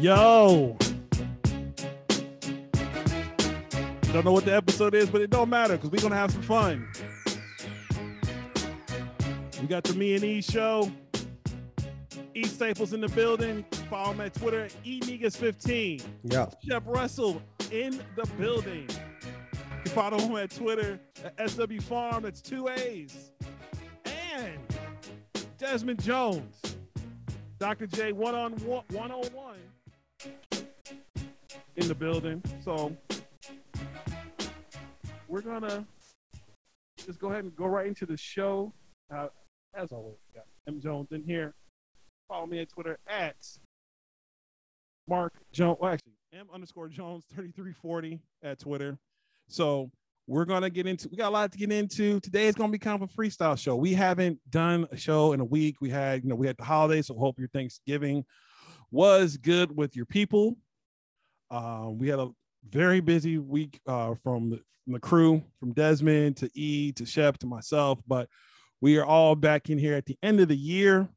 Yo. Don't know what the episode is, but it don't matter because we're gonna have some fun. We got the Me and E show. E Staples in the building. Follow him at Twitter at eNegas15. Yeah. Chef Russell in the building. You follow him at Twitter at SW Farm. That's two A's. And Desmond Jones, Dr. J one on one, 101 in the building. So we're gonna just go ahead and go right into the show. Uh, as always, got M Jones in here. Follow me at Twitter at Mark Jones. Well, actually, M underscore Jones 3340 at Twitter. So we're gonna get into we got a lot to get into. Today is gonna be kind of a freestyle show. We haven't done a show in a week. We had, you know, we had the holidays, so hope your Thanksgiving was good with your people. Um, we had a very busy week uh, from, the, from the crew, from Desmond to E to Shep to myself, but we are all back in here at the end of the year.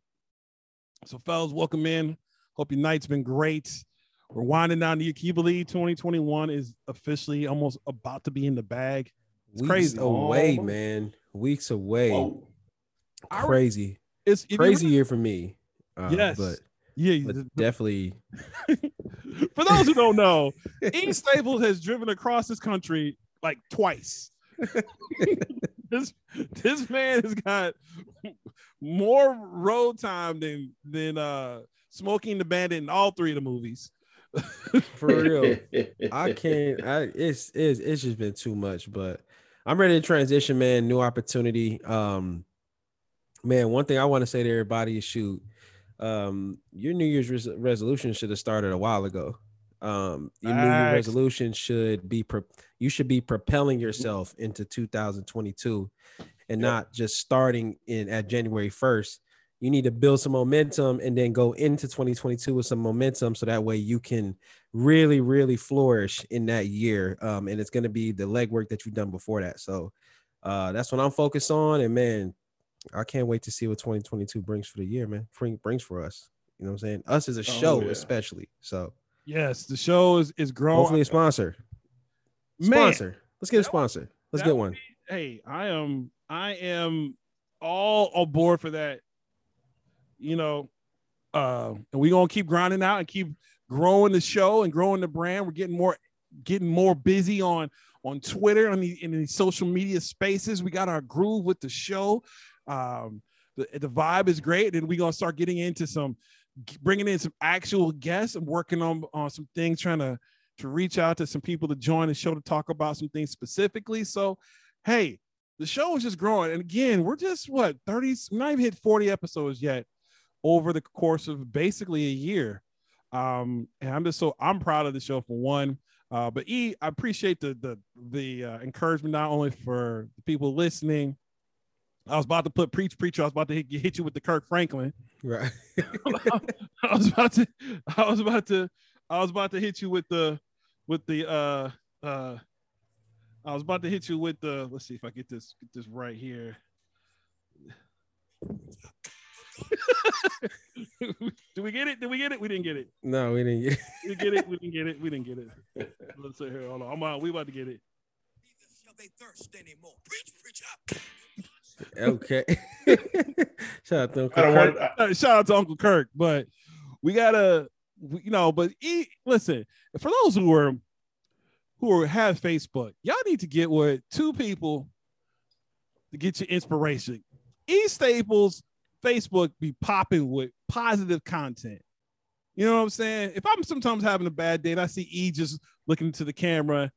So, fellas, welcome in. Hope your night's been great. We're winding down the year. Can you believe 2021 is officially almost about to be in the bag? It's Weeks crazy. away, Oh. man. Weeks away. Whoa. Crazy. It's Crazy year for me. Uh, Yes. But, Yeah, but definitely. For those who don't know, E Staples has driven across this country like twice. this this man has got more road time than than uh Smokey and the Bandit in all three of the movies. For real. I can't. I it's it's it's just been too much, but I'm ready to transition, man. New opportunity. Um, man, one thing I want to say to everybody is shoot. Um, your New Year's res- resolution should have started a while ago. Um, your New Year's resolution should be pro- you should be propelling yourself into 2022 and Yeah. not just starting in at January 1st. You need to build some momentum and then go into 2022 with some momentum so that way you can really, really flourish in that year. Um, and it's going to be the legwork that you've done before that. So uh, that's what I'm focused on. And man, I can't wait to see what 2022 brings for the year, man. Bring, brings for us. You know what I'm saying? Us as a show, yeah. especially. So Yes, the show is is growing. hopefully a sponsor. Oh, Man, Sponsor. Let's get a that would- sponsor. Let's get one. be- hey, I am I am all aboard for that. You know, uh, and we're gonna keep grinding out and keep growing the show and growing the brand. We're getting more getting more busy on on Twitter on the in these social media spaces. We got our groove with the show. Um, the, the vibe is great, and we're gonna start getting into some bringing in some actual guests and working on on some things, trying to to reach out to some people to join the show to talk about some things specifically. So, hey, the show is just growing. And again, we're just what 30, not even hit 40 episodes yet over the course of basically a year. Um, and I'm just so I'm proud of the show for one. Uh, but E, I appreciate the the the uh, encouragement not only for the people listening. I was about to put preach preacher. I was about to hit, hit you with the Kirk Franklin. Right. I was about to I was about to I was about to hit you with the with the uh uh I was about to hit you with the let's see if I get this get this right here. Do we get it? Did we get it? We didn't get it. no, we didn't get it. We get it. We didn't get it. We didn't get it. Let's see here. Hold on. I'm out. We about to get it. Neither shall they thirst anymore. Preach, preach up. Okay. Shout out to Uncle Kirk. want. I, Uh, shout out to Uncle Kirk, but we gotta, you know, but e, listen, for those who are who are, have Facebook, y'all need to get with two people to get your inspiration. E Staples Facebook be popping with positive content. You know what I'm saying? If I'm sometimes having a bad day and I see E just looking into the camera,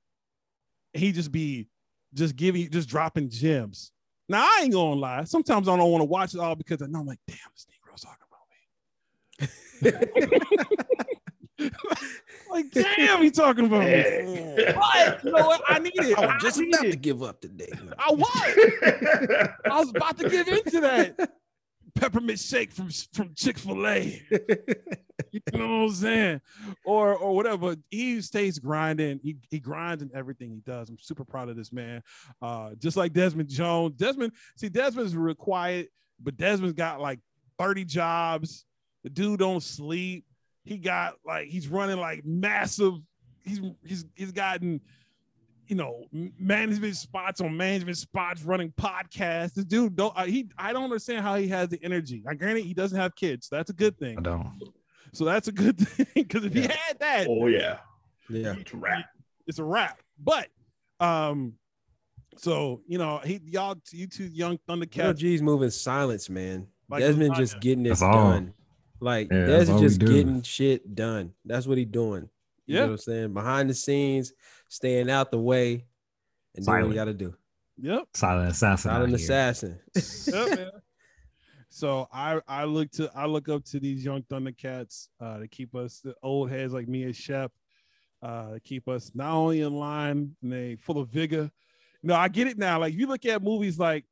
he just be just giving, just dropping gems. Now I ain't gonna lie. Sometimes I don't want to watch it all because I know I'm like, damn, this Negro's talking about me. like, damn, he talking about me. Yeah. But you know what? I need it. I I was just need about it. to give up today. I was. I was about to give into that peppermint shake from from Chick Fil A. You know what I'm saying? Or or whatever. He stays grinding. He he grinds in everything he does. I'm super proud of this man. Uh, just like Desmond Jones. Desmond, see, Desmond's real quiet, but Desmond's got like 30 jobs. The dude don't sleep. He got like he's running like massive. He's he's he's gotten you know management spots on management spots, running podcasts. This dude don't I, he I don't understand how he has the energy. Like granted, he doesn't have kids. So that's a good thing. I don't. So that's a good thing because if he had that, Oh yeah. Yeah. It's a wrap. it's a wrap. But um, so you know, he y'all you two young Karl Thundercats. G's moving silence, man. Like Desmond just getting this That's all. done. Like Yeah, that's Des is just getting shit done. That's what he doing. You Yeah. know what I'm saying? Behind the scenes, staying out the way, and doing what Silent. you gotta do. Yep. Silent assassin. Silent out here. assassin. Yep, man. So I I look to I look up to these young Thundercats uh, to keep us the old heads like me and Shep uh, to keep us not only in line and they full of vigor. No, I get it now. Like you look at movies like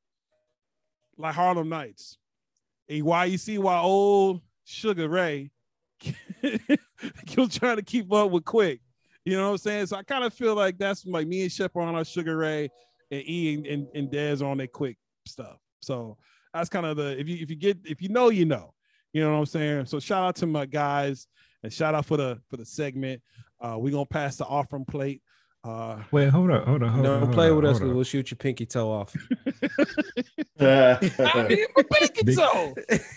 like Harlem Nights, and why you see why old Sugar Ray was trying to keep up with Quick. You know what I'm saying? So I kind of feel like that's like me and Shep on our Sugar Ray and E and, and, and Dez on their quick stuff. So that's kind of the if you if you get if you know you know you know what i'm saying so shout out to my guys and shout out for the for the segment uh we're gonna pass the offering plate uh Wait, hold up, hold up, hold up. Don't play up, with us. hold 'cause. We'll shoot your pinky toe off. I mean, we're making Big- so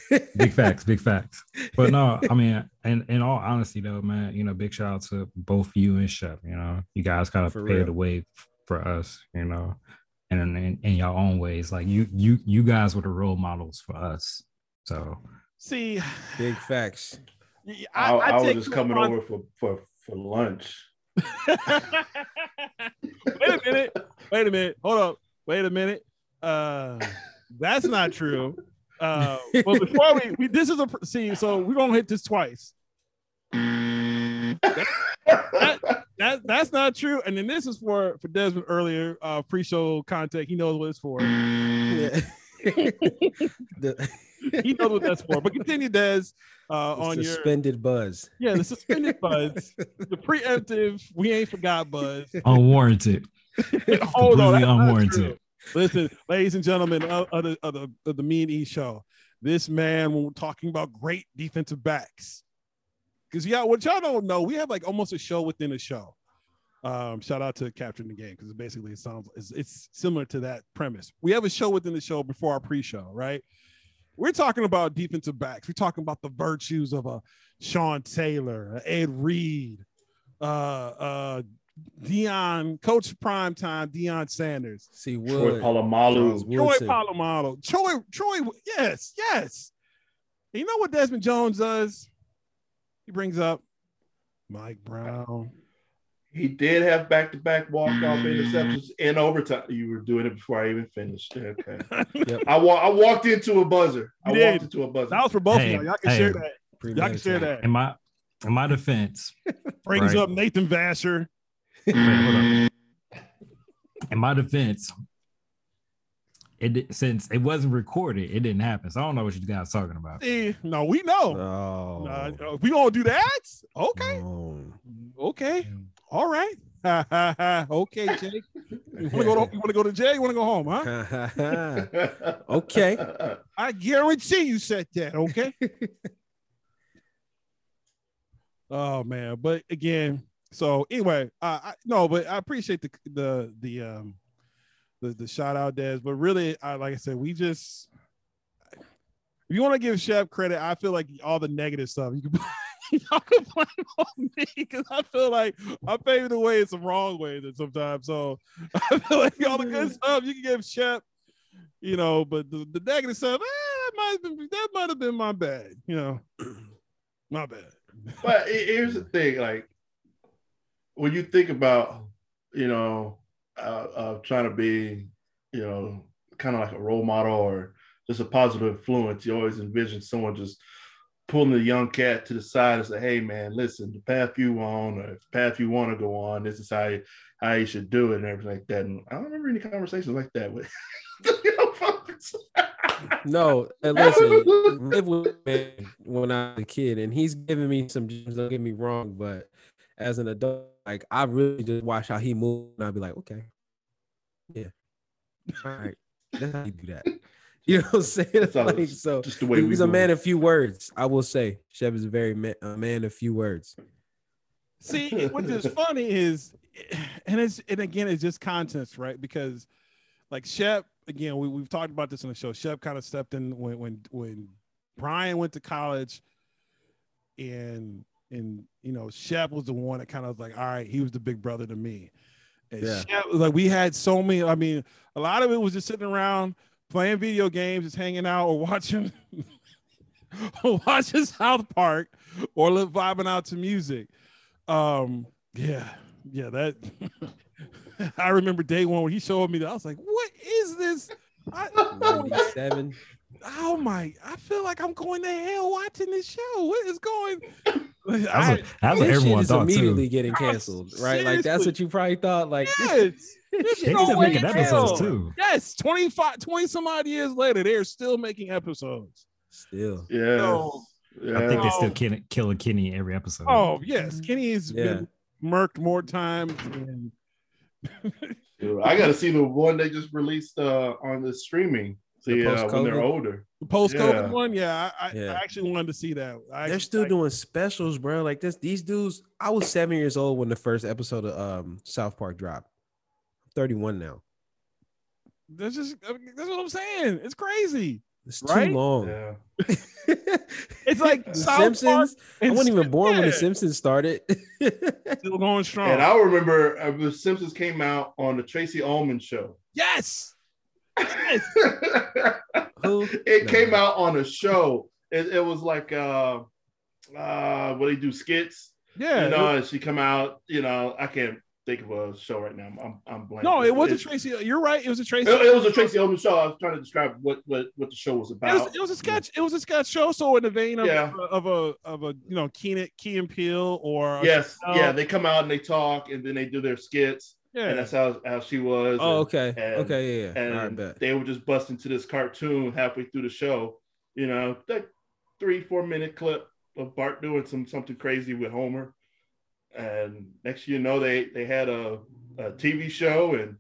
big facts, big facts. But no, I mean, in, in all honesty, though, man, you know, big shout out to both you and Shep. You know, you guys kind of For paved real. the way for us. You know, and in, in, in your own ways, like you, you, you guys were the role models for us. So see Big facts. I, I, was just coming on- over for for for lunch. Wait a minute wait a minute hold up wait a minute uh that's not true uh well before we, we this is a see so we're gonna hit this twice that that's not true. And then this is for for Desmond earlier, uh pre-show contact. He knows what it's for. Yeah. the He knows what that's for. But continue, Des, uh the on your suspended buzz. yeah, the suspended buzz, the preemptive, we ain't forgot buzz. unwarranted. Hold on, Completely that's not unwarranted. true. Listen, ladies and gentlemen of, of the, of the of the Me and E show, this man when we're talking about great defensive backs. Because yeah, what y'all don't know, we have like almost a show within a show. Um, shout out to capturing the game because basically it sounds it's, it's similar to that premise. We have a show within the show before our pre-show, right? We're talking about defensive backs. We're talking about the virtues of a Sean Taylor, a Ed Reed, uh, uh, Deion, Coach Primetime, Deion Sanders, See Troy Wood. Polamalu. Charles Troy Woodson. Polamalu, Troy, Troy, yes, yes. And you know what Desmond Jones does? He brings up Mike Brown. He did have back to back walk off interceptions in overtime. You were doing it before I even finished. Okay. Yep. I, wa- I walked into a buzzer. I You walked into a buzzer. That was for both Hey, of y'all. Y'all can hey. share that. Y'all can share that. In my in my defense, Brings Right. up Nathan Vasher. wait. In my defense, it since it wasn't recorded, it didn't happen. So I don't know what you guys are talking about. Eh, no, we know. Oh. Uh, we gonna do that? Okay, Oh. okay, all right. Okay, Jake. You wanna go? To, you wanna go to jail? You wanna go home? Huh? Okay. I guarantee you said that. Okay. oh man, but again, so anyway, uh, I no, but I appreciate the the the um the the shout out, Des. But really, I like I said, we just if you want to give Shep credit, I feel like all the negative stuff you can. Y'all can blame on me because I feel like I paved the way in some wrong ways and sometimes. So I feel like all the good stuff you can give Shep, you know, but the, the negative stuff, eh, that might have been that might have been my bad, you know, my bad. but here's the thing like when you think about you know uh, uh trying to be you know kind of like a role model or just a positive influence you always envision someone just pulling the young cat to the side and say hey man listen the path you on or the path you want to go on this is how you, how you should do it and everything like that and i don't remember any conversations like that with. No, and listen, live with me when I was a kid, and he's giving me some gems. Don't get me wrong, but as an adult, like I really just watch how he moves, and I'd be like, okay, yeah, all right, that's how you do that. You know what I'm saying? That's all- Like, so just the way we he's a man move. of few words. I will say, Shep is a very ma- a man of few words. See, what is funny is, eh, and it's and again, it's just context, right? Because like Shep, again, we, we've talked about this on the show. Shep kind of stepped in when when when Brian went to college, and and you know, Shep was the one that kind of was like, all right, he was the big brother to me. And Yeah. Shep, like we had so many. I mean, a lot of it was just sitting around playing video games, just hanging out or watching or watching South Park or li- vibing out to music. Um, yeah, yeah, that I remember day one when he showed me that I was like, what is this? I, oh, 97. Oh my, I feel like I'm going to hell watching this show. What is going? That's I, what, that's what This shit everyone is thought immediately too. getting Oh, canceled, right? Like that's what you probably thought. Like yes, there's They no still making episodes hell. too. Yes, 25, 20 some odd years later, they're still making episodes. still. Yes. No. Yeah. I think they're still Oh. kill, killing Kenny every episode. Oh yes, Kenny's Yeah. been murked more times. than- I got to see the one they just released uh, on the streaming. See The uh, when they're older. The post COVID Yeah. one, yeah, I, I, Yeah. I actually wanted to see that. I, They're still I- doing specials, bro. Like this, these dudes. I was seven years old when the first episode of um South Park dropped. I'm 31 now. That's just that's what I'm saying. It's crazy. It's Right? too long. Yeah. It's like The South Park Simpsons. I wasn't even born when the Simpsons started. Still going strong. And I remember uh, the Simpsons came out on the Tracey Ullman show. yes. Who? it No. came out on a show. It, it was like uh uh what they do skits, Yeah. you know, and she come out, you know, I can't think of a show right now. I'm I'm blank. no, it wasn't It, Tracey. You're right. It was a Tracey. it, it was a Tracey Ullman show. I was trying to describe what what, what the show was It about. was, it was a sketch. It was a sketch show. So in the vein of, Yeah. of a of a you know Keenan Key and Peele or yes, yeah, they come out and they talk and then they do their skits, yeah and that's how how she was. Oh, and- okay. and- okay, yeah, yeah. and right, they would just bust into this cartoon halfway through the show. You know, that three four minute clip of Bart doing some something crazy with Homer, and next you know they they had a, a TV show, and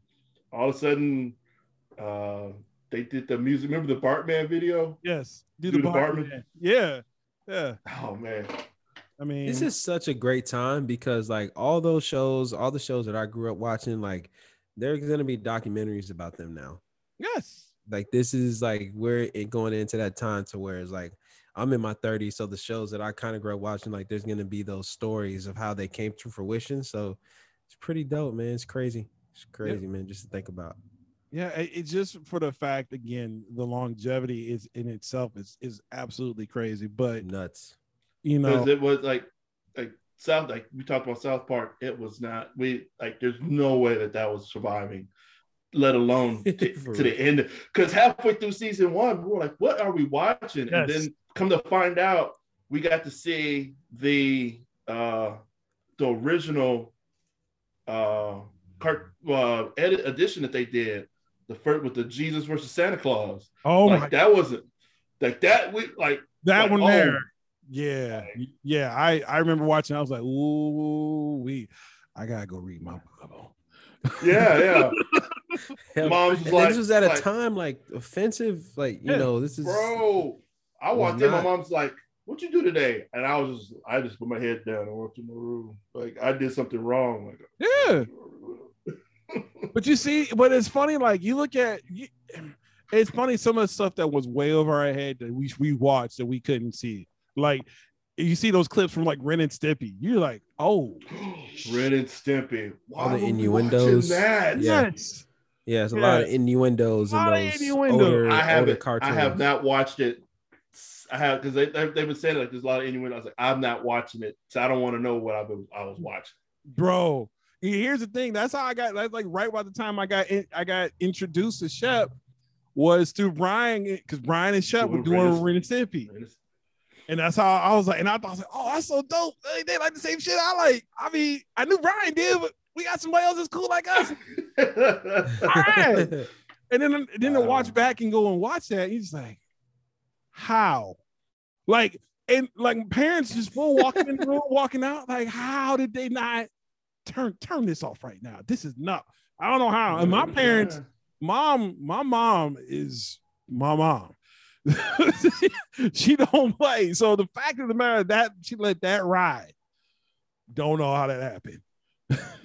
all of a sudden, uh, they did the music. Remember the Bartman video? yes do Do the the Bartman. Bartman? Yeah, yeah. Oh man, I mean, This is such a great time because like all those shows, all the shows that I grew up watching, like there's gonna be documentaries about them now. yes. Like this is like we're going into that time to where it's like I'm in my 30s, so the shows that I kind of grew up watching, like there's gonna be those stories of how they came to fruition. So it's pretty dope, man. It's crazy. It's crazy, man, just to think about. Yeah, it's just for the fact again, the longevity is in itself is is absolutely crazy. But Nuts. You know, because it was like like South like we talked about South Park. It was not we like. There's no way that that was surviving. Let alone to, to the end, because halfway through season one, we were like, "What are we watching?" And then come to find out, we got to see the uh the original uh cart uh edit edition that they did the first with the Jesus versus Santa Claus. oh like my, that wasn't like that. We like that like, one oh, Yeah, yeah. I I remember watching. I was like, ooh, we. I gotta go read my Bible. Yeah, yeah. Mom's and like, this was at a like, time like offensive, like you Yeah. know, this is bro. I walked in. My mom's like, "What you do today?" And I was just, I just put my head down and walked in my room. Like I did something wrong. Like, Yeah, but you see, but it's funny. Like you look at, you, it's funny some of the stuff that was way over our head that we we watched that we couldn't see. Like you see those clips from like Ren and Stimpy. You're like, oh, Ren and Stimpy. Why All the innuendos. watching That? Yeah. yes. yeah, it's a lot of innuendos in Lot of those innuendo. older, I older haven't. cartoons. I have not watched it. I have because they, they they've been saying like there's a lot of innuendos. I was like, I'm not watching it, so I don't want to know what I've been, I was watching. bro. Here's the thing. That's how I got. That's like right by the time I got in, I got introduced to Shep was through Brian because Brian and Shep were Doing doing Ren and- Ren and Stimpy, And that's how I was like. And I thought, I was like, oh, that's so dope. They, they like the same shit I like. I mean, I knew Brian did, but we got somebody else that's cool like us. All right. And then then to watch back and go and watch that, he's like, how? Like, and like parents just full walking in the room, walking out, like, how did they not turn turn this off right now? This is not, I don't know how. And my oh, parents, mom, my mom is my mom. she don't play. So the fact of the matter that she let that ride. Don't know how that happened.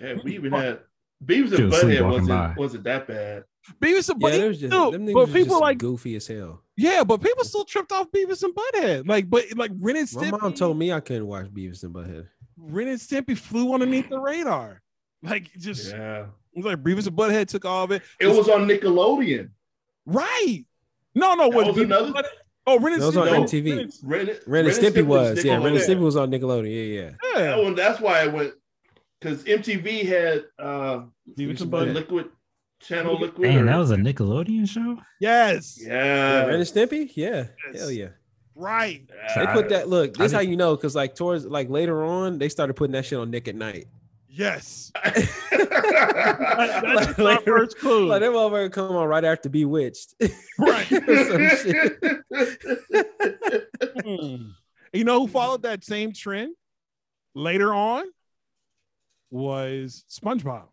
Yeah, we even had Beavis and was sleepwalking Butthead wasn't by. wasn't that bad. Beavis and Yeah, Butthead, there's just still- them but was people just like goofy as hell. yeah, but people still tripped off Beavis and Butthead. Like, but like Ren and Stimpy. My mom told me I couldn't watch Beavis and Butthead. Ren and Stimpy flew underneath the radar. Like just Yeah, it was like Beavis and Butthead took all of it. it was on Nickelodeon. Right. No, no, That was was another- Oh, Ren and That on Stimpy. MTV. Ren and- Ren, Ren and Stimpy was, yeah. Ren and Stimpy was on Nickelodeon. Yeah, yeah. That Yeah. one, that's why I went because MTV had uh Beavis and the liquid channel liquid. Man, that was a Nickelodeon show. Yes. yeah. Ren and Stimpy. Yeah, Yes. hell yeah. Right. They put that. Look, this I how you know because like towards like later on they started putting that shit on Nick at Night. Yes. that. That's Like, my later- first clue. Like that motherfucker come on right after Bewitched. right. Some shit. Hmm. You know who followed that same trend later on was SpongeBob.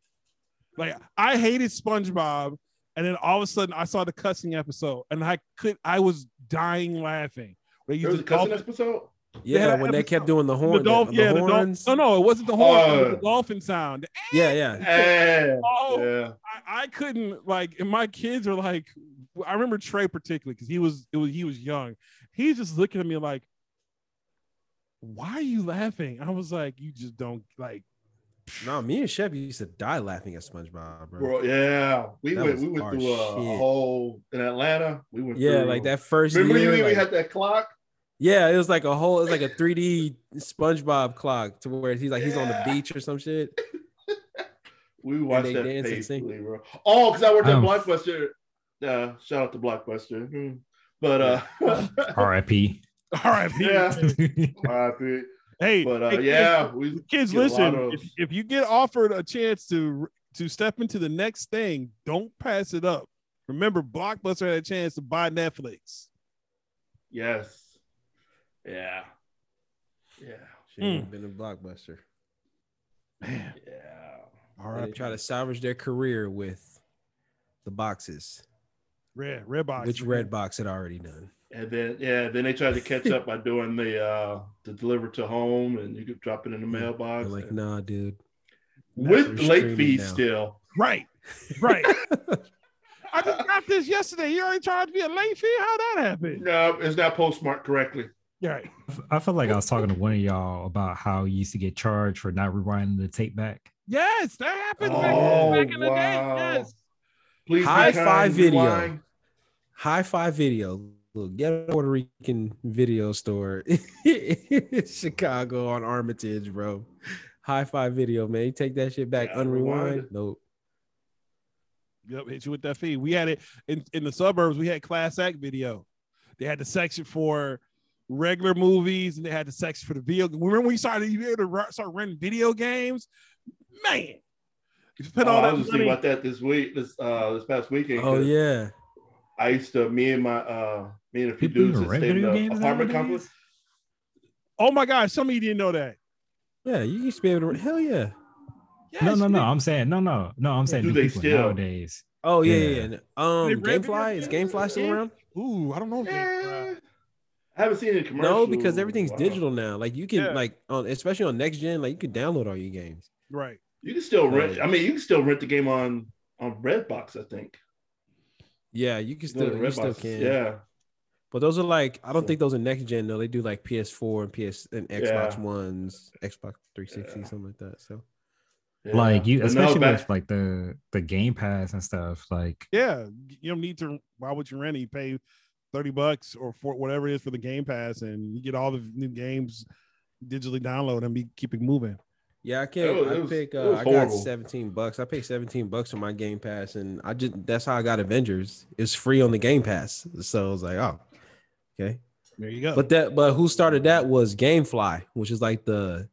Like I hated SpongeBob, and then all of a sudden I saw the cussing episode, and I could I was dying laughing. There was a cussing dolphin, episode. Yeah, that when they episode- kept doing the the horn, the, dolphin, the yeah, the dolphin. horns. No, no, it wasn't the horn. it was the uh, dolphin sound. Yeah, yeah. Yeah. Oh, yeah. I, I couldn't like, and my kids are like, I remember Trey particularly because he was it was he was young. He's just looking at me like, why are you laughing? I was like, you just don't like. No, me and Shep used to die laughing at SpongeBob, bro. Bro, yeah. We That went we went through a, a shit. whole in Atlanta. We went Yeah, through, like that first Remember year. you even like- had that clock? Yeah, it was like a whole, it was like a 3D SpongeBob clock to where he's like he's on the beach or some shit. We watched they that dance and sing. faithfully, bro. Oh, because I worked at Um, Blockbuster. Uh, shout out to Blockbuster. Hmm. But uh, R.I.P. All right, Yeah. yeah, RIP. Hey, but uh, hey, yeah, we kids, get a lot listen. of If, if you get offered a chance to to step into the next thing, don't pass it up. Remember, Blockbuster had a chance to buy Netflix. yes, yeah, yeah, Should have been a blockbuster. Man, yeah. All right. And they right, try to salvage their career with the boxes, red, red box, which red box had already done. And then yeah, then they tried to catch up by doing the uh the deliver to home, and you could drop it in the mailbox They're like, and- nah, dude. with we're late streaming fees still. Right, right. I just got this yesterday. You already charged me a late fee. How that happened? No, it's not postmarked correctly. Right. I feel like I was talking to one of y'all about how you used to get charged for not rewinding the tape back. Yes, that happened back, Oh, back in the day. wow. Yes. Please, High five video. rewind. High Five Video, little a Puerto Rican video store in Chicago on Armitage, bro. High Five Video, man. You take that shit back, Yeah, rewind unrewind. it. Nope. Yep, hit you with that fee. We had it in, in the suburbs. We had Class Act video. They had the section for regular movies, and they had the sex for the video. Remember when you started you able to start renting video games? Man, you spent Oh, all I that was just thinking money. about that this week, this uh this past weekend. Oh 'cause yeah. I used to me and my uh me and a few People dudes even that rent stayed in video the games apartment complex. Oh my gosh, some of you didn't know that. Yeah, you used to be able to hell yeah. Yes, no, no, no. did. I'm saying no, no, no. I'm saying Do do they still? nowadays. Oh yeah, Yeah. yeah. yeah. Um They rent Gamefly, is games? Gamefly still around? Ooh, I don't know. if they- Eh, I haven't seen any commercials. No, because everything's Wow. digital now. Like you can Yeah. like on especially on next gen, like you can download all your games. right. You can still rent. So- I mean, you can still rent the game on on Redbox. I think. Yeah, you can still of the you still can. Yeah. But those are like I don't think those are next gen though. They do like PS4 and PS and Xbox Yeah. Ones, Xbox 360, Yeah. something like that. So yeah. Like you, But no, especially with like the the Game Pass and stuff. Like Yeah, you don't need to. Why would you rent it? You pay thirty bucks or for whatever it is for the Game Pass, and you get all the new games digitally download and be keep it moving. yeah, I can't. was- I was- pick. Uh, I got 17 bucks. I paid 17 bucks for my Game Pass, and I just that's how I got Avengers. It's free on the Game Pass, so I was like, oh, okay. There you go. But that, but who started that was GameFly, which is like the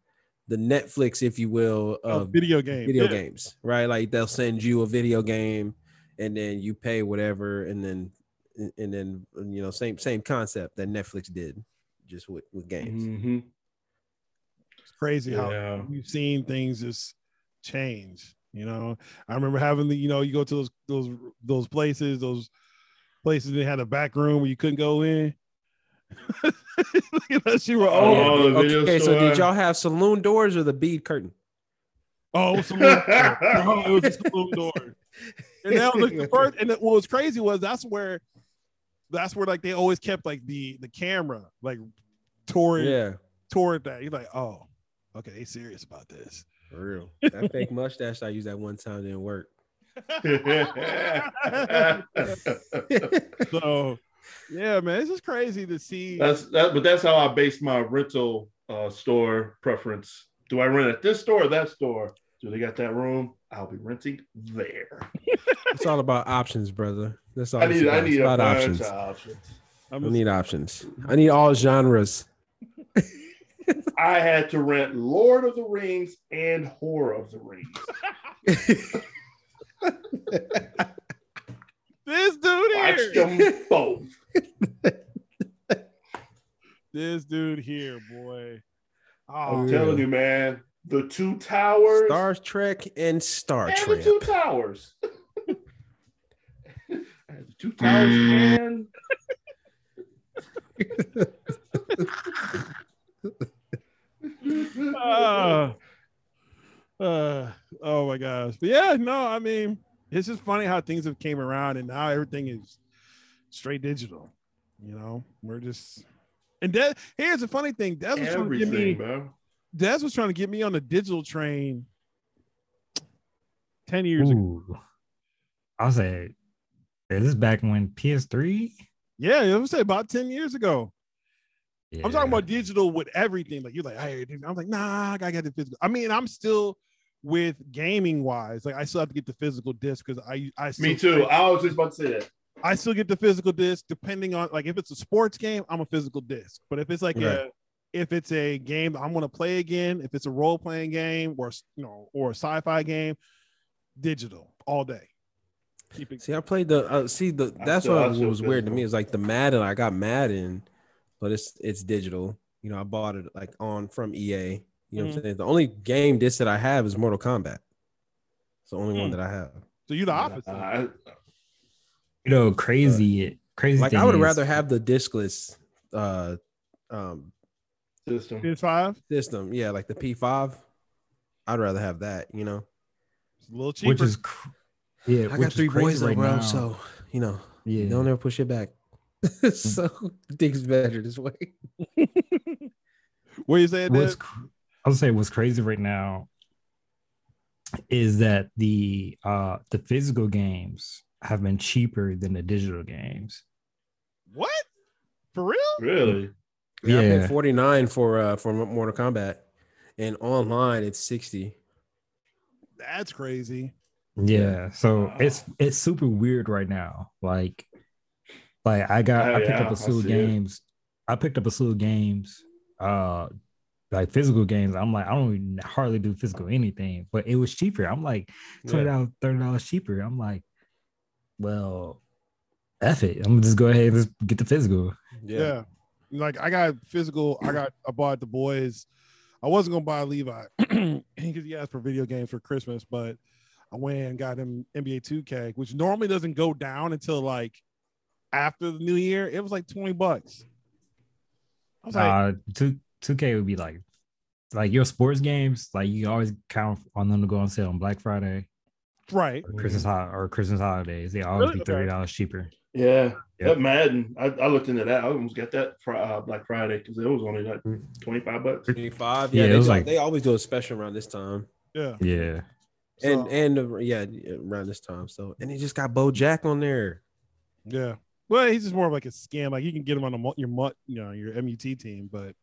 the Netflix, if you will, Oh, of video game, video yeah. games, right? Like they'll send you a video game, and then you pay whatever, and then and then you know same same concept that Netflix did, just with with games. Mhm. It's crazy how Yeah. we've seen things just change. You know, I remember having the, you know, you go to those those those places, those places that had a back room where you couldn't go in. Look at that shit were Oh, oh, the video okay, so did y'all have saloon doors or the bead curtain? oh, it was saloon door. No, it was a saloon door. And that was the first. And what was crazy was that's where, that's where like they always kept like the the camera like toward Yeah, toward that. You're like, oh, okay, they serious about this. for real. That fake mustache I used that one time didn't work. So, yeah, man, it's just crazy to see. that's that, but that's how I base my rental uh, store preference. Do I rent at this store or that store? Do they got that room? I'll be renting there. It's all about options, brother. That's all. I need I need a about bunch options. of options. I'm I just- need options. I need all genres. I had to rent Lord of the Rings and Horror of the Rings. this dude Watch here. them both. This dude here, boy. Oh, I'm Yeah. telling you, man. The two towers Star Trek and Star and Trek. the two towers. I had the two towers and uh, uh, oh my gosh. But yeah, no, I mean, it's just funny how things have came around and now everything is straight digital. You know, we're just and that here's the funny thing. Des was trying to get me bro. Des was trying to get me on the digital train 10 years ago. I'll say, is back when PS3? Yeah, I would say about 10 years ago. I'm talking about digital with everything. Like you're like, hey, dude. I'm like, nah, I gotta get the physical. I mean, I'm still with gaming wise, like I still have to get the physical disc because I I still, Me too. I was just about to say that. I still get the physical disc depending on like if it's a sports game, I'm a physical disc. But if it's like a if it's a game that I'm gonna play again, if it's a role playing game or you know or a sci-fi game, digital all day. Keep it. See, I played the. Uh, see, the that's still- what still was weird to me. physical. It's like the Madden. I got Madden, but it's it's digital. You know, I bought it like on from EA. You know what I'm saying? The only game disc that I have is Mortal Kombat. It's the only one Hmm. that I have. So you're the opposite. I, You know, crazy, crazy. Like thing I would is- rather have the discless uh um system. PS5, system. Yeah, like the P5. I'd rather have that, you know. it's a little cheaper. which is, cr- yeah, I got three crazy boys though, right bro. now. So, you know, yeah, don't ever push it back. so things better this way. what you saying? what's Dad? I'll say what's crazy right now is that the uh the physical games have been cheaper than the digital games. What? For real? Really? Yeah, I Yeah. paid 49 for uh for Mortal Kombat. And online it's 60. That's crazy. Yeah, so it's it's super weird right now. Like, like I got Oh, I picked yeah, up a slew of see it. games. I picked up a slew of games, uh, like physical games. I'm like I don't even hardly do physical anything, but it was cheaper. I'm like twenty dollars, thirty dollars cheaper. I'm like, well, F it. I'm gonna just go ahead and just get the physical. Yeah. Like I got physical. I got I bought the boys. I wasn't gonna buy Levi because he asked for video games for Christmas, but I went and got him NBA 2K, which normally doesn't go down until like after the new year. It was like 20 bucks. I was like, Uh, two two K would be like, like your sports games. Like you always count on them to go on sale on Black Friday. right. or Christmas ho- or Christmas holidays. They always Really? be thirty dollars cheaper. Yeah. Yep. That Madden, I, I looked into that. I almost got that for uh, Black Friday because it was only like 25 bucks. 25. Yeah, Yeah, it they, was do- like- they always do a special around this time. Yeah. Yeah, And So- and uh, yeah, around this time. So and he just got Bo Jack on there. Yeah. Well, he's just more of like a scam. Like you can get him on a, mu- your mut, you know, your MUT team, but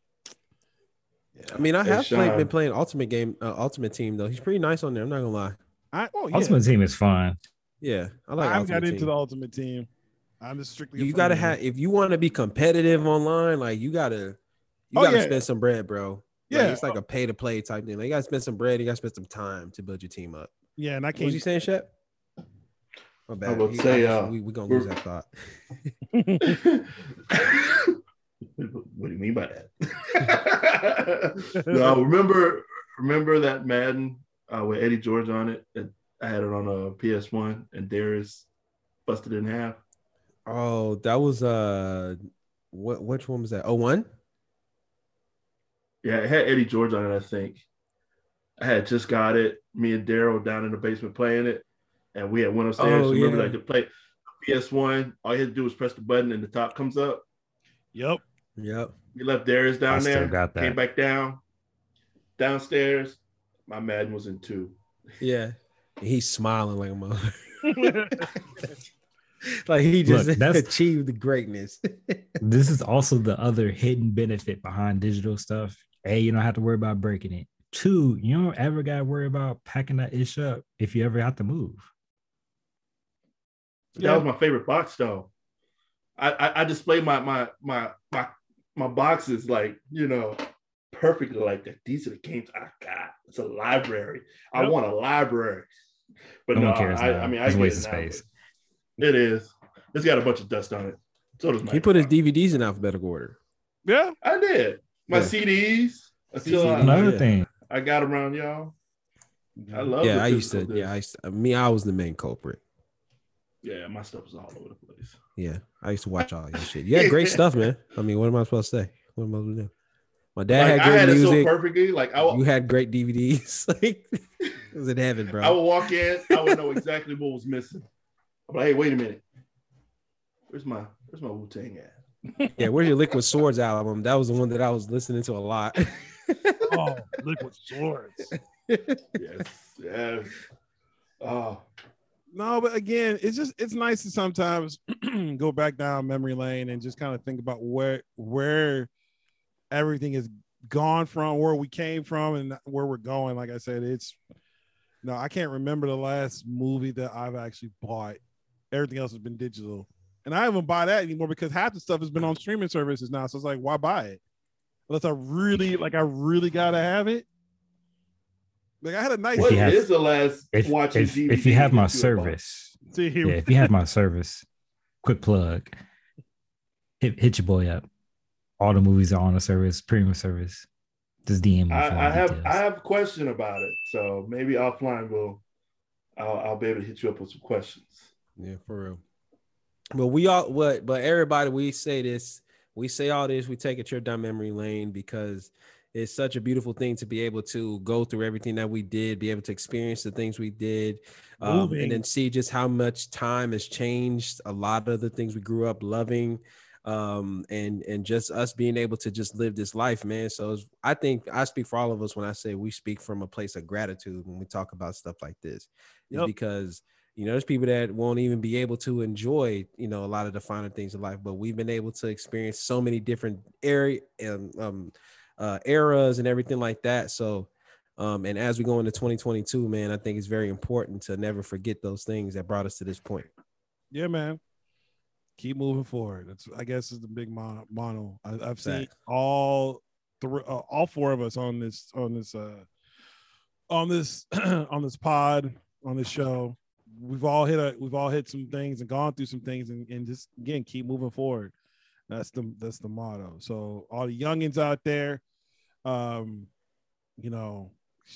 yeah. I mean, I Hey, have played, been playing Ultimate Game, uh, Ultimate Team though. He's pretty nice on there. I'm not gonna lie. I oh yeah. Ultimate Team is fun. Yeah, I like. I haven't Ultimate got into Team. the ultimate team. I'm just strictly. You gotta have if you want to be competitive online, like you gotta, you Oh, gotta yeah. spend some bread, bro. Like, Yeah. it's like a pay to play type thing. Like, you gotta spend some bread. You gotta spend some time to build your team up. Yeah, and I can't. What was you saying, Shep? My bad. would He- say, uh, we we gonna lose that thought. what do you mean by that? no, remember remember that Madden uh, with Eddie George on it? That I had it on a PS1 and Darius busted in half. Oh, that was uh, what which one was that? Oh, one. Yeah, it had Eddie George on it, I think. I had just got it. Me and Daryl down in the basement playing it, and we had went upstairs. Oh, Remember, yeah. like to play PS1. All you had to do was press the button, and the top comes up. Yep. Yep. We left Darius down I still there. got that. Came back down. Downstairs, my Madden was in two. Yeah. He's smiling like a mother. like he just Look, that's- achieved the greatness. this is also the other hidden benefit behind digital stuff. A, you don't have to worry about breaking it. Two, you don't ever got to worry about packing that ish up if you ever have to move. That was my favorite box though. I, I I display my my my my my boxes like you know perfectly like that. These are the games I got. It's a library. I want a library. But No no, one cares I. I mean I It's get waste it of now, space. It is. It's got a bunch of dust on it. So does my he put his DVDs in alphabetical order. Yeah. I did. My Yeah. CDs. Until CDs. I, Another yeah. thing, I got around y'all. I love it. yeah, I used to. physical Yeah, I disc. used to, me. I was the main culprit. yeah, my stuff was all over the place. Yeah, I used to watch all your shit. You had great stuff, man. I mean, what am I supposed to say? What am I supposed to do? My dad Like, had I great had it so music. perfectly. Like I, you had great DVDs. like it was in heaven, bro. I would walk in, I would know exactly what was missing. I'm like, hey, wait a minute. Where's my where's my Wu Tang at? Yeah, where's your Liquid Swords album? That was the one that I was listening to a lot. Oh, liquid swords. Yes, yes. Oh, No, but again, it's just it's nice to sometimes go back down memory lane and just kind of think about where where everything is gone from, where we came from, and where we're going. Like I said, it's no, I can't remember the last movie that I've actually bought. Everything else has been digital, and I haven't buy that anymore because half the stuff has been on streaming services now. So it's like, why buy it? Unless I really like, I really gotta have it. Like I had a nice. what you is the last if, watching if, DVD if you have my that you have bought? service, See, yeah, if you have my service, quick plug, hit, hit your boy up. All the movies are on the service, premium service. Just DM me. I, I have details. I have a question about it, so maybe offline we'll I'll, I'll be able to hit you up with some questions. Yeah, for real. But we all what but everybody we say this, we say all this, we take a trip down memory lane because it's such a beautiful thing to be able to go through everything that we did, be able to experience the things we did, um, and then see just how much time has changed a lot of the things we grew up loving. Um, and and just us being able to just live this life, man. So I think I speak for all of us when I say we speak from a place of gratitude when we talk about stuff like this, Yep. because you know, there's people that won't even be able to enjoy, you know, a lot of the finer things of life. But we've been able to experience so many different area and um, uh, eras and everything like that. So, um, and as we go into 2022, man, I think it's very important to never forget those things that brought us to this point. yeah, man. Keep moving forward. That's I guess is the big mono. mono. I, I've seen all three, uh, all four of us on this on this uh on this on this pod on this show. We've all hit a we've all hit some things and gone through some things and, and just again keep moving forward. That's the that's the motto. So all the youngins out there, um, you know,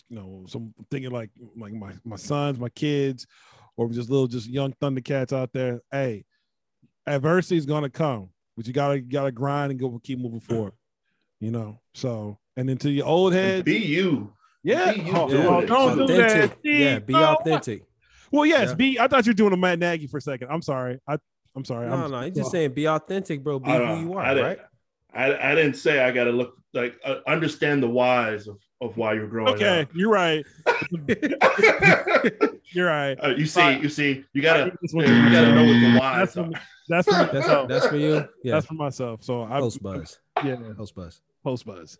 you know, some thinking like like my my sons, my kids, or just little just young Thundercats out there. Hey, adversity is gonna come, but you gotta you gotta grind and go keep moving forward. You know, so and then to your old head, Be you. yeah, be you oh, doing oh, don't do authentic. that. Yeah, be authentic. Well, yes, Yeah. be. I thought you were doing a Matt Nagy for a second. I'm sorry. I I'm sorry. No, I'm, no, he's just saying be authentic, bro. Be who you are, I didn't, right? I, I didn't say I got to look like uh, understand the whys of, of why you're growing Okay, you're right. You're right. Uh, you see, Fine. you see, you gotta, you gotta know what the whys That's for, me- that's for That's, that's for you. Yeah, That's for myself. So I post buzz, yeah, post buzz. post buzz.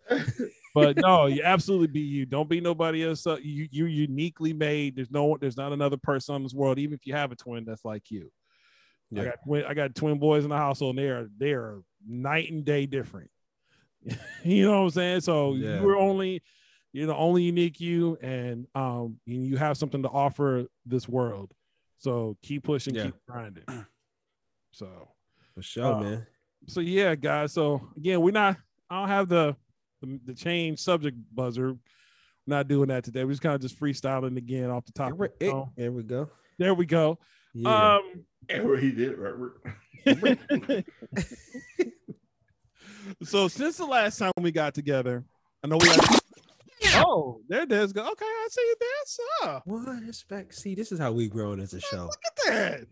But no, you absolutely be you. Don't be nobody else. Uh, You you're uniquely made. There's no there's not another person on this world, even if you have a twin that's like you. I got twin, I got twin boys in the household, and they are they are night and day different. you know what I'm saying? So Yeah. you're only you're the only unique you, and um and you have something to offer this world. So keep pushing, Yeah. keep grinding. So For sure, Uh, man. so yeah, guys. So again, we're not. I don't have the the, the change subject buzzer. We're not doing that today. We're just kind of just freestyling again off the top. There, we, So, here we go. there we go. Yeah. Um, And where he did, right? so since the last time we got together, I know we got. Oh, there Des go. Okay, I see you, Des. Oh, What respect? See, this is how we growing as a show. look at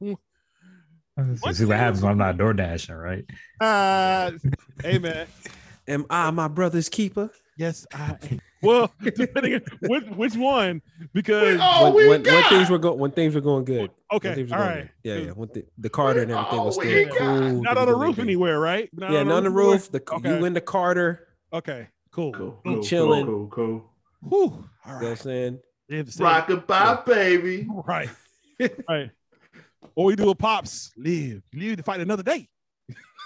that. So see what happens when I'm not door dashing, right? Uh, hey man. Am I my brother's keeper? Yes, I. Well, depending on which, which one, because Oh, when, we when, when things were going when things were going good. Okay, things all were going right, good. Yeah, yeah. When the, the Carter and everything was Oh, still cool. not on the roof anywhere, right? Not Yeah, not on the roof. The Okay. you in the Carter. Okay, cool. Cool, We cool, chilling. Cool, cool, cool. Whew. All You know what I'm right. saying? They have the same- Rockabye, baby. Right. right. Or we do a pops. Live. Live to fight another day.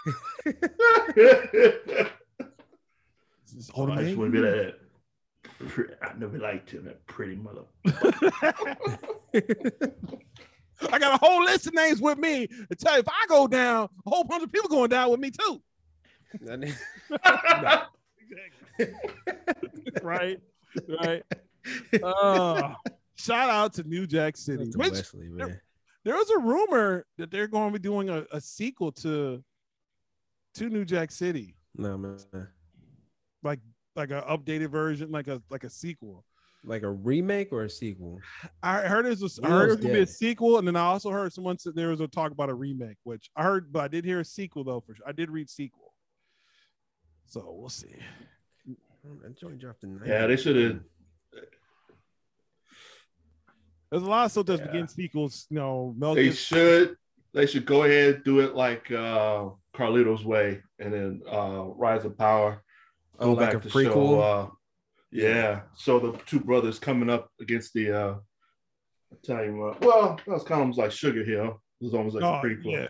This Oh, I just automatic. want to be that. I never liked him, that pretty mother. I got a whole list of names with me to tell you if I go down, a whole bunch of people going down with me too. right. Right. Uh, shout out to New Jack City. That's to Which Wesley, man. there was a rumor that they're going to be doing a, a sequel to to New Jack City, No man. Like like an updated version, like a like a sequel. Like a remake or a sequel? I heard it was I heard it was gonna be a sequel, and then I also heard someone said there was a talk about a remake, which I heard, but I did hear a sequel though. For sure, I did read sequel, so we'll see. That joint dropped in Yeah, they should have. There's a lot of stuff that's Yeah. begin sequels. You know, Mel They Gibson- should. They should go ahead do it like uh, Carlito's Way, and then uh, Rise of Power. Oh, like a to prequel? Show, uh, yeah, so the two brothers coming up against the uh, Italian. Uh, well, that was kind of almost like Sugar Hill. It was almost like Oh, a prequel. yeah.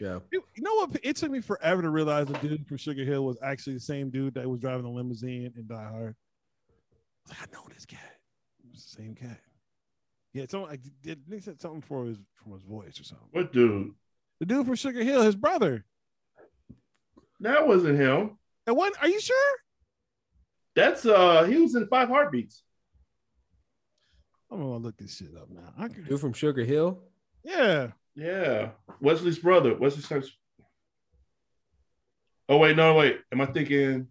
yeah. You you know what? It took me forever to realize the dude from Sugar Hill was actually the same dude that was driving the limousine in Die Hard. I was like, I know this cat. It was the same cat. Yeah, so like did. They said something for his from his voice or something. What dude? The dude from Sugar Hill, his brother. That wasn't him. And what? Are you sure? That's uh, he was in Five Heartbeats. I'm gonna look this shit up now. I can, Dude from Sugar Hill. yeah. Yeah, Wesley's brother. Wesley Snipes. Oh wait, no, wait. Am I thinking?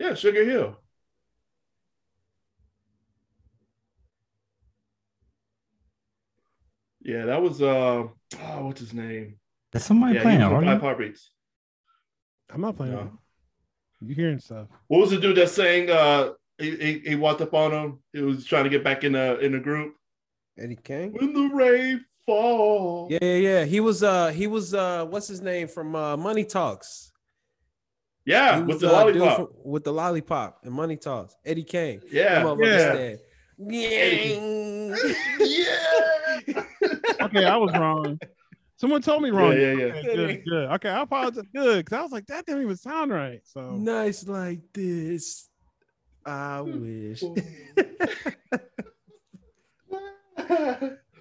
Yeah, Sugar Hill. Yeah, that was uh, oh, what's his name? That's somebody yeah, playing, he aren't Five? Heartbeats. I'm not playing. No. You hearing stuff? What was the dude that saying? Uh, he, he, he walked up on him. He was trying to get back in the in the group. Eddie Kane. When the rain falls. Yeah, yeah, yeah. He was uh he was uh what's his name from uh Money Talks. yeah, He with the uh, lollipop. from- with the lollipop and Money Talks. Eddie Kane. yeah, That Yeah. yeah. Okay, I was wrong. Someone told me wrong. Yeah, yeah, yeah. Okay, good, good. Okay, I apologize. Good, because I was like, that didn't even sound right. So nice like this. I wish.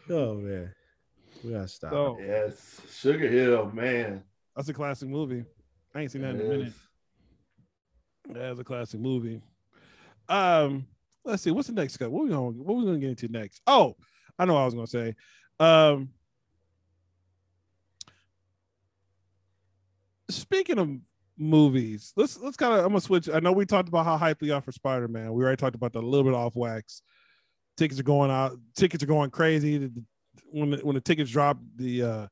oh man. We gotta stop. So yes, Sugar Hill, man. that's a classic movie. I ain't seen that in a It minute. That's a classic movie. Um, let's see. What's the next cut? What we going? To What we gonna get into next? Oh, I know what I was gonna say. Um, speaking of movies, let's let's kind of. I'm gonna switch. I know we talked about how hype we are for Spider Man. We already talked about a little bit off wax. Tickets are going out. Tickets are going crazy. The- When the, when the tickets dropped, the uh,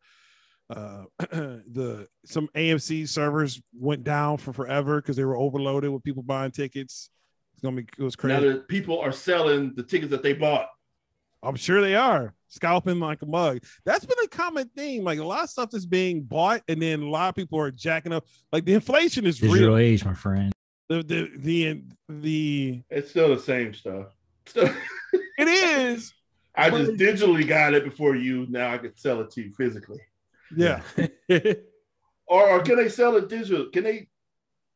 uh, the some AMC servers went down for forever because they were overloaded with people buying tickets. It's gonna be it was crazy. Now that people are selling the tickets that they bought. I'm sure they are scalping like a mug. That's been a common theme. Like a lot of stuff is being bought, and then a lot of people are jacking up. Like the inflation is Digital real. age, my friend. The the the the It's still the same stuff. It is. I just digitally got it before you. Now I can sell it to you physically. Yeah. Or, or can they sell it digital? Can they?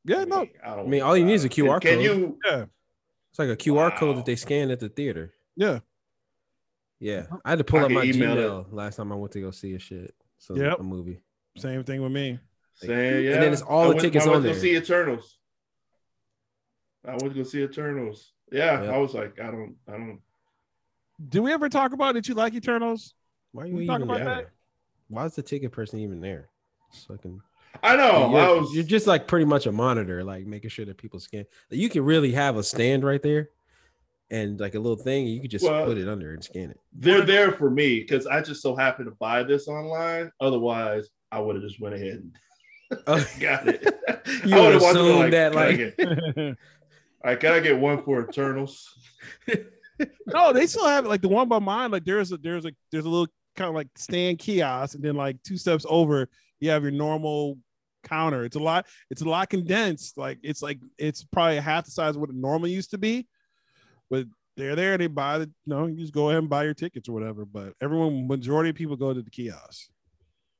Yeah. No. I, don't I mean, all you need is a QR Can code. Can you? Yeah. It's like a QR code that they scan at the theater. Yeah. Yeah. I had to pull I up can my email Gmail last time I went to go see a shit. So Yep. a movie. Same thing with me. Same, yeah. And then it's all I the went- tickets I went on to there. see Eternals. I went to go see Eternals. Yeah, Yep. I was like, I don't, I don't. Did we ever talk about did you like Eternals? Why are you talk even about there? that? Why is the ticket person even there? Fucking. I know. you're, I was. you're just like pretty much a monitor, like making sure that people scan. You can really have a stand right there, and like a little thing. You could just Well- put it under and scan it. they're there for me because I just so happened to buy this online. Otherwise, I would have just went ahead and Oh, got it. You would would've wanted to, assume that, can I like- get- all right, can I get one for Eternals? no, they still have it. Like the one by mine, like there's a there's a there's a little kind of like stand kiosk, and then like two steps over, you have your normal counter. It's a lot, it's a lot condensed. Like it's like it's probably half the size of what it normally used to be. But they're there, they buy the you know, you just go ahead and buy your tickets or whatever. But everyone, majority of people go to the kiosk.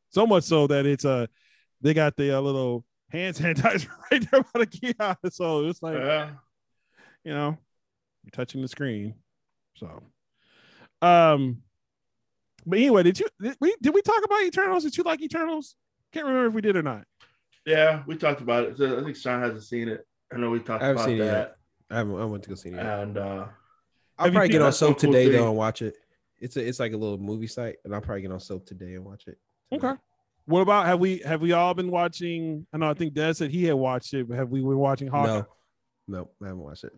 So much so that it's a they got the uh, little hand sanitizer right there by the kiosk. So it's like Yeah. you know, you're touching the screen. So, um, but anyway, did you did we did we talk about Eternals? Did you like Eternals? Can't remember if we did or not. Yeah, we talked about it. So I think Sean hasn't seen it. I know we talked I haven't about seen it that. I haven't. I went to go see it. And uh, I'll probably get on Soap2Day thing. though and watch it. It's a, it's like a little movie site, and I'll probably get on Soap2Day and watch it. Okay. What about have we have we all been watching? I know I think Des said he had watched it, but have we been watching Hawkeye? No, no, I haven't watched it.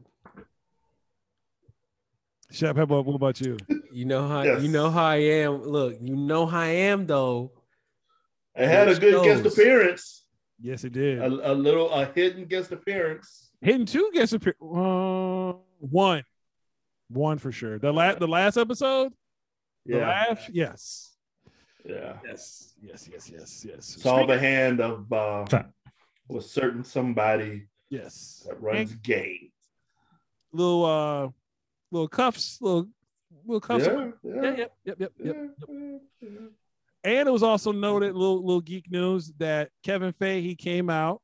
Shep, how about what about you? You know how Yes. you know how I am. Look, you know how I am though. it had a good guest appearance, Yes, it did. a, a little a hidden guest appearance. Hidden two guest appear. Uh, one, one for sure. The last the last episode. The Yeah, laugh. Yes. yeah. Yes. Yes. Yes. Yes. Yes. Saw the hand of uh, a certain somebody Yes. that runs game. little uh little cuffs, little little cuffs. Yeah, Yeah, yeah, yep, yep, yep, yep. yeah, yeah. And it was also noted, little little geek news, that Kevin Feige he came out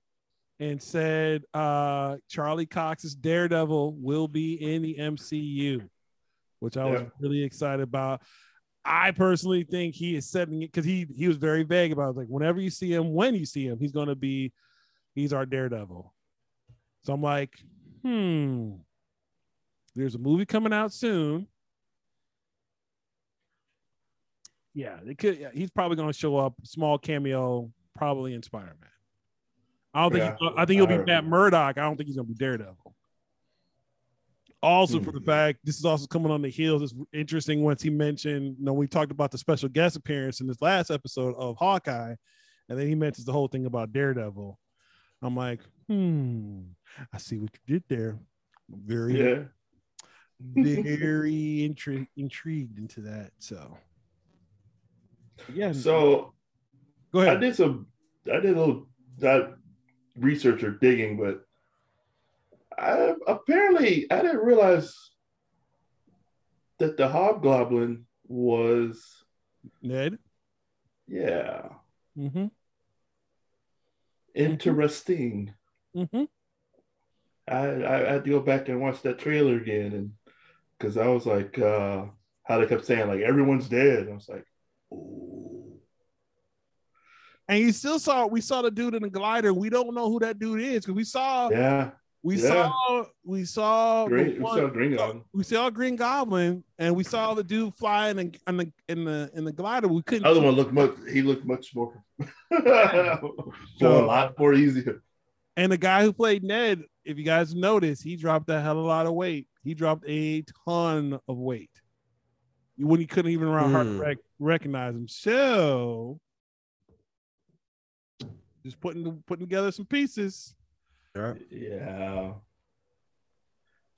and said uh Charlie Cox's Daredevil will be in the MCU, which I was Yeah. really excited about. I personally think he is setting it because he he was very vague about it. like whenever you see him, when you see him, he's gonna be he's our Daredevil. So I'm like, hmm. There's a movie coming out soon. Yeah, they could. Yeah, he's probably going to show up, small cameo, probably in Spider Man. I don't think. Yeah, he- I think he'll be Matt Murdock. I don't think he's going to be Daredevil. Also, for the Hmm. fact this is also coming on the heels. It's interesting once he mentioned. You know, we talked about the special guest appearance in this last episode of Hawkeye, and then he mentions the whole thing about Daredevil. I'm like, hmm, I see what you did there. Very, Yeah. very intri- intrigued into that. So, yeah. So go ahead. I did some, I did a little that research or digging, but I apparently I didn't realize that the Hobgoblin was, Ned. yeah, Mm-hmm. interesting. Mm-hmm. I, I I had to go back and watch that trailer again, and because I was like, uh, how they kept saying like everyone's dead. I was like, ooh, And you still saw we saw the dude in the glider. We don't know who that dude is because we saw yeah, we yeah. saw we saw the great. We one- saw Green Goblin. we saw Green Goblin and we saw the dude flying in, in the in the in the glider. We couldn't. Other one looked much. He looked much more, So- so, a lot more easier. And the guy who played Ned, if you guys notice, he dropped a hell of a lot of weight. He dropped a ton of weight. When you couldn't even around hard Hmm. rec- recognize him. So just putting putting together some pieces. Right. Yeah,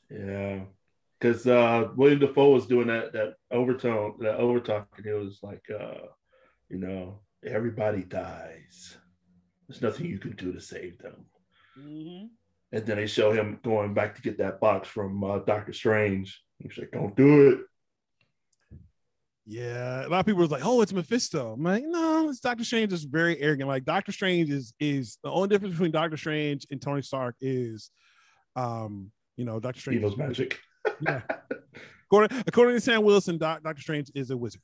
yeah. Because uh, William Dafoe was doing that that overtone, that overtalk, and it was like, uh, you know, everybody dies. There's nothing you can do to save them. And then they show him going back to get that box from uh, Doctor Strange. He's like, "Don't do it." Yeah, a lot of people was like, "Oh, it's Mephisto." I'm like, "No, it's Doctor Strange." Is very arrogant. Like Doctor Strange is is the only difference between Doctor Strange and Tony Stark is, um, you know, Doctor Strange. knows magic. Yeah. according according to Sam Wilson, Doc, Doctor Strange is a wizard.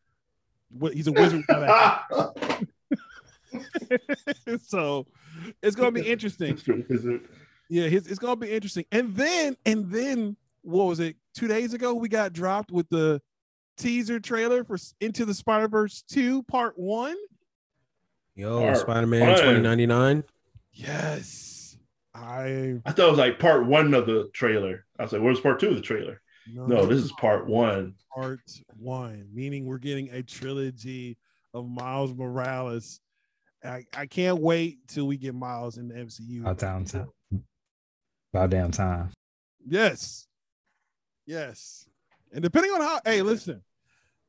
He's a wizard. so it's gonna be interesting. Yeah, it's, it's gonna be interesting. And then and then what was it? Two days ago, we got dropped with the teaser trailer for Into the Spider Verse two Part One. Yo, Spider Man one. 2099. Yes. I I thought it was like part one of the trailer. I was like, where's part two of the trailer? No, this is part one. part one, meaning we're getting a trilogy of Miles Morales. I, I can't wait till we get Miles in the MCU. About damn time. About damn time. Yes. Yes. And depending on how, hey, listen,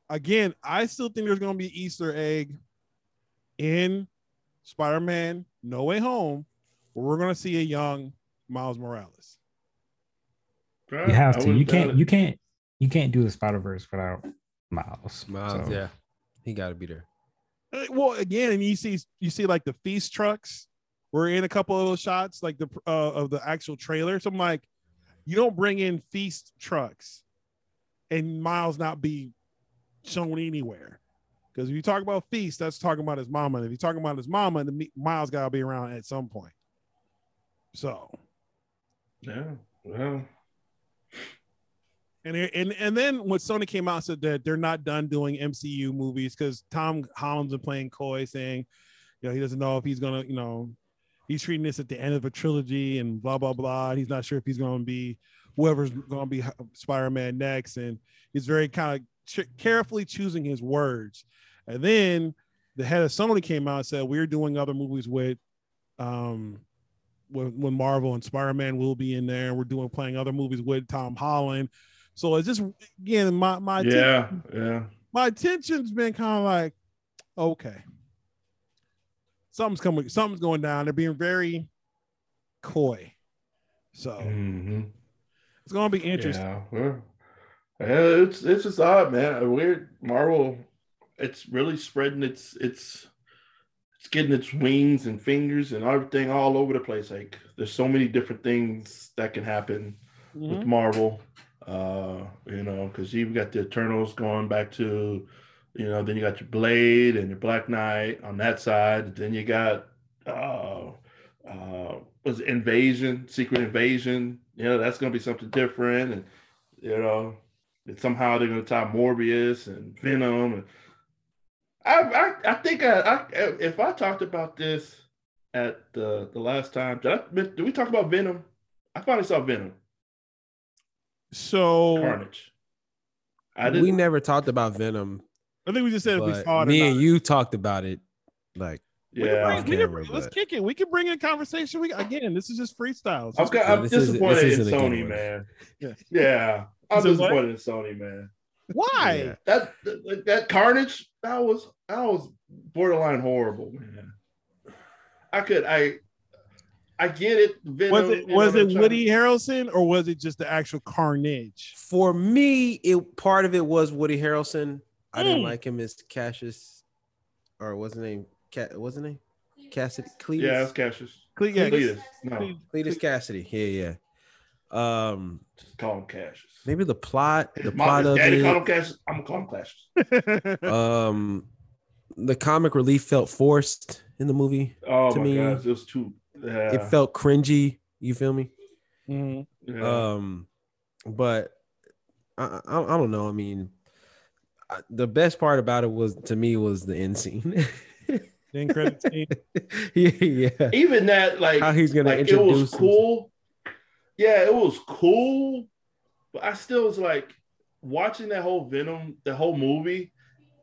again, I still think there's going to be Easter egg in Spider Man No Way Home where we're going to see a young Miles Morales. You have to. You can't. You can't. You can't do the Spider Verse without Miles. Miles, So, yeah, he got to be there. Well, again, and you see, you see like the feast trucks. We're in a couple of those shots, like the uh, of the actual trailer. So I'm like, you don't bring in feast trucks and Miles not be shown anywhere. Because if you talk about feast, that's talking about his mama. And if you're talking about his mama, then Me- Miles got to be around at some point. So, Yeah. Well, and and and then when Sony came out and said that they're not done doing MCU movies because Tom Holland's been playing coy, saying, you know, he doesn't know if he's gonna, you know, he's treating this at the end of a trilogy and blah blah blah. He's not sure if he's gonna be whoever's gonna be Spider-Man next, and he's very kind of ch- carefully choosing his words. And then the head of Sony came out and said, "We're doing other movies with, um, when, when Marvel and Spider-Man will be in there. We're doing playing other movies with Tom Holland." So it's just again my my yeah, yeah. my attention's been kind of like, okay, something's coming, something's going down. They're being very coy, so hmm it's gonna be interesting. Yeah, well, yeah, it's it's just odd, man. Weird Marvel. It's really spreading its its it's getting its wings and fingers and everything all over the place. Like there's so many different things that can happen with Mhm. Marvel. Uh, you know, because you've got the Eternals going back to, you know, then you got your Blade and your Black Knight on that side. Then you got uh uh was Invasion, Secret Invasion. You know, that's gonna be something different. And you know, and somehow they're gonna tie Morbius and Venom. And I I, I think I, I if I talked about this at the the last time, did, I, did we talk about Venom? I finally saw Venom. So Carnage. I we didn't. We never talked about Venom, I think we just said if we but saw it. me and you talked about it. Like, We can bring- we can camera, let's but- kick it. We can bring in conversation. We again, this is just freestyle. It's I'm, just- I'm this isn't- disappointed in Sony, game, man. Yeah. Yeah, I'm So what? disappointed in Sony, man. Why? Yeah. That, that that Carnage, that was that was borderline horrible, man. I could I I get it. Venom, Was it was it trying- Woody Harrelson or was it just the actual Carnage? for me, it part of it was Woody Harrelson. I didn't Mm. like him as Cassius, or what's his name? Cat, what's his name? Cassidy, Cletus, Yeah, it's Cassius. Cle- yeah, Cletus. No, Cle- Cletus Cassidy. Yeah, yeah. Um, just call him Cassius. maybe the plot, the mom, plot of daddy it. called him Cassius. I'm gonna call him Cassius. um the comic relief felt forced in the movie Oh To my me, gosh, it was too. Yeah, it felt cringy you feel me Mhm. yeah. um but I, I i don't know i mean I, the best part about it was to me was the end scene The end credit scene. yeah yeah even that like how he's gonna like it introduce was him. cool. Yeah, it was cool, but I still was like watching that whole Venom, the whole movie,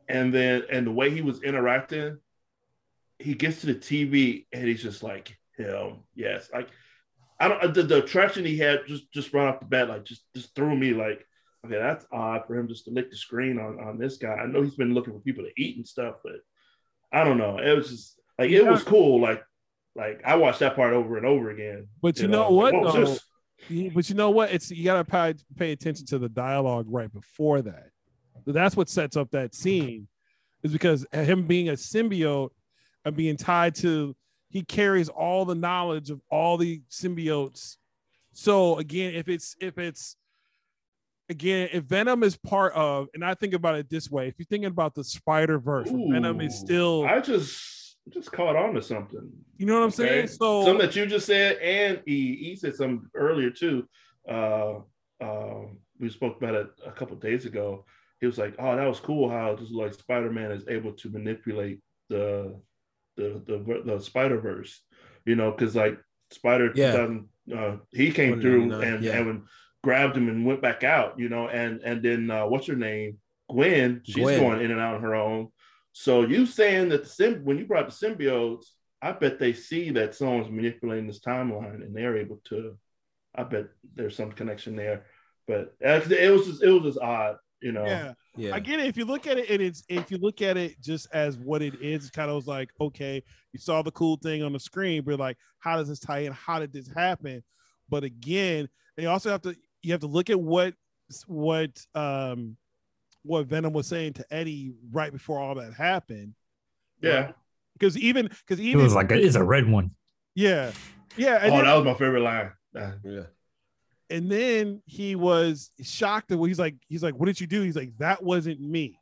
and then and the way he was interacting. He gets to the TV and he's just like him. Yes, like I don't the, the attraction he had just just right off the bat, like just just threw me like. Okay, that's odd for him just to lick the screen on, on this guy. I know he's been looking for people to eat and stuff, but I don't know. It was just like it was cool. Like like I watched that part over and over again. But you You know know, what? was though? this? But you know what? It's you gotta pay, pay attention to the dialogue right before that. That's what sets up that scene, is because him being a symbiote and being tied to, he carries all the knowledge of all the symbiotes. So again, if it's if it's again, if Venom is part of, and I think about it this way, if you're thinking about the Spider Verse, Venom is Ooh, still, I just just caught on to something. you know what I'm saying? So Something that you just said, and he he said something earlier too. Uh, um, we spoke about it a couple days ago. He was like, "Oh, that was cool how just like Spider Man is able to manipulate the the the, the Spider Verse, you know, because like Spider Yeah. 2000, uh, he came through 199, and, yeah. and grabbed him and went back out, you know, and and then uh, what's her name, Gwen, she's Gwen. going in and out on her own. So you saying that the sym- when you brought the symbiotes, I bet they see that someone's manipulating this timeline and they're able to. I bet there's some connection there, but uh, it was just it was just odd, you know. Yeah. Yeah. I get it. If you look at it, and it's if you look at it just as what it is, it's kind of was like, okay, you saw the cool thing on the screen, but like, how does this tie in? How did this happen? But again, they also have to you have to look at what what um what Venom was saying to Eddie right before all that happened. Yeah. Because even because It even was like a, it's a red one. yeah, yeah, and Oh, then- that was my favorite line. Yeah. and then he was shocked at what he's like, he's like, What did you do? He's like, That wasn't me.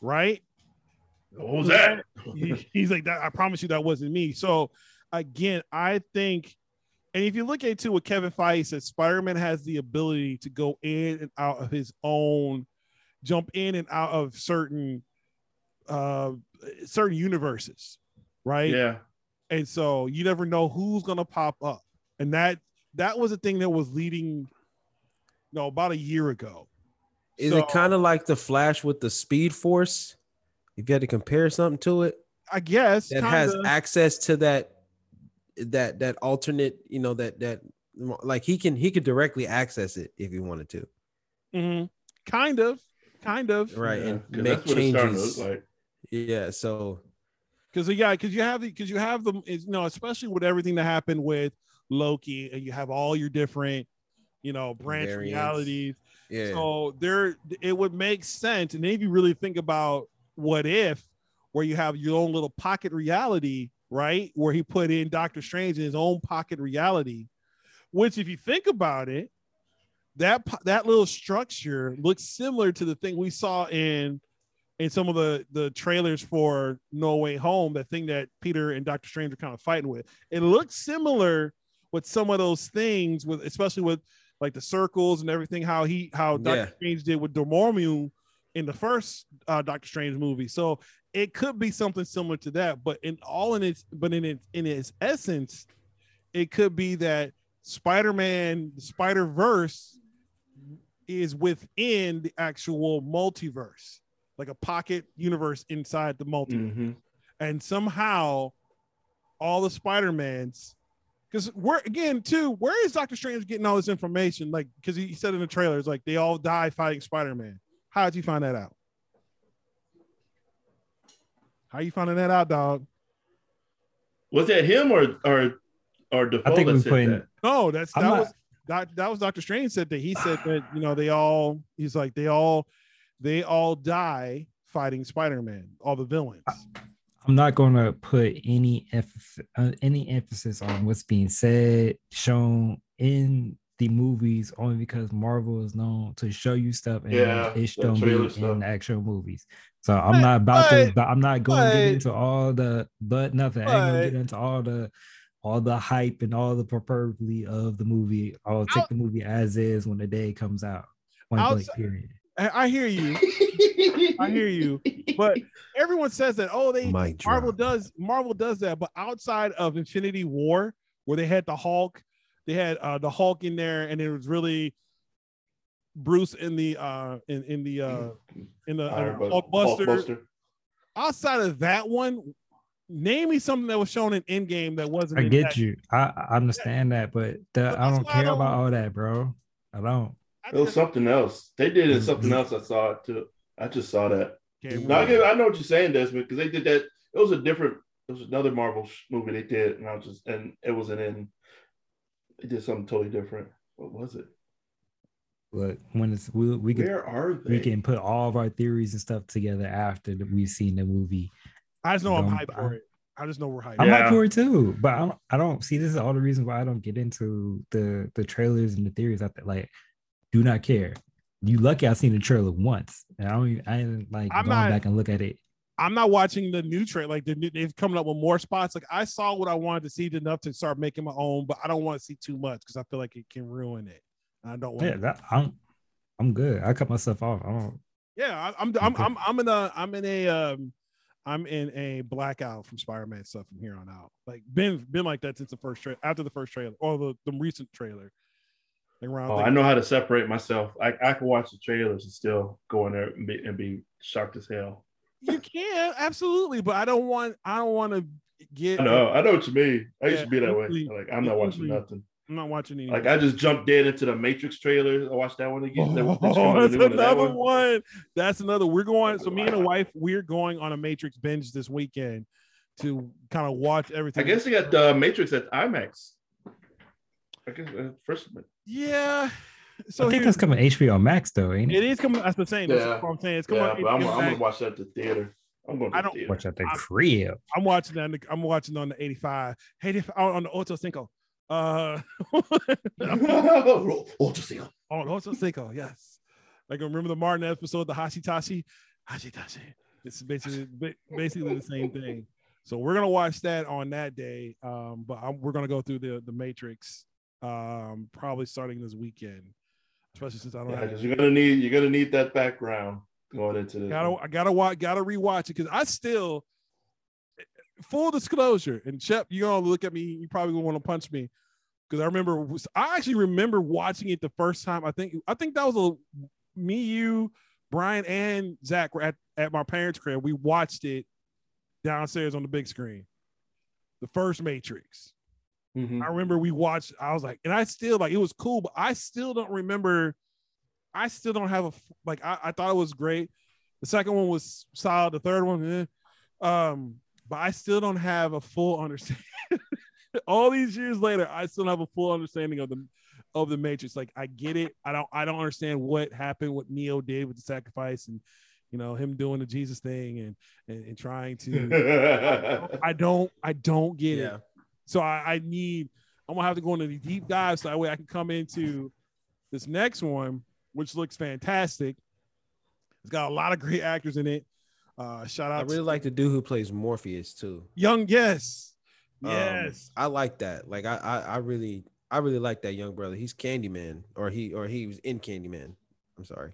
Right. What was that? He- he's like that. I promise you that wasn't me. So again, I think, and if you look at it too, what Kevin Feige said, Spider-Man has the ability to go in and out of his own, jump in and out of certain, uh, certain universes, right? Yeah. And so you never know who's gonna pop up, and that that was a thing that was leading, you know, about a year ago. Is So- it kind of like the Flash with the Speed Force? If you had to compare something to it, I guess that has kinda. access to that that that alternate, you know, that that like he can he could directly access it if he wanted to, Mhm. kind of, kind of, right? Yeah, and 'cause make that's what it's starting to changes. like. Yeah, so because yeah, because you have the because you have them, is you know, especially with everything that happened with Loki, and you have all your different, you know, branch Variants. realities. yeah, So there, it would make sense, and then if you really think about what if, where you have your own little pocket reality, right, where he put in Doctor Strange in his own pocket reality, which if you think about it, that that little structure looks similar to the thing we saw in in some of the the trailers for No Way Home, that thing that Peter and Doctor Strange are kind of fighting with. It looks similar with some of those things, with especially with like the circles and everything. How he how Doctor Yeah. Strange did with Dormammu in the first uh, Doctor Strange movie. So it could be something similar to that, but in all in its but in its in its essence, it could be that Spider-Man, Spider-Verse is within the actual multiverse, like a pocket universe inside the multiverse. Mhm. And somehow all the Spider-Mans, because where again, too, where is Doctor Strange getting all this information? Like, because he said in the trailers, like they all die fighting Spider-Man. How did you find that out? How you finding that out, dog? Was that him or or or Dafoe I think that we said put that? No, that's I'm that not- was that, that was Doctor Strange said that he said that you know they all he's like they all they all die fighting Spider-Man, all the villains. I'm not going to put any emphasis, uh, any emphasis on what's being said, shown in the movies, only because Marvel is known to show you stuff and Yeah, it that don't be stuff. in actual movies. So I'm But- not about to. but- But I'm not going to get into all the but nothing. I ain't gonna get into all the all the hype and all the hyperbole of the movie. I'll take Out- the movie as is when the day comes out. Point blank. Period. I, I hear you, I hear you, but everyone says that oh they Marvel does Marvel does that, but outside of Infinity War, where they had the Hulk, they had uh, the Hulk in there, and it was really Bruce in the uh in in the uh in the uh, Iron Hulkbuster. Hulkbuster. Outside of that one, name me something that was shown in Endgame that wasn't. I get that. you. I, I understand that, but the, But I don't why I care about don't- all that, bro. I don't. It was something else. They did it something Mhm. else. I saw it too. I just saw that. can't No, I, remember. get, I know what you're saying, Desmond, because they did that. It was a different. It was another Marvel movie they did, and I was just, and it wasn't in. They did something totally different. What was it? But when it's we we can Where are they? we can put all of our theories and stuff together after that we've seen the movie. I just know I'm Don't- hyped for it. I just know we're hyped. I'm Yeah. hyped for it too, but I don't, I don't see this is all the reason why I don't get into the the trailers and the theories. I like do not care. You lucky I seen the trailer once, and I don't even, I didn't like I'm going not- back and look at it. I'm not watching the new trailer. Like the new, they've coming up with more spots. Like I saw what I wanted to see enough to start making my own, but I don't want to see too much because I feel like it can ruin it. I don't want. Yeah, that, I'm I'm good. I cut myself off. I don't. Yeah, I, I'm, I'm, Okay. I'm, I'm in a, I'm in a, um, I'm in a blackout from Spider-Man stuff from here on out. Like been been like that since the first trailer, after the first trailer or the, the recent trailer. Like around Oh, like- I know how to separate myself. I, I can watch the trailers and still go in there and be, and be shocked as hell. You can absolutely, but I don't want I don't want to get I know, I know what you mean. I used Yeah, to be that way. Like I'm not watching nothing. I'm not watching anything. Like I just jumped dead into the Matrix trailer. I watched that one again. Oh, that's coming, that's the new one, that another one. That's another. We're going. So me and the wife, we're going on a Matrix binge this weekend to kind of watch everything. I guess they got the Matrix at IMAX. I guess uh, first. Yeah. So I think here's- that's coming HBO Max though, ain't it? it is coming. That's the same. That's Yeah. what I'm saying. It's coming. Yeah, but I'm, I'm gonna watch that at the theater. I'm going to I the don't theater. Watch at the I- crib. I'm watching that. On the, I'm watching on the 85. Hey, on on the Ocho Cinco. Uh, oh, just see. on Ocho Cinco. Yes. Like remember the Martin episode, the Hashitashi, Hashitashi. It's basically ba- basically the same thing. So we're gonna watch that on that day. Um, but I'm, we're gonna go through the the Matrix. Um, probably starting this weekend, especially since I don't Yeah, because you're gonna need you're gonna need that background going into this. Gotta I gotta watch gotta rewatch it because I still full disclosure and Shep, you're gonna look at me, you probably gonna want to punch me because I remember I actually remember watching it the first time. I think I think that was a me, you, Brian, and Zach were at, at my parents' crib. We watched it downstairs on the big screen. The first Matrix. Mhm. I remember we watched, I was like, and I still like it was cool, but I still don't remember. I still don't have a like I, I thought it was great. The second one was solid, the third one, eh. um, but I still don't have a full understanding. All these years later, I still don't have a full understanding of the of the Matrix. Like I get it. I don't I don't understand what happened, what Neo did with the sacrifice and you know him doing the Jesus thing and and, and trying to I don't I don't get it. Yeah. So I, I need I'm gonna have to go into the deep dive so that way I can come into this next one, which looks fantastic. It's got a lot of great actors in it. Uh shout out! I really to like the dude who plays Morpheus too. Young Yes. Um, Yes. I like that. Like I, I, I really, I really like that young brother. He's Candyman, or he, or he was in Candyman. I'm sorry,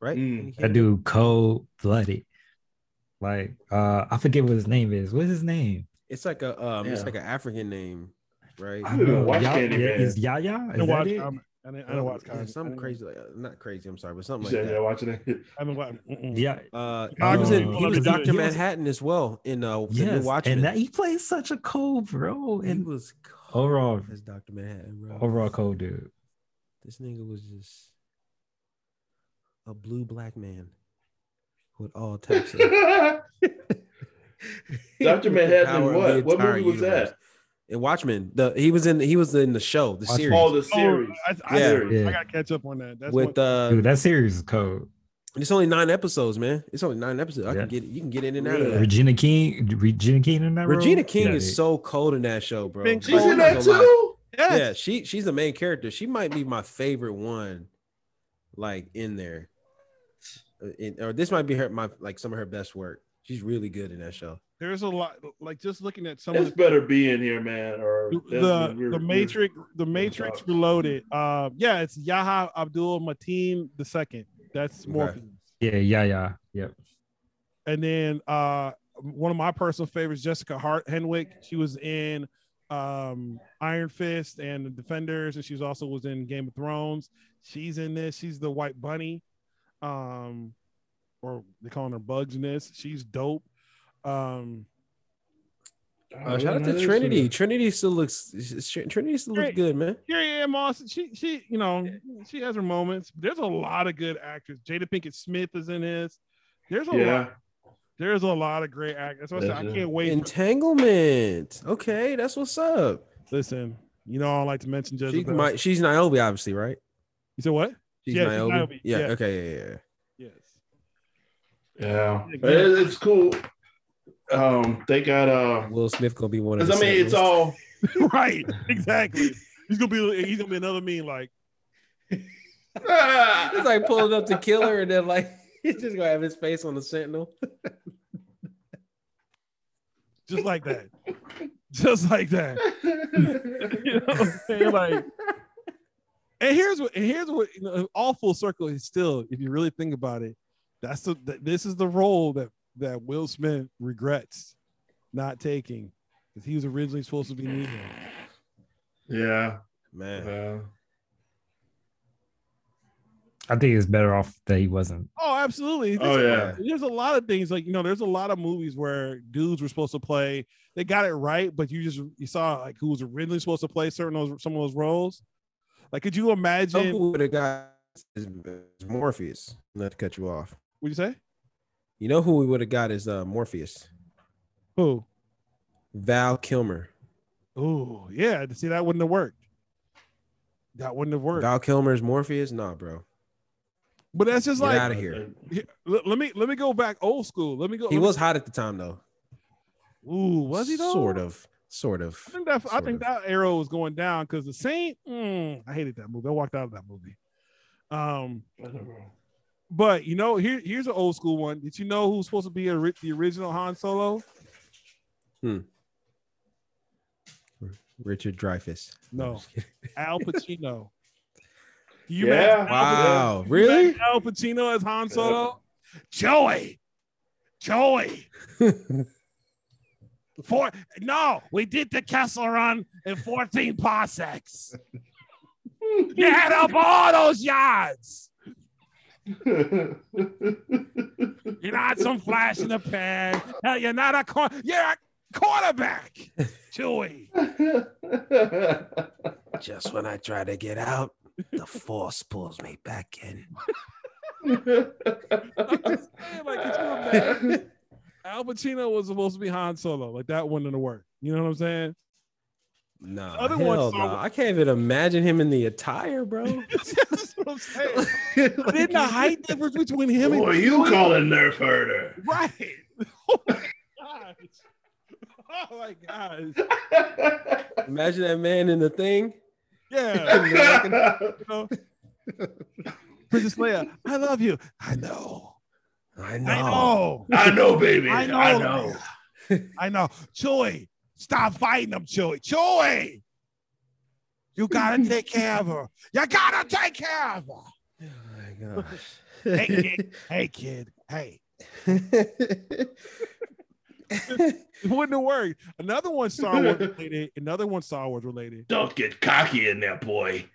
right? Mm. That dude cold blooded. Like uh I forget what his name is. What's his name? It's like a, um, it's like an African name, right? I didn't watch Ya- Candyman. yeah, is Yahya? I Is didn't watch it? um, I didn't, I didn't watch Yeah, Con- I something crazy, like, not crazy. I'm sorry, but something said like you're that. watching it. I haven't watched. mm-mm. Yeah. Uh, I he was in, he was Doctor he was- Manhattan as well in uh, the new Watchmen. and that he plays such a cold bro. he was cold overall, as Doctor Manhattan, bro. overall cold dude. This nigga was just a blue black man with all types of Dr. Manhattan power in of the what? What movie was universe. that? In Watchmen, the he was in he was in the show, the Watchmen. series Oh, the Oh, series. I, I, Yeah. I gotta catch up on that. That's with one, uh, Dude, that series is cold. it's only nine episodes, man. It's only nine episodes. I Yeah. can get you can get in and out of Really? that. Regina King, Regina King in that role? Regina King Yeah, is dude. so cold in that show, bro. Been She's cold. in that too. yes. Yeah, she she's the main character. She might be my favorite one, like in there. Uh, in- or this might be her my like some of her best work. She's really good in that show. There's a lot like just looking at some That's of the better be in here, man. Or the that's- the we're- Matrix the Matrix talk. Reloaded. Uh, yeah, it's Yahya Abdul Mateen the second. That's Okay. Morpheus. Yeah, yeah, yeah. Yep. And then uh, one of my personal favorites, Jessica Hart Henwick. She was in um, Iron Fist and the Defenders, and she's also was in Game of Thrones. She's in this. She's the White Bunny, um, or they calling her Bugs in this. She's dope. Um, Uh, shout out to Trinity. Trinity still looks Trinity still looks good, man. Carrie Ann Moss, she she you know she has her moments. There's a lot of good actors. Jada Pinkett Smith is in this. There's a Yeah. lot. There's a lot of great actors. That's why I, I can't wait. for- Entanglement. Okay, that's what's up. Listen, you know I like to mention She might, she's Niobe, obviously, right? you said what? She's Yeah, she's Niobe. Niobe, Yeah, yeah. Okay. Yeah. Yeah. Yes. Yeah, Yeah, But it- it's cool. Um, they got uh. Will Smith gonna be one of. because The I mean, it's all. right. Exactly. He's gonna be. He's gonna be another mean like. It's like pulling up to kill her, and then like he's just gonna have his face on the Sentinel. Just like that. Just like that. you know what I'm saying? Like, and here's what, and here's what, you know, all full circle is still, if you really think about it, that's the, th- this is the role that that Will Smith regrets not taking because he was originally supposed to be Neo. Yeah. Man. yeah. I think it's better off that he wasn't. Oh, absolutely. Oh, There's- yeah. There's a lot of things like you know, there's a lot of movies where dudes were supposed to play. They got it right, but you just you saw like who was originally supposed to play certain those some of those roles. Like, could you imagine? who would have got is, is Morpheus. Not to cut you off. What'd you say? You know who we would have got is uh, Morpheus. Who? Val Kilmer. Oh, yeah. See, that wouldn't have worked. That wouldn't have worked. Val Kilmer's Morpheus? Nah, bro. but that's just Get like out of here. Here, let, let me let me go back old school. Let me go. He let me- was hot at the time though. Ooh, was he though? Sort of. Sort of. I think that I think of. that arrow was going down because the Saint. mm, I hated that movie. I walked out of that movie. Um, I don't know. But you know, here here's an old school one. Did you know who's supposed to be a, the original Han Solo? Hmm. Richard Dreyfuss. No, Al Pacino. Can Yeah. imagine Wow. can you Really? imagine Al Pacino as Han Solo. Joey, Joey. Four. No, we did the Kessel Run in 14 parsecs. You had up all those yards. You're not some flash in the pan. Hell, you're not a cor- You're a quarterback. Chewie. Just when I try to get out, the force pulls me back in. I'm just saying, like, could you imagine? Al Pacino was supposed to be Han Solo. Like that wouldn't have worked. You know what I'm saying? Nah, Other hell ones no. are- I can't even imagine him in the attire, bro. That's what I'm saying. But in the height difference between him Who and are you calling nerf herder? right. Oh my gosh. Oh my gosh. imagine that man in the thing. Yeah. You know? Princess Leia, I love you. I know. I know. I know. I know, baby. I know. I know. Leia. I know. Chewie, stop fighting them, Chewie. Chewie. You gotta take care of her. You gotta take care of her. Oh my gosh. Hey kid. Hey kid. Hey. It wouldn't have worked. Another one Star Wars related. Another one Star Wars related. Don't get cocky in there, boy.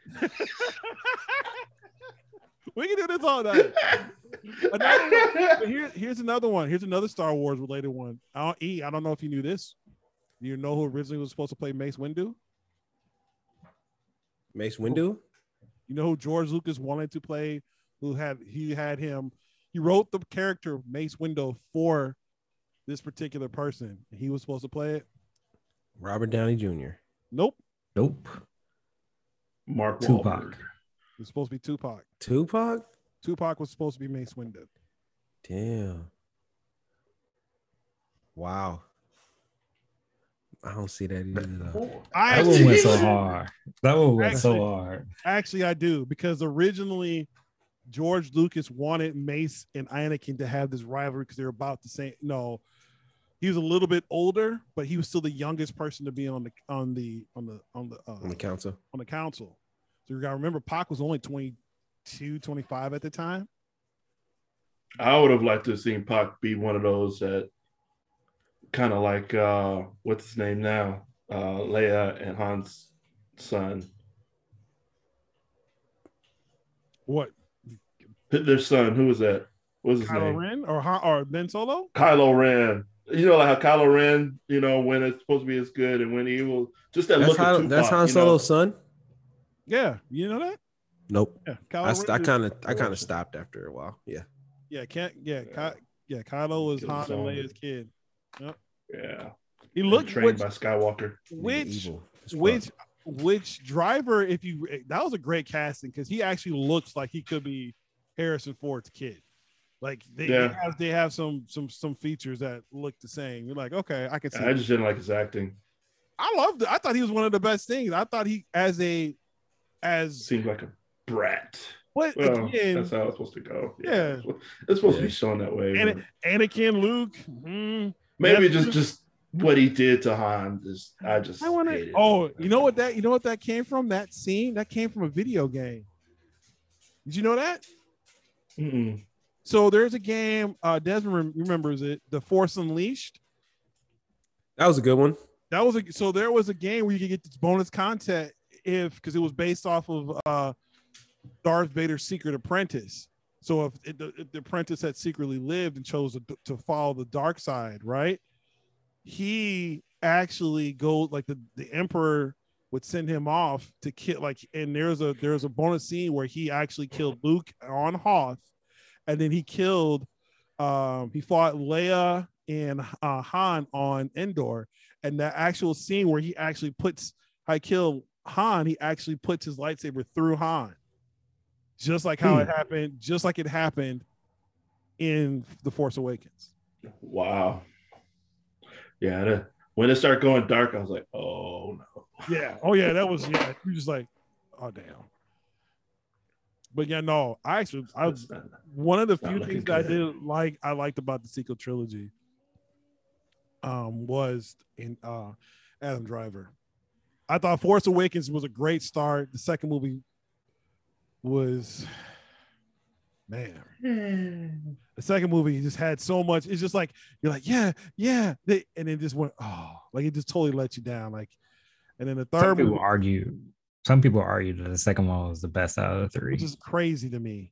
We can do this all night. Another one, here, here's another one. Here's another Star Wars related one. I don't, e, I don't know if you knew this. Do you know who originally was supposed to play Mace Windu? Mace Windu? You know who George Lucas wanted to play? Who had he had him? He wrote the character Mace Windu for this particular person. He was supposed to play it. Robert Downey Jr. Nope. Nope. Mark Tupac. Wahlberg. It was supposed to be Tupac. Tupac? Tupac was supposed to be Mace Windu. Damn. Wow. I don't see that either. though. I That one went so hard. That one went Actually- so hard. actually I do because originally George Lucas wanted Mace and Anakin to have this rivalry because they're about the same. No, he was a little bit older, but he was still the youngest person to be on the on the on the on the uh, On the council. on the council. So you got to remember, Pac was only 22, 25 at the time. I would have liked to have seen Pac be one of those that kind of like uh what's his name now? Uh Leia and Han's son. What? Their son, who was that? What was his Kylo name? Ren or Han- or Ben Solo? Kylo Ren. You know, like how Kylo Ren, you know, when it's supposed to be as good and when evil, just that That's, look of Tupac, that's Han you know? Solo's son? Yeah, you know that? Nope. Yeah, Kylo I, Ren st- I is- kind of I kind of stopped after a while. Yeah. Yeah, can't. Yeah, Ky- yeah. Kylo was Killed Han and. Leia's kid. Yeah. He looked trained which by Skywalker. Which evil as fuck. which which driver? If you that was a great casting because he actually looks like he could be Harrison Ford's kid. Like they, they have they have some some some features that look the same. You're like, okay, I can see. I it. just didn't like his acting. I loved it. I thought he was one of the best things. I thought he as a as Seemed like a brat. but Well, again, that's how it's supposed to go. Yeah. It's, it's supposed to be shown that way. and but Anakin, Luke. mm, Maybe That's- just just what he did to Han. Just I just I want hated to. it. Oh, you know what that? You know what that came from? That scene that came from a video game. Did you know that? Mm-mm. So there's a game. Uh, Desmond remembers it. The Force Unleashed. That was a good one. That was a so there was a game where you could get this bonus content if because it was based off of uh Darth Vader's Secret Apprentice. So if, it, the, if the apprentice had secretly lived and chose to, to follow the dark side, right? He actually goes like the, the emperor would send him off to kill like and there's a there's a bonus scene where he actually killed Luke on Hoth and then he killed um he fought Leia and uh, Han on Endor and that actual scene where he actually puts I kill Han he actually puts his lightsaber through Han just like how it happened just like it happened in the Force Awakens Wow. Yeah. the- when it started going dark, I was like, oh no. yeah oh yeah that was yeah you just like oh damn but yeah no I actually I was one of the few things I did like I liked about the sequel trilogy um was in uh Adam Driver. I thought Force Awakens was a great start. The second movie was man. Hmm. The second movie just had so much. It's just like you're like, yeah, yeah, they, and it just went, oh, like it just totally let you down. Like, and then the third. Some third people movie, argue. Some people argue that the second one was the best out of the three. which is crazy to me.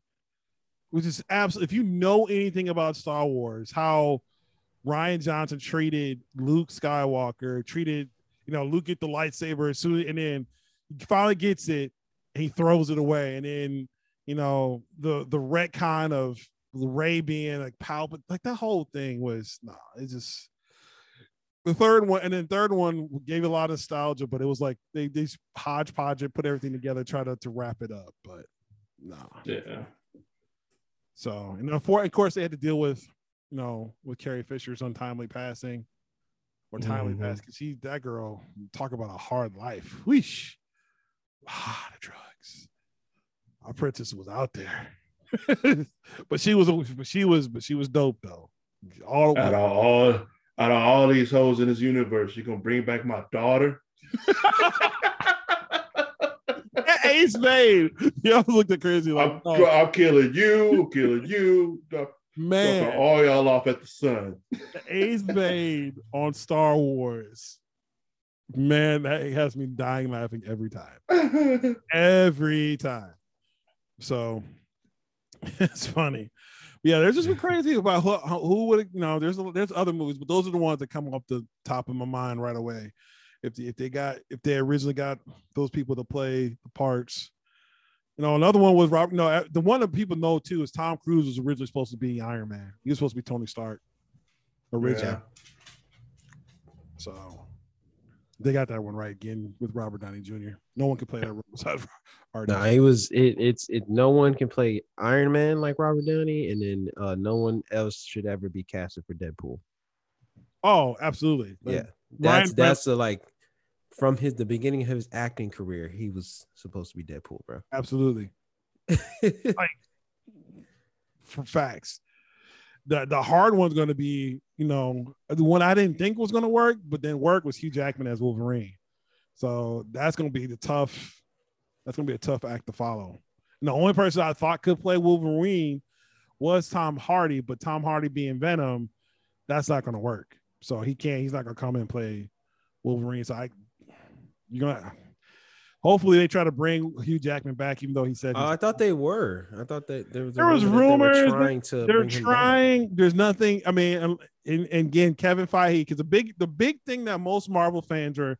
Which is absolutely, if you know anything about Star Wars, how Rian Johnson treated Luke Skywalker, treated, you know, Luke get the lightsaber as soon, and then he finally gets it, and he throws it away, and then you know the the retcon of Rey being like Palpatine, like that whole thing was nah. It just the third one, and then third one gave a lot of nostalgia, but it was like they they just hodgepodge it, put everything together, try to to wrap it up, but no. Yeah. So, and then for, of course, they had to deal with, you know, with Carrie Fisher's untimely passing or timely Mhm. pass because she, that girl, talk about a hard life. Lot of drugs. Our princess was out there, but she was, but she was, but she was dope though. All Out of all out of all these hoes in this universe, you're gonna bring back my daughter. Ace Spade. Y'all looked at crazy like, I'm, oh, I'm killing you, killing you, man, all y'all off at the sun. Ace Spade on Star Wars. Man, that has me dying laughing every time. Every time. So it's funny. Yeah, there's just been crazy about who, who would you know. There's there's other movies, but those are the ones that come off the top of my mind right away. If if they got if they originally got those people to play the parts, you know, another one was Robert. No, eh, the one that people know too is Tom Cruise was originally supposed to be Iron Man. He was supposed to be Tony Stark originally. Yeah. So they got that one right again with Robert Downey Jr. No one can play that role besides RDJ. No, it was it. It's it. No one can play Iron Man like Robert Downey, and then uh, no one else should ever be casted for Deadpool. Oh, absolutely. Yeah, Ryan that's that's the like from his the beginning of his acting career, he was supposed to be Deadpool, bro. absolutely. Like for facts. The the hard one's gonna be, you know, the one I didn't think was gonna work, but then work was Hugh Jackman as Wolverine. So that's gonna be the tough, that's gonna be a tough act to follow. And the only person I thought could play Wolverine was Tom Hardy, but Tom Hardy being Venom, that's not gonna work. So he can't, he's not gonna come and play Wolverine. So I you're gonna hopefully they try to bring Hugh Jackman back, even though he said Uh, I thought they were. I thought that there was. There was rumor that they were rumors trying to. they're trying. There's nothing. I mean, and, and again, Kevin Feige, because the big the big thing that most Marvel fans are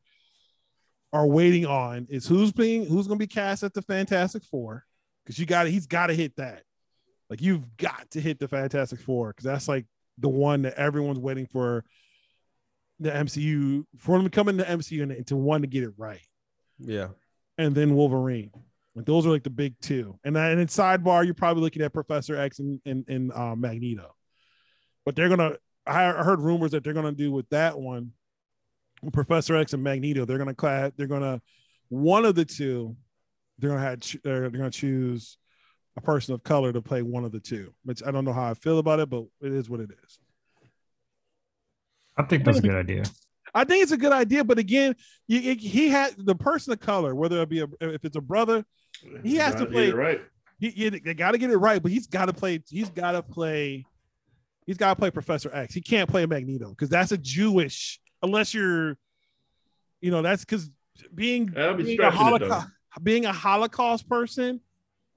are waiting on is who's being who's going to be cast at the Fantastic Four. Because you got he's got to hit that. Like you've got to hit the Fantastic Four because that's like the one that everyone's waiting for the MCU for them to come into the MCU and to one to get it right Yeah. And then Wolverine. Like those are like the big two. And then and in sidebar, you're probably looking at Professor X and and, and uh, Magneto. But they're gonna. I I heard rumors that they're gonna do with that one, with Professor X and Magneto. They're gonna class. They're gonna one of the two. They're gonna have. They're, they're gonna choose a person of color to play one of the two. Which I don't know how I feel about it, but it is what it is. I think that's a good idea. I think it's a good idea, but again, you, it- he had the person of color, whether it be a, if it's a brother, He has to play- right. he, he they got to get it right, but he's got to play. He's got to play. He's got to play Professor X. He can't play Magneto because that's a Jewish. Unless you're, you know, that's because being be being a, stretching it, though. Holocaust, being a Holocaust person,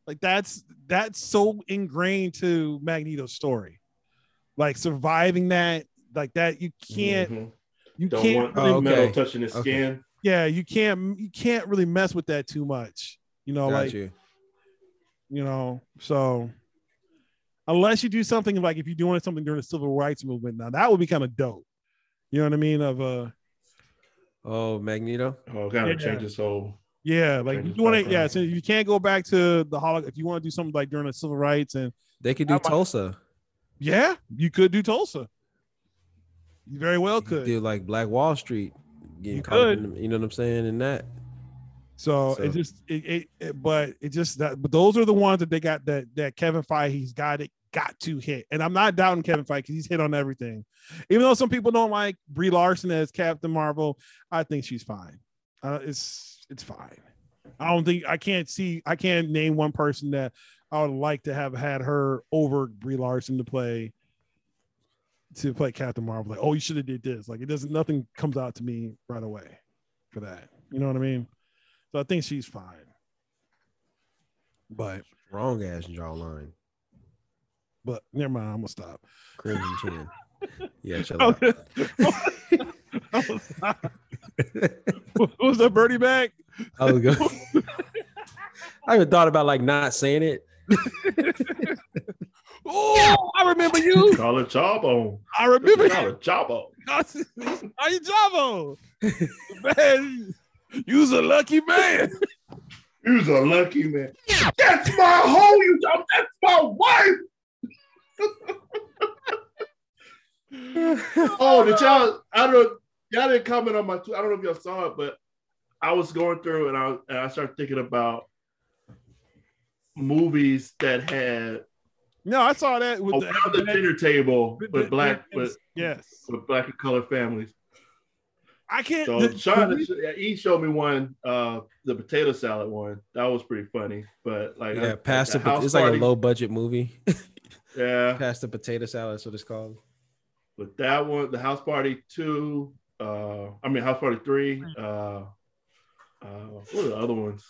like that's that's so ingrained to Magneto's story, like surviving that, like that. You can't. Mhm. You Don't can't. want Oh, the okay. metal touching his Okay. skin. yeah, you can't. You can't really mess with that too much. You know, Got like you. you know so unless you do something like if you're doing something during the civil rights movement now that would be kind of dope you know what i mean of uh Oh, Magneto. Oh, kind of Yeah. change his whole. yeah like you want to yeah so you can't go back to the Holocaust if you want to do something like during the civil rights and They could do I might- Tulsa. yeah you could do tulsa you very well You could do like Black Wall Street. Getting You could. the- you know what I'm saying? In that. so, So- it just it, it, it but it just that but those are the ones that they got that that kevin feige he's got it got to hit and i'm not doubting kevin feige because he's hit on everything even though some people don't like brie larson as captain marvel i think she's fine uh, it's it's fine i don't think i can't see i can't name one person that i would like to have had her over brie larson to play to play captain marvel like oh you should have did this like it doesn't nothing comes out to me right away for that you know what i mean so I think she's fine. But Wrong ass jawline. but never mind, I'm gonna stop. Crimson chin. Yeah, chill out. what was that birdie bag? I was good. I even thought about like not saying it. Oh, I remember you. Call it jawbone. I remember Call you. it jawbone. Are you Javo? Man, you's a lucky man. You's a lucky man. That's my hoe, you dumb. That's my wife. oh, did y'all? I don't. Y'all didn't comment on my. I don't know if y'all saw it, but I was going through and I and I started thinking about movies that had No, I saw that with around Oh, the dinner table with with the- black yes, with, yes. with black and colored families. I can't. So the- Sean, the- he showed me one, uh, the potato salad one. That was pretty funny. But like, Yeah, I- past the, the house it's like a low budget movie. Yeah, past the potato salad, that's what it's called. but that one, the house party two, uh, I mean house party three. Uh, uh, what are the other ones?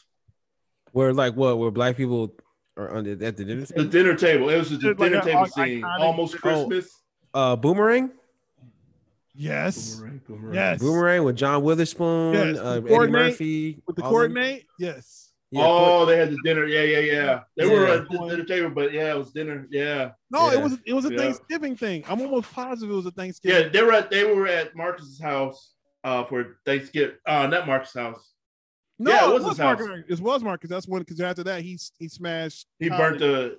Where like what? Where black people are under at the dinner The table? dinner table. It was just the It's like dinner table iconic- scene. Almost Oh. Christmas. Uh, Boomerang. yes, Boomerang, boomerang. Yes. Boomerang with John Witherspoon, Yes, uh, Eddie coordinate Murphy. with the all them. coordinate. Yes. Yeah, oh, they had the dinner. Yeah, yeah, yeah. They were at the dinner table, but yeah, it was dinner. Yeah, No, it was it was a Yeah. Thanksgiving thing. I'm almost positive it was a Thanksgiving. yeah. They were at they were at Marcus's house uh, for Thanksgiving. Uh, not Marcus's house. No, Yeah, it it was was, his. Marcus. It was Marcus. That's when because after that he he smashed. He Holly. burnt the.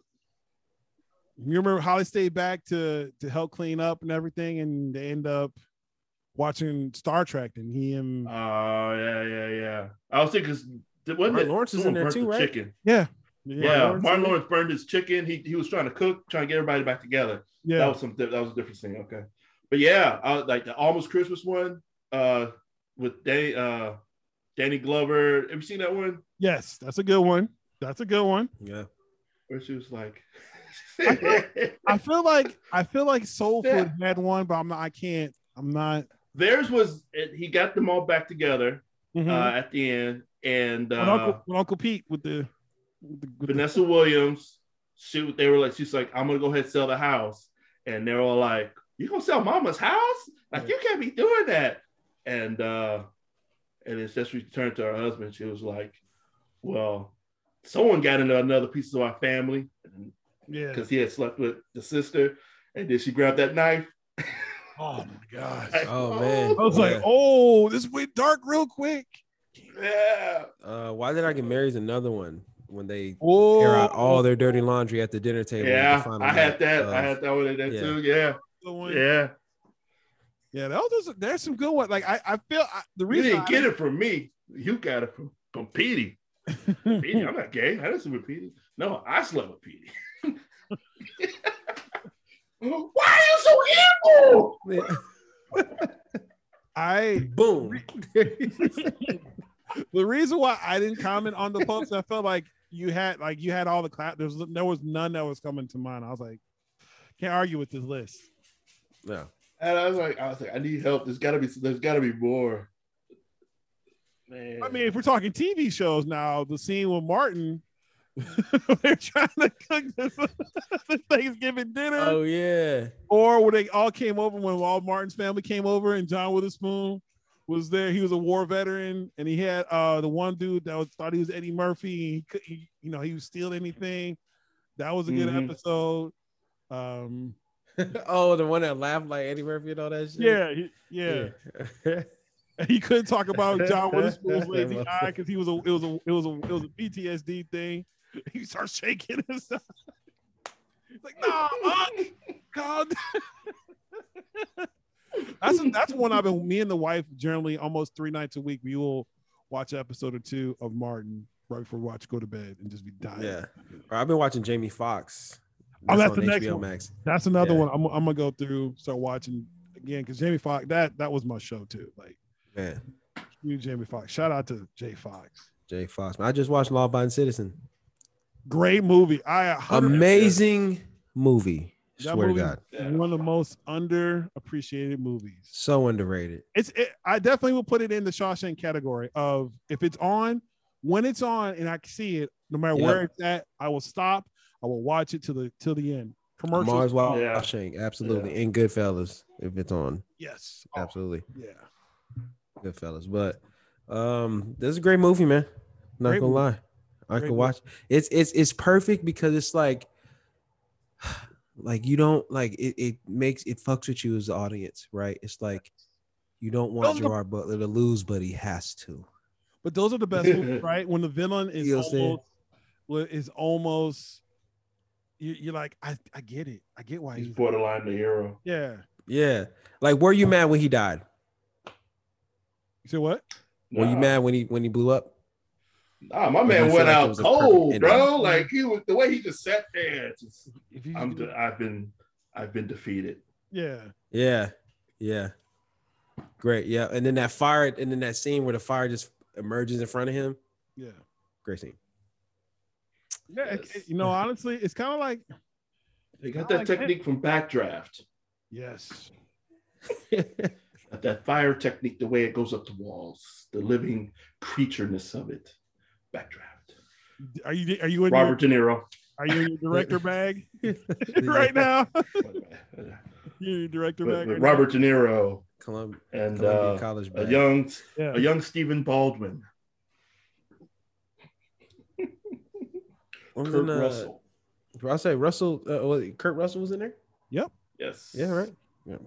You remember Holly stayed back to to help clean up and everything, and they end up watching Star Trek, and he and Oh yeah, yeah, yeah. I was thinking because wasn't Martin it Lawrence is in there too, the right? Chicken. yeah, Yeah, Lawrence Martin in? Lawrence burned his chicken. He he was trying to cook, trying to get everybody back together. Yeah, That was some that was a different scene. Okay, but yeah, I, like the almost Christmas one uh, with Danny uh, Danny Glover. Have you seen that one Yes, that's a good one. That's a good one. Yeah. where she was like, I feel like I feel like Soul Yeah. Food had one, but I'm not. I can't. I'm not. theirs was he got them all back together Mhm. uh, at the end, and With uh, Uncle, with Uncle Pete with the, with the, with the- Vanessa Williams, she they were like, she's like, I'm gonna go ahead and sell the house. And they're all like, You gonna sell mama's house? Like, you can't be doing that. And uh and it's just returned to her husband. She was like, Well, someone got into another piece of our family yeah. because he had slept with the sister. And then she grabbed that knife. Oh my gosh. Like, Oh, man. I was like, oh, this went dark real quick. Yeah. Uh, why did I get married? Is another one when they Whoa. air out all their dirty laundry at the dinner table. Yeah. final I had that. of- I had that one in there yeah. too. Yeah. Yeah. Yeah, that was, there's some good ones. Like I, I feel I, the reason You didn't I- get it from me. You got it from, from Petey. Petey, I'm not gay. I didn't sleep with Petey. No, I slept with Petey. Why are you so evil? I Boom. the reason why I didn't comment on the post, I felt like you had like you had all the clap. There's there was none that was coming to mind. I was like, can't argue with this list. No. And I was like, I was like, I need help. There's gotta be there's gotta be more. Man. I mean, if we're talking TV shows now, the scene with Martin, they're trying to cook the, the Thanksgiving dinner, Oh yeah. or when they all came over when all Martin's family came over and John Witherspoon was there. He was a war veteran, and he had uh the one dude that was thought he was Eddie Murphy. And he, could, he you know he would steal anything. That was a good Mhm. episode. Um, oh, the one that laughed like Eddie Murphy and all that shit. yeah, he, yeah. Yeah. he couldn't talk about John Witherspoon's lazy eye because he was a it was a it was a it was a PTSD thing. He starts shaking and stuff. He's like, nah, Unc, calm down." that's that's one I've been me and the wife generally almost three nights a week. We will watch an episode or two of Martin right before we watch go to bed and just be dying. Yeah. I've been watching Jamie Foxx. Oh, that's the next HBO one. Max. That's another Yeah. one I'm, I'm gonna go through, start watching again because Jamie Foxx that that was my show too. Like Man, you Jamie Foxx. Shout out to Jay Fox. Jay Fox. I just watched Law Abiding Citizen. Great movie. I Amazing movie. That Swear to God. One of the most underappreciated movies. So underrated. It's it, I definitely will put it in the Shawshank category of if it's on, when it's on and I see it, no matter Yeah. where it's at, I will stop. I will watch it to the till the end. Commercials. Mars Wild Yeah. Shank, absolutely. And Goodfellas, if it's on. Yes. Oh, Absolutely. yeah. Goodfellas. But um, this is a great movie, man. Not Great gonna movie. lie. I Great could watch it's it's it's perfect because it's like like you don't like it, it makes it fucks with you as the audience, right? It's like you don't want are the- Gerard Butler to lose, but he has to. But those are the best movies, right? When the villain is You know what I'm saying? almost is almost you, you're like, I, I get it. I get why He's he's borderline the hero. yeah. Yeah. Like were you mad when he died? You say what? Were you mad when he when he blew up? Nah, my man went like out was cold, bro. Like he was the way he just sat there. Just, If you I'm. de- I've been. I've been defeated. yeah. Yeah. Yeah. Great. Yeah. And then that fire, and then that scene where the fire just emerges in front of him. Yeah. Great scene. Yeah, Yes. it- you know, honestly, it's kind of like They got that like it. technique from Backdraft. yes, that fire technique, the way it goes up the walls, the living creatureness of it. Backdraft. are you are you in Robert De Niro. are you in your director bag right now? With- you in your director bag. with right Robert De Niro Colum- and Columbia uh, College. a young. Yeah. a young Stephen Baldwin, What was Kurt in, uh, Russell. I'll say Russell. Uh, was it Kurt Russell was in there. Yep. Yes. Yeah. Right. That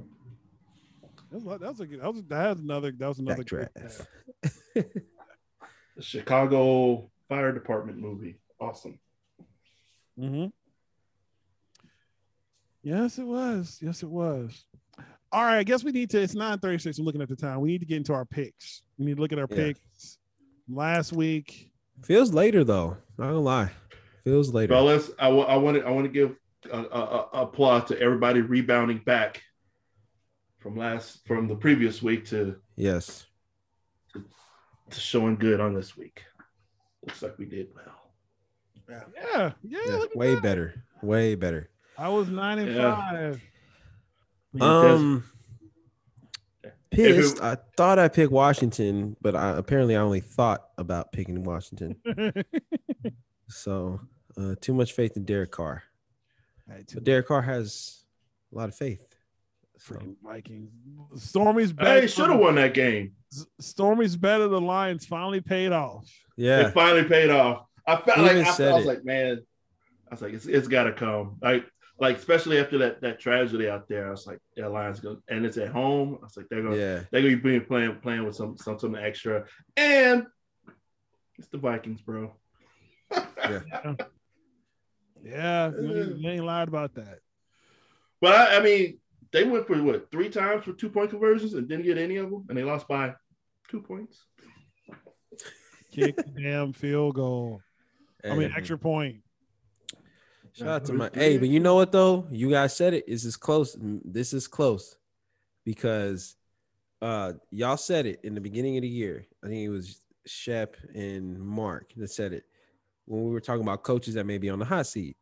was, that was a good. That was that was another. That was another. good Backdraft. bag. The Chicago Fire Department movie. Awesome. Mhm. Yes, it was. Yes, it was. All right, I guess we need to. It's nine thirty six. I'm looking at the time. We need to get into our picks. We need to look at our Yeah. picks. Last week, Feels later though. Not gonna lie. Feels later. Fellas, I want I to I want to give a, a, a applause to everybody rebounding back from last from the previous week to yes. to showing good on this week. Looks like we did well. yeah, yeah, Yeah, look at way that. better. Way better. I was nine and Yeah. five. Um. Pissed. it- I thought I picked Washington, but I apparently I only thought about picking Washington. So uh, too much faith in Derek Carr. But Derek Carr has a lot of faith. So, Freaking Vikings. Stormy's better. Hey, should have won that game. Stormy's better. The Lions finally paid off. yeah. It finally paid off. I felt He like I, said I was like, man, I was like, it's, it's got to come. Like, like especially after that that tragedy out there, I was like, yeah, Lions go, and it's at home. I was like, they're gonna Yeah. they're gonna be playing playing playing with some some something extra, and it's the Vikings, bro. Yeah, you ain't- you ain't lied about that. But I, I mean, they went for what three times for two point conversions and didn't get any of them, and they lost by two points. Kick the damn field goal. I mean, extra point. Shout out to my hey, but you know what though? You guys said it. This is close. This is close because uh y'all said it in the beginning of the year. I think it was Shep and Mark that said it. When we were talking about coaches that may be on the hot seat.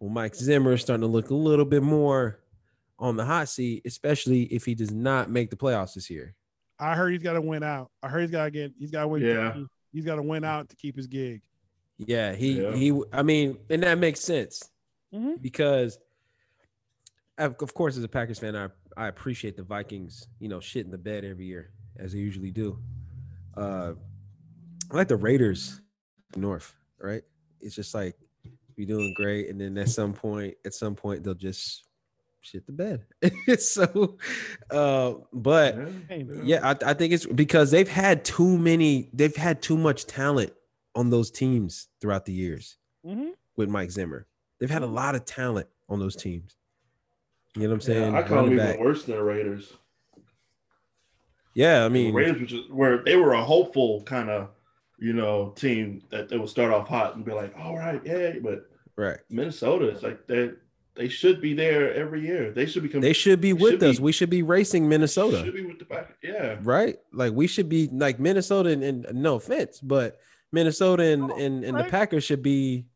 Well, Mike Zimmer is starting to look a little bit more on the hot seat, especially if he does not make the playoffs this year. I heard he's got to win out. I heard he's got to get. He's got to win. Yeah. He's got to win out to keep his gig. Yeah, he Yeah. he. I mean, and that makes sense Mhm. because, of of course, as a Packers fan, I I appreciate the Vikings. You know, shit in the bed every year as they usually do. Uh, I like the Raiders North, right? It's just like you're doing great, and then at some point, at some point, they'll just shit the bed. so, uh, but yeah, I, I think it's because they've had too many, they've had too much talent on those teams throughout the years Mhm. with Mike Zimmer. They've had a lot of talent on those teams. You know what I'm Yeah, saying? I call them Running even back. worse than the Raiders. Yeah, I the mean, Raiders, which is where they were a hopeful kind of, you know, team that they will start off hot and be like, all right, yeah. But right. Minnesota, it's like they they should be there every year. They should become. They should be They with should us. be- we should be racing Minnesota. Should be with the back. Yeah. right? Like we should be like Minnesota and, and no offense, but Minnesota and, and, and the right. Packers should be,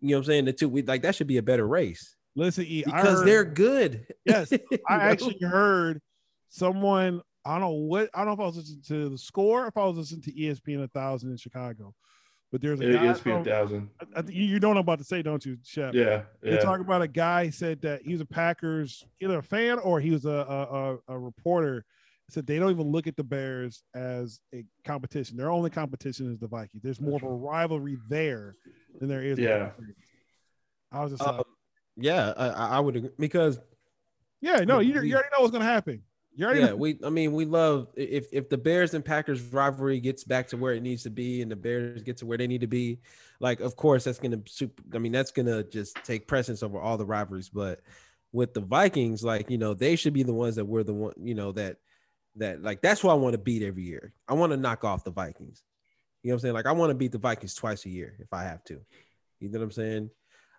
you know what I'm saying? The two we like that should be a better race Listen, E, I because heard- they're good. Yes, I actually heard someone. I don't know what. I don't know if I was listening to the score. If I was listening to ESPN a thousand in Chicago, but there's a It guy. is a From, thousand. I, I, you you don't know what I'm about to say, don't you, Shep? Yeah. They Yeah. talk about a guy said that he was a Packers either a fan or he was a a, a, a reporter. Said they don't even look at the Bears as a competition. Their only competition is the Vikings. There's more of a rivalry there than there is. with the Yeah. I was just Um, like, yeah, I, I I would agree because yeah, no, you, you already know what's gonna happen. You already yeah, know. we I mean we love if if the Bears and Packers rivalry gets back to where it needs to be and the Bears get to where they need to be, like of course that's gonna super I mean that's gonna just take precedence over all the rivalries. But with the Vikings, like you know, they should be the ones that we're the one, you know, that that like that's who I want to beat every year. I want to knock off the Vikings. You know what I'm saying? Like I want to beat the Vikings twice a year if I have to. You know what I'm saying?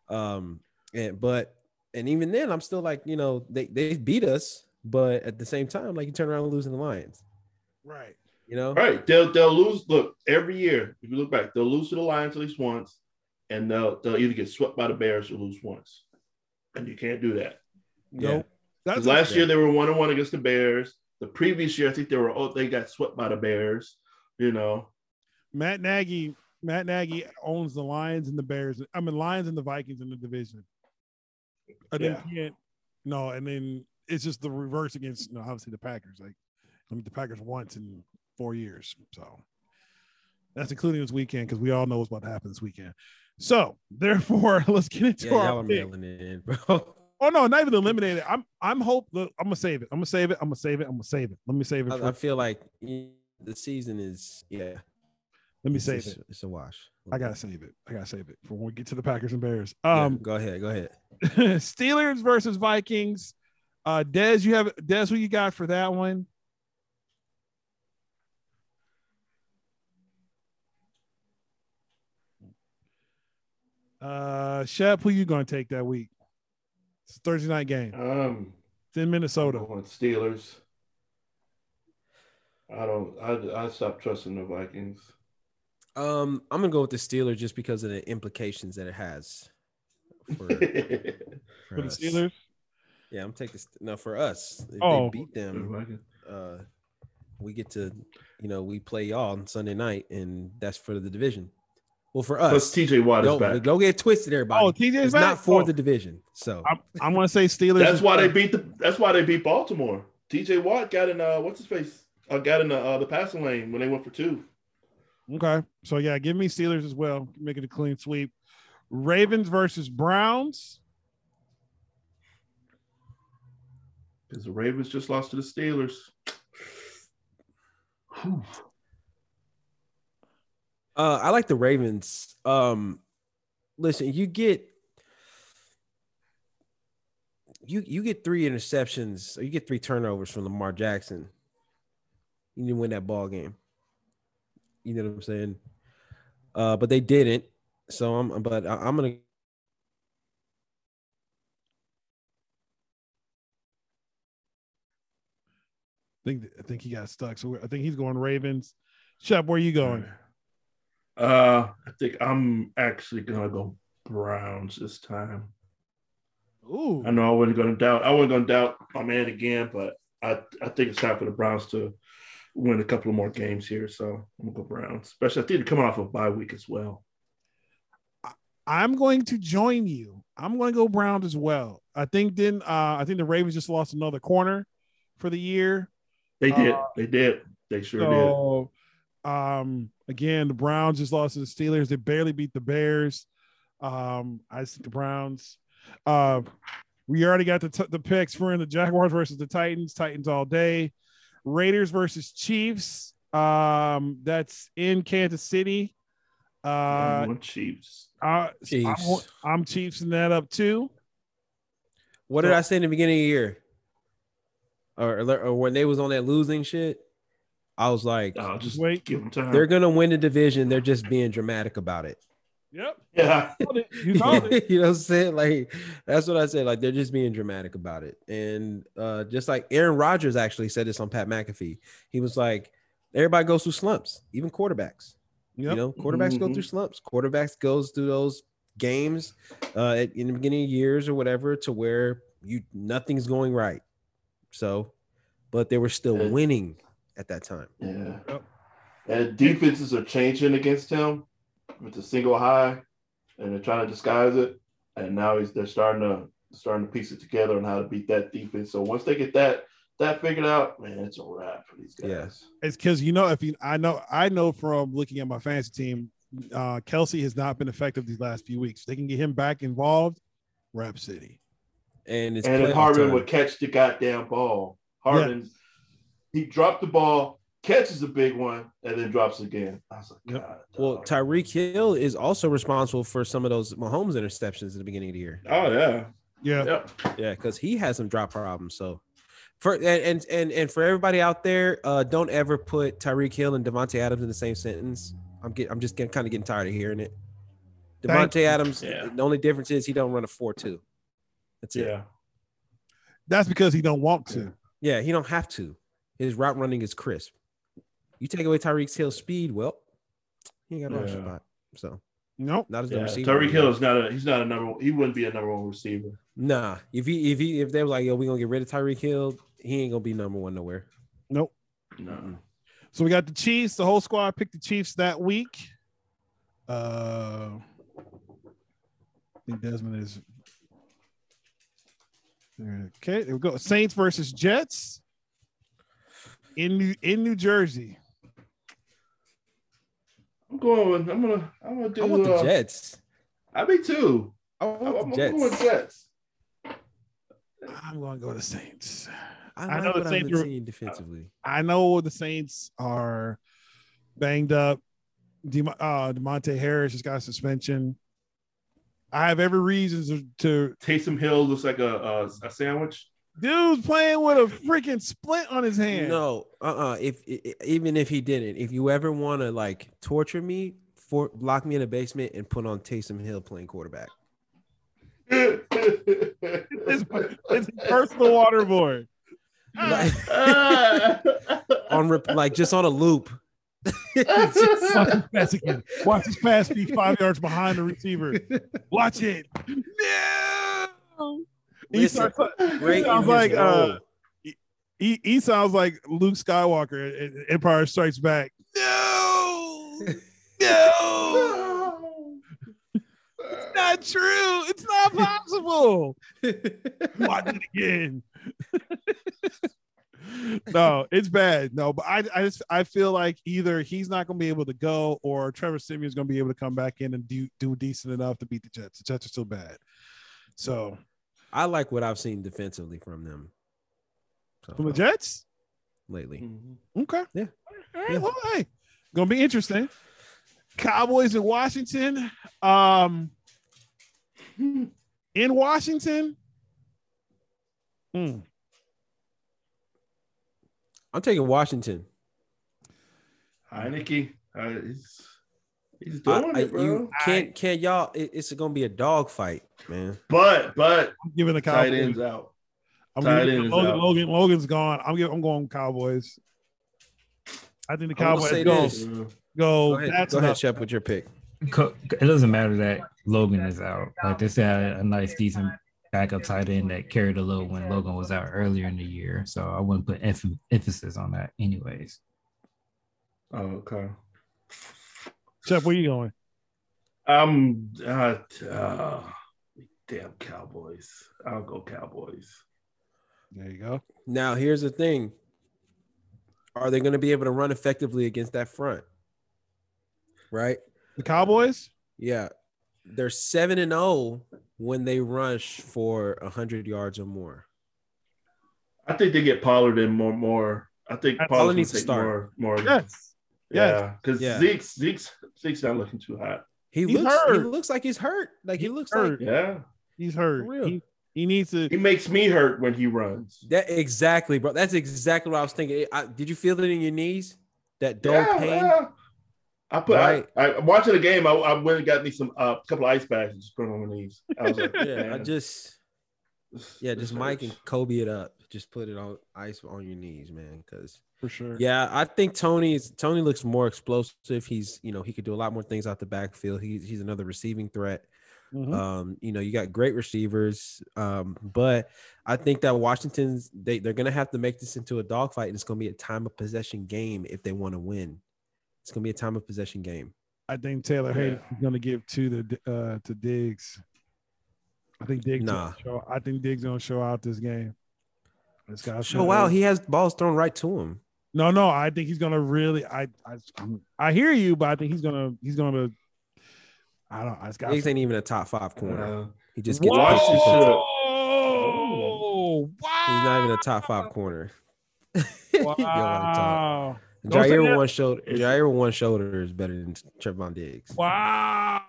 Um and but and even then I'm still like, you know, they they beat us, but at the same time, like you turn around and losing the Lions. right. You know? Right. They'll they'll lose. Look, every year, if you look back, they'll lose to the Lions at least once, and they'll they'll either get swept by the Bears or lose once. And you can't do that. Yeah. Nope. That's 'Cause last year they were one and one against the Bears. The previous year, I think they were oh they got swept by the Bears. You know. Matt Nagy. Matt Nagy owns the Lions and the Bears. I mean, Lions and the Vikings in the division. And then Yeah. can't no, and then it's just the reverse against you know, obviously the Packers. Like I mean the Packers once in four years. So that's including this weekend because we all know what's about to happen this weekend. So therefore, let's get into Yeah, our are pick. mailing it in, bro. Oh no, not even eliminated. I'm I'm hope look, I'm gonna save it. I'm gonna save it. I'm gonna save it. I'm gonna save it. Let me save it. I, I feel like the season is yeah. let me it's, save it's, it. it's a wash. I gotta save it. I gotta save it for when we get to the Packers and Bears. Yeah, Um, go ahead, go ahead. Steelers versus Vikings. Uh, Des, you have Des. Who you got for that one? Uh, Shep, who you gonna take that week? It's a Thursday night game. Um. It's in Minnesota. I want Steelers. I don't. I I stopped trusting the Vikings. Um, I'm gonna go with the Steelers just because of the implications that it has for, For for the us. Steelers. Yeah, I'm taking no for us. If Oh. they beat them, uh, we get to, you know, we play y'all on Sunday night, and that's for the division. Well, for Plus, us, TJ Watt is don't, back. don't get twisted, everybody. Oh, TJ's it's back? not for Oh. the division. So I'm, I'm gonna say Steelers. That's why they beat the. That's why they beat Baltimore. TJ Watt got in. Uh, what's his face? Uh, got in the uh, the passing lane when they went for two. Okay. So yeah, give me Steelers as well. Make it a clean sweep. Ravens versus Browns. Because the Ravens just lost to the Steelers. Uh, I like the Ravens. Um, listen, you get you you get three interceptions, you get three turnovers from Lamar Jackson. You didn't win that ball game. You know what I'm saying? Uh, but they didn't. So I'm, but I'm gonna. I think I think he got stuck. So I think he's going Ravens. Shep, where are you going? Uh, I think I'm actually gonna go Browns this time. Ooh. I know I wasn't gonna doubt. I wasn't gonna doubt my man again, but I I think it's time for the Browns to win a couple of more games here. So I'm gonna go Browns, especially I think they're coming off a bye week as well. I'm going to join you. I'm going to go Browns as well. I think then uh, I think the Ravens just lost another corner for the year. They did. Uh, they did. They sure did. So um again, the Browns just lost to the Steelers. They barely beat the Bears. Um, I think the Browns. Uh, we already got the, t- the picks for in the Jaguars versus the Titans. Titans all day. Raiders versus Chiefs. Um, that's in Kansas City. Uh, Chiefs. I, Chiefs. I'm, I'm Chiefsing that up too. What did I say in the beginning of the year? Or, or when they was on that losing shit, I was like, Oh, just Wait. give them time. they're gonna win the division. They're just being dramatic about it. Yep. yeah. You you know what I'm saying? Like that's what I said. Like they're just being dramatic about it. And uh just like Aaron Rodgers actually said this on Pat McAfee. He was like, everybody goes through slumps, even quarterbacks. Yep. You know, quarterbacks go Mhm. through slumps. Quarterbacks goes through those games uh at, in the beginning of years or whatever to where you nothing's going right. So, but they were still Yeah. winning at that time. Yeah. Yep. And defenses are changing against him with the single high, and they're trying to disguise it. And now he's they're starting to starting to piece it together on how to beat that defense. So once they get that that figured out, man, it's a wrap for these guys. Yes, It's because you know if you I know I know from looking at my fantasy team, uh Kelce has not been effective these last few weeks. They can get him back involved. Rap City. And it's and if playoff Hardman time. would catch the goddamn ball, Hardman he dropped the ball, catches a big one, and then drops again. I was like, Yep. Well. Tyreek Hill is also responsible for some of those Mahomes interceptions at the beginning of the year. oh yeah, Yeah. yep. Yeah, because he has some drop problems. So for and and and, and for everybody out there, uh, don't ever put Tyreek Hill and Davante Adams in the same sentence. I'm get I'm just getting kind of getting tired of hearing it. Thank Davante Adams, Yeah. the only difference is he don't run a four two. That's it. Yeah. That's because he don't want to. Yeah, he don't have to. His route running is crisp. You take away Tyreek Hill's speed, well, he ain't got no Yeah. spot. So Nope. not as Yeah. the receiver. Tyreek Hill is not a he's not a number one, he wouldn't be a number one receiver. Nah, if he if he if they were like, yo, we gonna get rid of Tyreek Hill, he ain't gonna be number one nowhere. Nope. No. So we got the Chiefs. The whole squad picked the Chiefs that week. Uh, I think Desmond is. Okay, there we go. Saints versus Jets in New in New Jersey. I'm going with I'm gonna I'm gonna do I want the uh, Jets. I be too. I I'm, want I'm the going with Jets. Jets. I'm going to go to Saints. I, I like know the what I've Saints been are- defensively. I know the Saints are banged up. De- uh, Deonte Harris just got a suspension. I have every reason to, to Taysom Hill looks like a a, a sandwich. dude's playing with a freaking splint on his hand. No, uh, uh If i- i- even if he didn't, if you ever want to like torture me, for lock me in a basement and put on Taysom Hill playing quarterback. It's, it's a personal waterboard. Like, Ah. on rep- like just on a loop. Watch this pass again. Watch this pass be five yards behind the receiver. Watch it. No. He, starts, he sounds like uh, he, he sounds like Luke Skywalker in Empire Strikes Back. No, no, it's not true. It's not possible. Watch it again. no, it's bad. No, but I, I just I feel like either he's not going to be able to go, or Trevor Siemian's going to be able to come back in and do do decent enough to beat the Jets. The Jets are still bad. So I like what I've seen defensively from them. So from the Jets, lately. okay, Yeah. all right, Yeah. well, hey, gonna be interesting. Cowboys in Washington. Um, in Washington. Hmm. I'm taking Washington. Heinicke, uh, he's he's doing I- it, bro. you can't can't y'all it- it's gonna be a dog fight, man. but but I'm giving the tight Cowboys. ends out. I'm Tight giving end Logan, out. Logan. Logan's gone. I'm giving. I'm going Cowboys. I think the Cowboys say go. this. Go. Go ahead, that's go ahead. Shep, with your pick. It doesn't matter that Logan is out. Like they had a nice, decent backup tight end that carried a load when Logan was out earlier in the year. So I wouldn't put emph- emphasis on that, anyways. Oh, okay. Chef, where you going? I'm uh, uh, damn Cowboys. I'll go Cowboys. There you go. Now, here's the thing: Are they going to be able to run effectively against that front? Right? The Cowboys. Yeah, they're seven and zero when they rush for hundred yards or more. I think they get Pollard in more. More. I think Pollard Pollard needs needs to to start. more. More. Yes. Yeah, because Yeah. Zeke's Zeke's Zeke's not looking too hot. He He's looks. He looks like he's hurt. Like he He's looks hurt. like Yeah, He's hurt. For real. He, he needs to. he makes me hurt when he runs. that. Exactly, bro. That's exactly what I was thinking. I, did you feel it in your knees? That dull yeah, pain. yeah. I put. Right. I, I watching the game. I, I went and got me some uh, couple of ice bags and just put them on my knees. I was like, Yeah, I just this- yeah, this just Mike and hurts. Kobe it up. Just put it on ice on your knees, man. Because For sure. yeah, I think Tony is Tony looks more explosive. He's you know he could do a lot more things out the backfield. He's he's another receiving threat. Mhm. Um, you know, you got great receivers. Um, but I think that Washington's they, they're gonna have to make this into a dogfight, and it's gonna be a time of possession game if they want to win. It's gonna be a time of possession game. I think Taylor Yeah. Hayes is going to give to the uh to Diggs. I think Diggs. Nah. Gonna show, I think Diggs going to show out this game. This guy's Oh wow, he has balls thrown right to him. No, no, I think he's gonna really. I, I, I'm, I hear you, but I think he's gonna, he's gonna. I don't. I just got. Diggs ain't even a top five corner. Uh, He just gets Whoa! pushed. Washington Wow! He's not even a top five corner. You don't wanna talk. Wow! Don't Jaire that. one shoulder. Jaire with one shoulder is better than Trevon Diggs. Wow!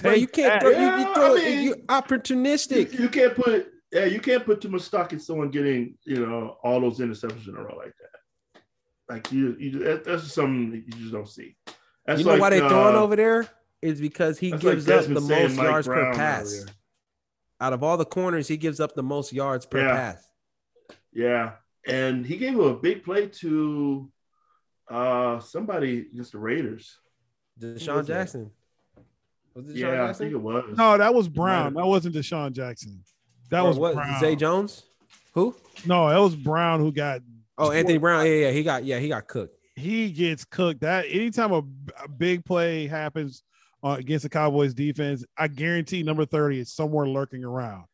Bro, you can't that. throw. you, Yeah, you throw I it. mean- You opportunistic. You, you can't put yeah, you can't put too much stock in someone getting you know all those interceptions in a row like that. Like you, you that, that's just something that you just don't see. That's you know like, why they throwing uh, over there? Is because he gives like up the most Mike yards per pass. earlier. Out of all the corners, he gives up the most yards per Yeah. pass. Yeah, and he gave a big play to uh somebody against the Raiders. DeSean was? Jackson. Was it DeSean Yeah, I think it was. No, that was Brown. That wasn't DeSean Jackson. That Or was what? Brown. Zay Jones? Who? No, that was Brown who got. Oh, Anthony Brown. Yeah, yeah, he got. Yeah, he got cooked. He gets cooked. That anytime a, a big play happens uh, against the Cowboys defense, I guarantee number thirty is somewhere lurking around.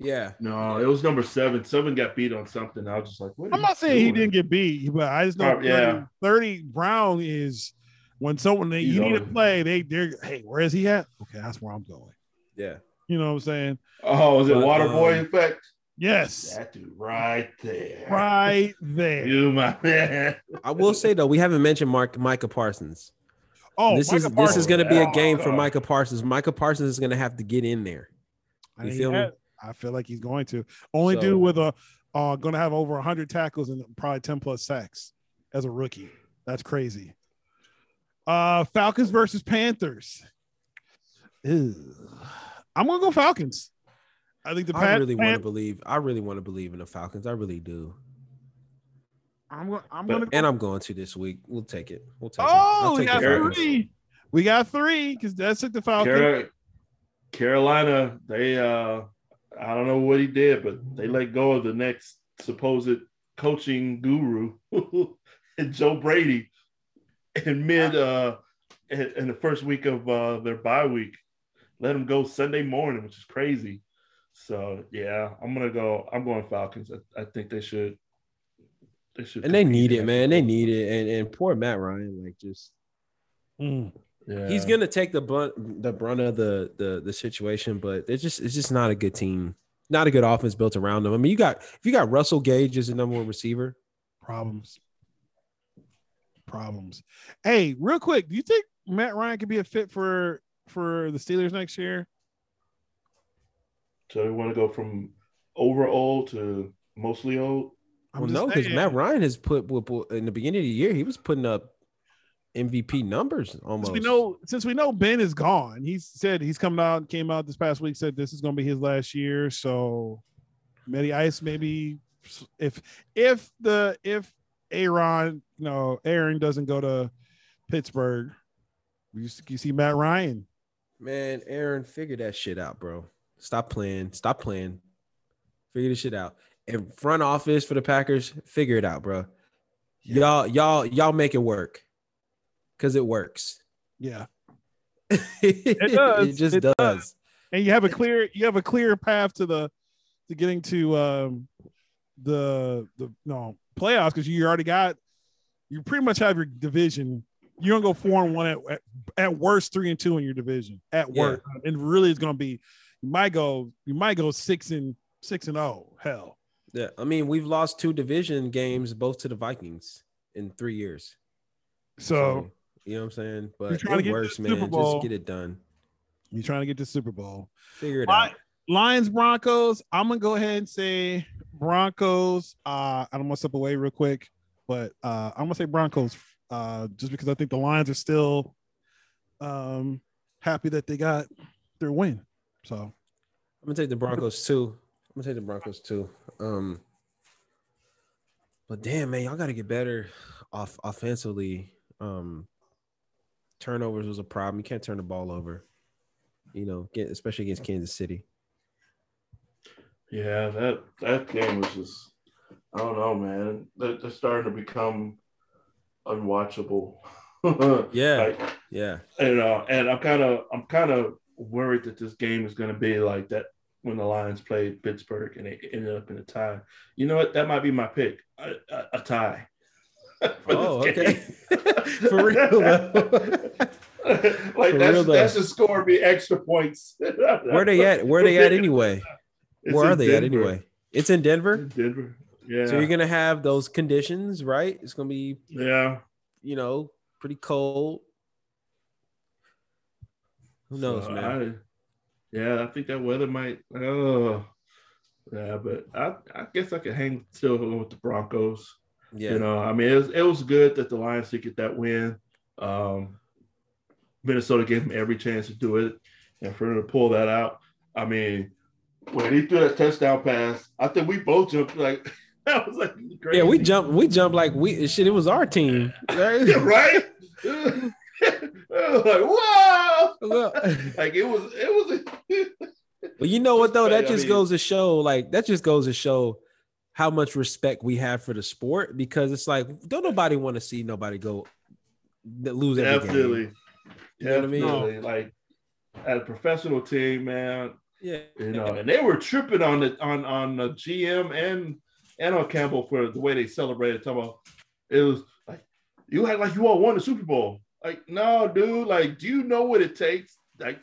Yeah. No, it was number seven. Seven got beat on something. I was just like, what? I'm not you saying he didn't get beat, but I just know Oh, yeah. 30, 30 Brown is when someone they, He's you need to play, they they're hey, where is he at? Okay, that's where I'm going. Yeah. You know what I'm saying? Oh, is it But, Water Boy um, effect? Yes, That dude right there. right there. You my man. I will say though, we haven't mentioned Mark Micah Parsons. Oh, this Micah is this is going to be a Oh, game for Micah Parsons. Micah Parsons is going to have to get in there. You think feel he me? Had- I feel like he's going to only So- dude with a uh going to have over 100 tackles and probably 10 plus sacks as a rookie. That's crazy. Uh Falcons versus Panthers. Ew. I'm gonna go Falcons. I think the I really want to believe. I really want to believe in the Falcons. I really do. I'm gonna I'm But- gonna go And I'm going to this week. We'll take it. We'll take it. Oh, I'll we got the three. We got three because that's took the Falcons. Cara- Carolina, they uh I don't know what he did, but they let go of the next supposed coaching guru and Joe Brady in mid uh in, in the first week of uh their bye week. Let him go Sunday morning, which is crazy. So yeah, I'm gonna go. I'm going Falcons. I, I think they should. They should, And they need it, man. They need it. And and poor Matt Ryan, like just Mm. Yeah. he's gonna take the brunt the brunt of the the the situation, but it's just it's just not a good team. Not a good offense built around them. I mean, you got if you got Russell Gage as the number one receiver, Problems. Problems. Hey, real quick, do you think Matt Ryan could be a fit for for the Steelers next year? So we want to go from overall to mostly old. I'm well, just no, because. Matt Ryan has put in the beginning of the year, he was putting up MVP numbers almost. Since we know since we know Ben is gone, he said he's coming out, came out this past week, said this is gonna be his last year. So Matty Ice maybe if if the if Aaron, you know, Aaron doesn't go to Pittsburgh. You, see- you see Matt Ryan. Man, Aaron, figure that shit out, bro. Stop playing. Stop playing. Figure this shit out. And front office for the Packers, figure it out, bro. Y'all, y'all, y'all make it work. Cause it works. Yeah. it does. It just It does. does. And you have a clear you have a clear path to the to getting to um the the no playoffs because you already got you pretty much have your division. You're gonna go four and one at, at, at worst three and two in your division at Yeah. worst. And really it's gonna be you might go you might go six and six and oh hell. Yeah, I mean, we've lost two division games both to the Vikings in three years. So you know what I'm saying? But to it get works, man. Just get it done. you're trying to get to Super Bowl. Figure it out. Lions Broncos. I'm gonna go ahead and say Broncos. Uh, I'm gonna step away real quick, but uh, I'm gonna say Broncos. Uh, just because I think the Lions are still um happy that they got their win. So I'm gonna take the Broncos too. I'm gonna take the Broncos too. Um, but damn, man, y'all got to get better off offensively. Um, turnovers was a problem. You can't turn the ball over. You know, especially against Kansas City. Yeah, that that game was just I don't know, man. They're, they're starting to become unwatchable. Yeah. Like, Yeah, you know, and I'm kind of I'm kind of worried that this game is going to be like that when the Lions played Pittsburgh and it ended up in a tie. You know what? That might be my pick, a, a, a tie. for Oh, okay. For real, though. like For that's that's a score me extra points. where they at? Where they at anyway? It's Where are they at anyway? It's in Denver. Denver. Yeah. So you're gonna have those conditions, right? It's gonna be, yeah. you know, pretty cold. Who knows, So man? I, yeah, I think that weather might. Oh, yeah, but I, I guess I could hang still with the Broncos. yeah, You know, I mean, it was, it was good that the Lions did get that win. Um, Minnesota gave him every chance to do it, and for them to pull that out, I mean, when he threw that touchdown pass, I think we both jumped like. I was like, yeah. We crazy. jumped. We jumped like we shit. It was our team. Yeah, right? I was like, whoa! well, Like it was, it was. you know what though? That I just mean- goes to show, like that just goes to show how much respect we have for the sport because it's like don't nobody want to see nobody go lose every Definitely. game. You know what I mean? Definitely. Like at a professional team, man, Yeah, you know, and they were tripping on the on on the GM and and on Campbell for the way they celebrated. Talking about it was like you act like you all won the Super Bowl. Like, no, dude, like, do you know what it takes? Like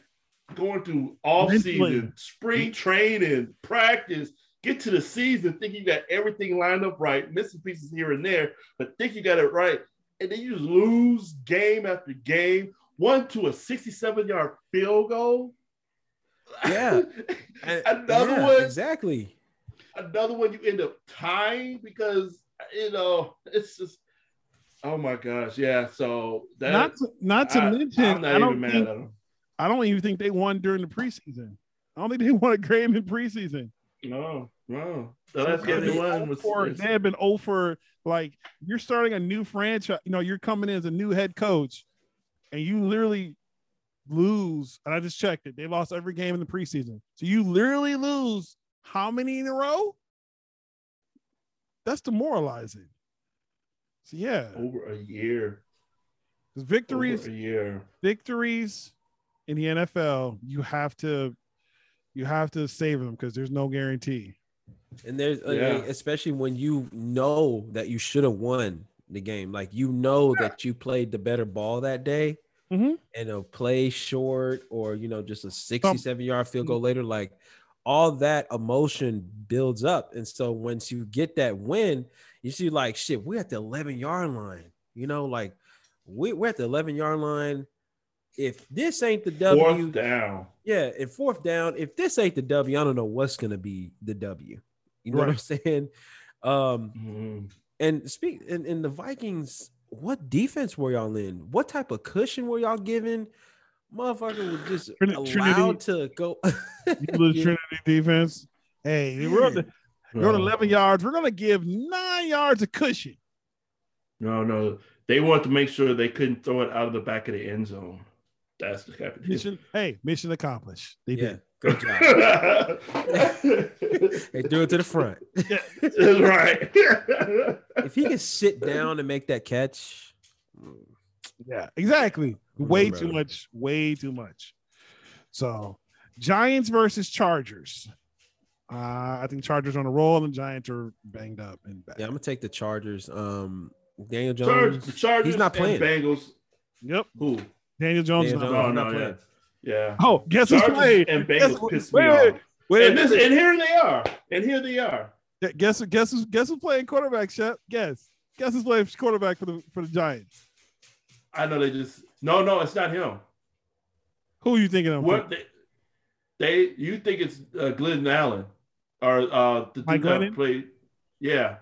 going through off season, spring training, practice, get to the season, think you got everything lined up right, missing pieces here and there, but think you got it right. And then you just lose game after game, one to a 67 yard field goal. Yeah. Another yeah, one, exactly. another one you end up tying because you know it's just oh my gosh, yeah. So that not to, not to I, mention, I'm not I don't even mad think at. I don't even think they won during the preseason. I don't think they won a game in preseason. No, no. The last game they They won was for- they have been over like you're starting a new franchise. You know, you're coming in as a new head coach, and you literally lose. And I just checked it; they lost every game in the preseason. So you literally lose how many in a row? That's demoralizing. So yeah, over a year. 'cause Over victories, a year. victories in the NFL, you have to, you have to save them because there's no guarantee. And there's I mean, Yeah. especially when you know that you should have won the game, like you know that you played the better ball that day, Mhm. and a play short or you know just a 67 yard field goal later, like all that emotion builds up. And so once you get that win, you see like shit, we're at the 11 yard line, you know, like we, we're at the 11 yard line. If this ain't the W, Fourth down. yeah, and fourth down, if this ain't the W, I don't know what's gonna be the W. You know what I'm saying? Um, Mhm. and speak and, in the Vikings, what defense were y'all in? What type of cushion were y'all given? Motherfucker was just Trini- allowed to go. You lose Yeah. Trinity defense. Hey, we're on, the, we're on 11 yards. We're gonna give nine yards of cushion. No, no. They wanted to make sure they couldn't throw it out of the back of the end zone. That's the type of. Mission, hey, mission accomplished. They Yeah, did. Good job. They threw it to the front. That's right. If he can sit down and make that catch, Yeah, exactly. Way too much. Way too much. So, Giants versus Chargers. Uh, I think Chargers on a roll and Giants are banged up and bad. yeah, I'm gonna take the Chargers. Um, Daniel Charge, Jones. the Chargers he's not playing. and Bengals. Yep. Who? Daniel Jones. Daniel is not Jones. No, not no, playing. Yeah. Oh, guess who's playing? and Guess Bengals who- pissed wait, me wait, off. wait. And, this, and here they are. And here they are. Guess guess who's guess who's guess playing quarterback? Shep. Guess guess who's playing quarterback for the for the Giants. I know they just no, no, it's not him. Who are you thinking of? What they, they you think it's uh, Glennon or uh the Mike dude that Glennon? played? Yeah,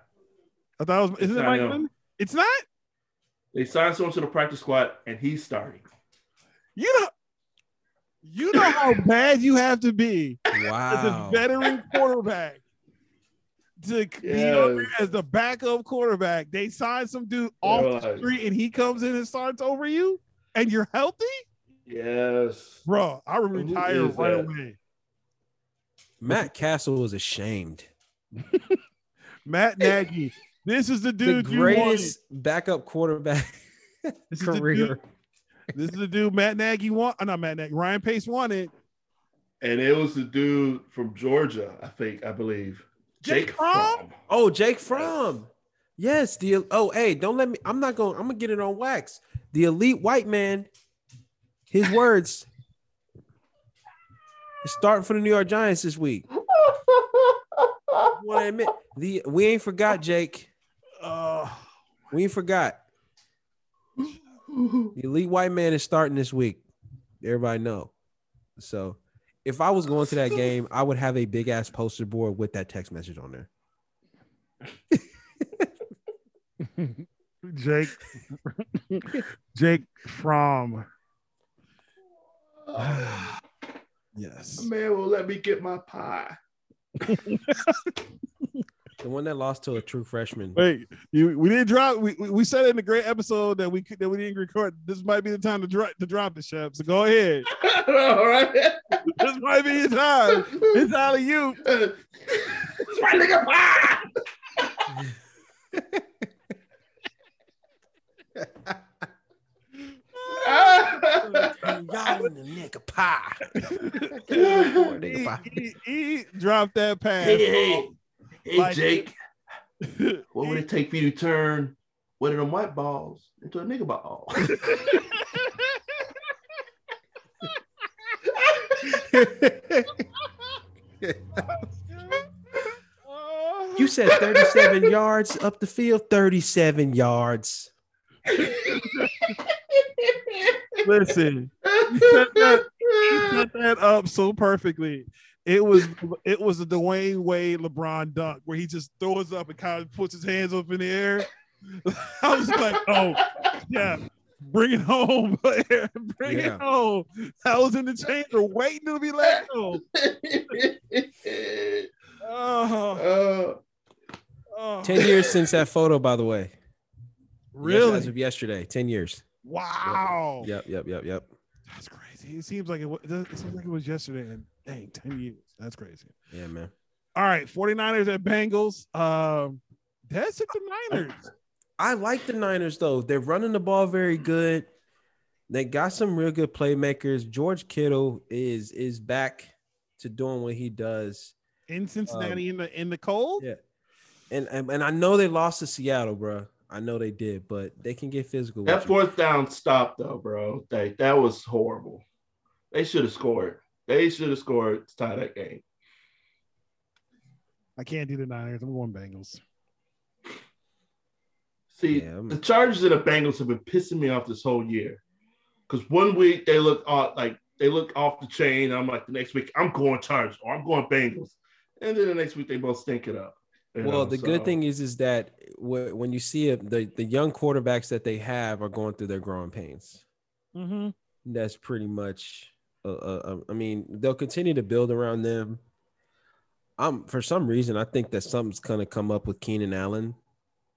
I thought it was. Isn't it Mike. Glennon? It's not. they signed someone to the practice squad and he's starting. You know. You know how bad you have to be as a veteran quarterback to be on there Yes. as the backup quarterback. They sign some dude They're off the street and he comes in and starts over you, and you're healthy, Yes. bro. I would retire right that? away. Matt Cassel was ashamed. Matt Nagy. This is the The dude you greatest backup quarterback This is the career. Dude- This is the dude Matt Nagy want. Uh, not Matt Nagy. Ryan Pace wanted. And it was the dude from Georgia, I think, I believe. Jake Jake Fromm? Fromm. Oh, Jake Fromm. Yes, the oh hey, don't let me. I'm not going. I'm gonna get it on wax. The elite white man. His words. Is starting for the New York Giants this week. Want to admit the we ain't forgot Jake. Uh, We ain't forgot. The elite white man is starting this week. Everybody know. So if I was going to that game, I would have a big ass poster board with that text message on there. Jake. Jake Fromm. yes. Man will let me get my pie. The one that lost to a true freshman. Wait, you, we didn't drop. We, we we said in the great episode that we could that we didn't record. This might be the time to drop to drop the chef. So go ahead. All right. This might be your time. It's out of you. it's my nigga pie. Y'all in the nigga pie. Nigga pie. He, he, he dropped that pass. hey, hey, hey, Like- Jake. What would it take for you to turn one of them white balls into a nigga ball? You said 37 yards up the field, 37 yards. Listen, you set that, you set that up so perfectly. It was it was a Dwyane Wade LeBron dunk where he just throws up and kind of puts his hands up in the air. I was like, oh yeah, bring it home. Bring Yeah. it home. I was in the chamber waiting to be let go. Oh, oh. 10 years since that photo, by the way. Really? As of yesterday, 10 years. wow. Yep, yep, yep, yep. That's crazy. It seems like it, it seems like it was yesterday and dang, 10 years. That's crazy. Yeah, man. All right, 49ers at Bengals. Um, that's at the Niners. I like the Niners though. They're running the ball very good. They got some real good playmakers. George Kittle is is back to doing what he does. In Cincinnati in the in the cold. Yeah. And, and and I know they lost to Seattle, bro. I know they did, but they can get physical. that with you. fourth down stop though, bro. That that was horrible. They should have scored. They should have scored to tie that game. I can't do the Niners. I'm going Bengals. See, Yeah, the Chargers and the Bengals have been pissing me off this whole year. Because one week they look off, like they look off the chain. I'm like, the next week I'm going Chargers or I'm going Bengals, and then the next week they both stink it up. you Well, know, the so- good thing is, is that wh- when you see it, the the young quarterbacks that they have are going through their growing pains. Mm-hmm. That's pretty much. Uh, I mean, they'll continue to build around them. Um, for some reason, I think that something's gonna come up with Keenan Allen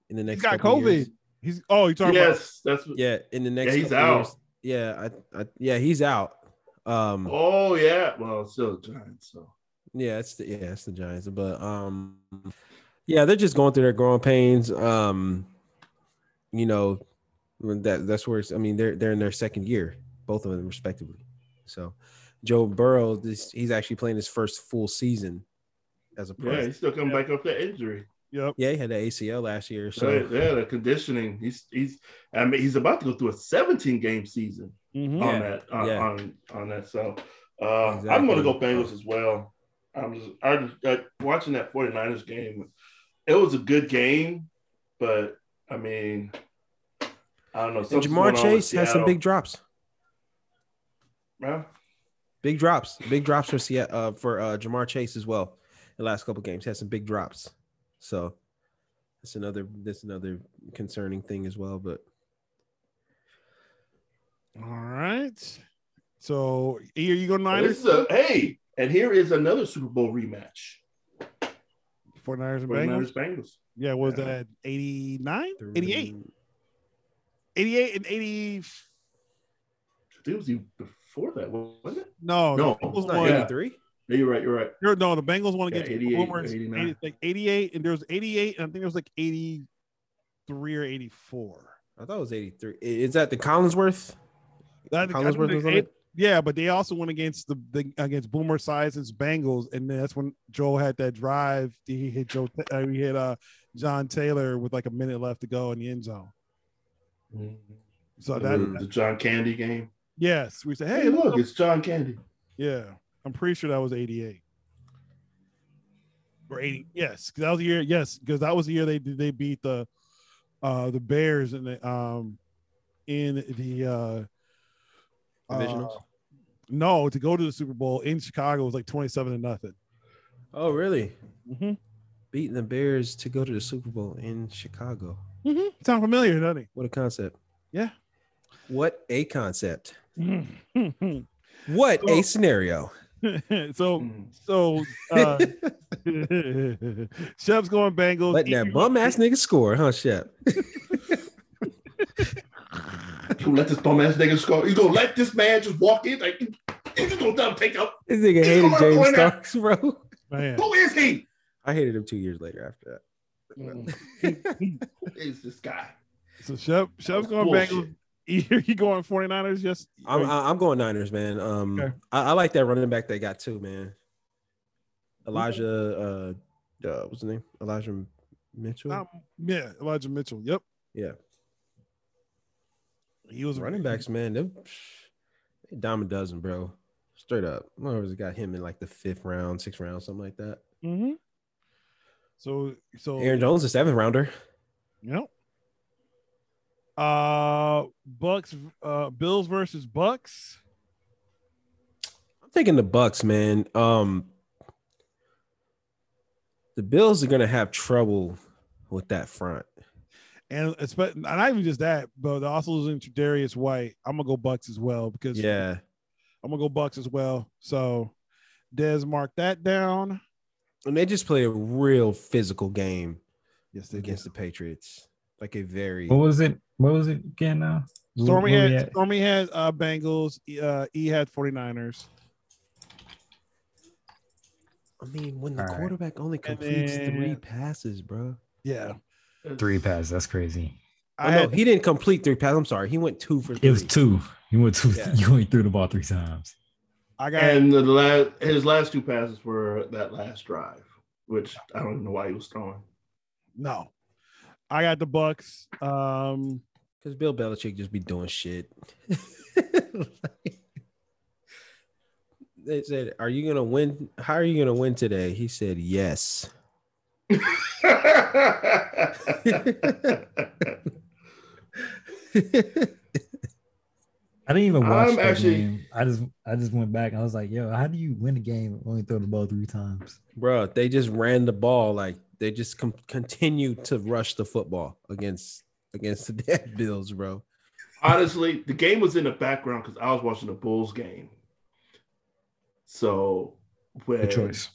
in the He's next. got COVID. years. He's oh, you talking about Yes, that's what. Yeah, in the next. Yeah, he's out. years- yeah, I, I, yeah, he's out. Um, Oh yeah. Well, still a giant. So yeah, it's the, yeah, it's the Giants, but um, yeah, they're just going through their growing pains. Um, you know, that that's where it's, I mean they're they're in their second year, both of them respectively. So, Joe Burrow, this he's actually playing his first full season as a pro. yeah, Yeah, he's still coming back off that injury. Yep. Yeah, he had the ACL last year, so So yeah, the conditioning. He's he's. I mean, he's about to go through a 17 game season Mhm. on Yeah, that on, yeah. on on that. So uh, I'm going to go Bengals as well. I'm just I just uh, watching that 49ers game. It was a good game, but I mean, I don't know. and something's Ja'Marr going on with Chase has some big drops. Yeah. Big drops, big drops for Seattle, uh, for uh, Ja'Marr Chase as well. The last couple games he had some big drops, so that's another that's another concerning thing as well. But All right. So here you go, Niners. This a, hey, and here is another Super Bowl rematch. 49ers and 49ers Bengals. Bengals. Yeah, what was Yeah. that 89? 88. 88 and 80. It was even before that, wasn't it? No, No, the Bengals not won. yet. 83? Yeah, you're right. You're right. You're- No, the Bengals won Yeah, against 88, Boomers. 89. 80 like 88, and there was 88, and I think there was like 83 or 84. I thought it was 83. Is that the Collinsworth? That- I Collinsworth was on it? Yeah, but they also went against the, the against Boomer Esiason's Bengals, and that's when Joe had that drive. He hit Joe. Uh, he hit uh John Taylor with like a minute left to go in the end zone. So that the John Candy game. Yes, we said, Hey, hey, look, look, it's John Candy. yeah, I'm pretty sure that was 88 or 80. Yes, because that was the year. Yes, because that was the year they they beat the uh the Bears in the um in the uh Divisionals? uh, no, to go to the Super Bowl in Chicago was like 27 to nothing. Oh, really? Mm-hmm. Beating the Bears to go to the Super Bowl in Chicago. Mm-hmm. Sound familiar, doesn't it? What a concept. Yeah. What a concept. He? What So- a scenario. so, Mm. so uh, Shep's going Bengals. Letting that bum ass nigga score, huh, Shep? You gonna let this bum ass nigga score? You gonna let this man just walk in? Like, you just gonna let take up? This nigga He's hated going James for. Starks, bro. Man. Who is he? I hated him two years later after that. Who is this guy? So Shep, Shep's going bullshit. Bengals. Either you going 49ers? Yes. I'm I- I'm going Niners, man. Um, Okay. I, I like that running back they got too, man. Elijah, uh, uh what's his name? Elijah Mitchell. Um, yeah, Elijah Mitchell. Yep. yeah, He was running backs, man. They dime a dozen, bro. Straight up. Whoever's got him in like the fifth round, sixth round, something like that. Mm-hmm. So, so Aaron Jones, a seventh rounder. Yep. Uh, Bucks, uh, Bills versus Bucks. I'm taking the Bucks, man. Um, the Bills are gonna have trouble with that front. And especially not even just that, but they're also losing to Tre'Davious White. I'm gonna go Bucks as well because Yeah, I'm gonna go Bucks as well. So Des mark that down. and they just played a real physical game Yes, against the Patriots. Like a very What was it? What was it again now? Stormy Where we had? Stormy had uh Bengals, uh E had 49ers. I mean, when the All right. quarterback only And completes three passes, bro. Yeah. three passes. That's crazy. I Oh, no, he didn't complete three passes. I'm sorry, he went two for three. It was two. He went two. Yeah. You only threw the ball three times. I got And the last, his last two passes were that last drive, which I don't even know why he was throwing. no. I got the Bucks. Um Because Bill Belichick just be doing shit. they said, "Are you gonna win? How are you gonna win today?" He said, "Yes." I didn't even watch I'm that actually- game. I just I just went back. I was like, yo, how do you win a game only throw the ball three times? Bro, they just ran the ball like they just com- continued to rush the football against against the dead Bills, bro. Honestly, the game was in the background because I was watching the Bulls game. So when Good choice.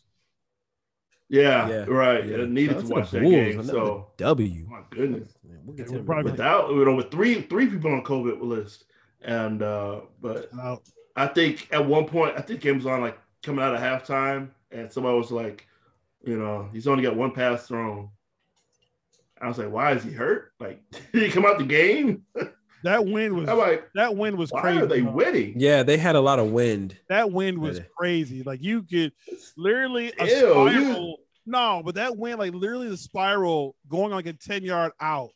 Yeah, Yeah, right. yeah. I needed Shout to out watch the that Wolves. game. So, W. my goodness. Man, we'll get to we're them probably- real quick. Without, you know, with three three people on COVID list, and uh but I think at one point, I think game was on like coming out of halftime, and somebody was like, you know, he's only got one pass thrown. I was like, why is he hurt? Like, did he come out the game? That win was like, that win was why crazy. are they though. winning? Yeah, they had a lot of wind. That wind was Really? crazy. Like you could literally a Ew, you- spiral. No, but that wind, like literally the spiral going like a 10 yard out.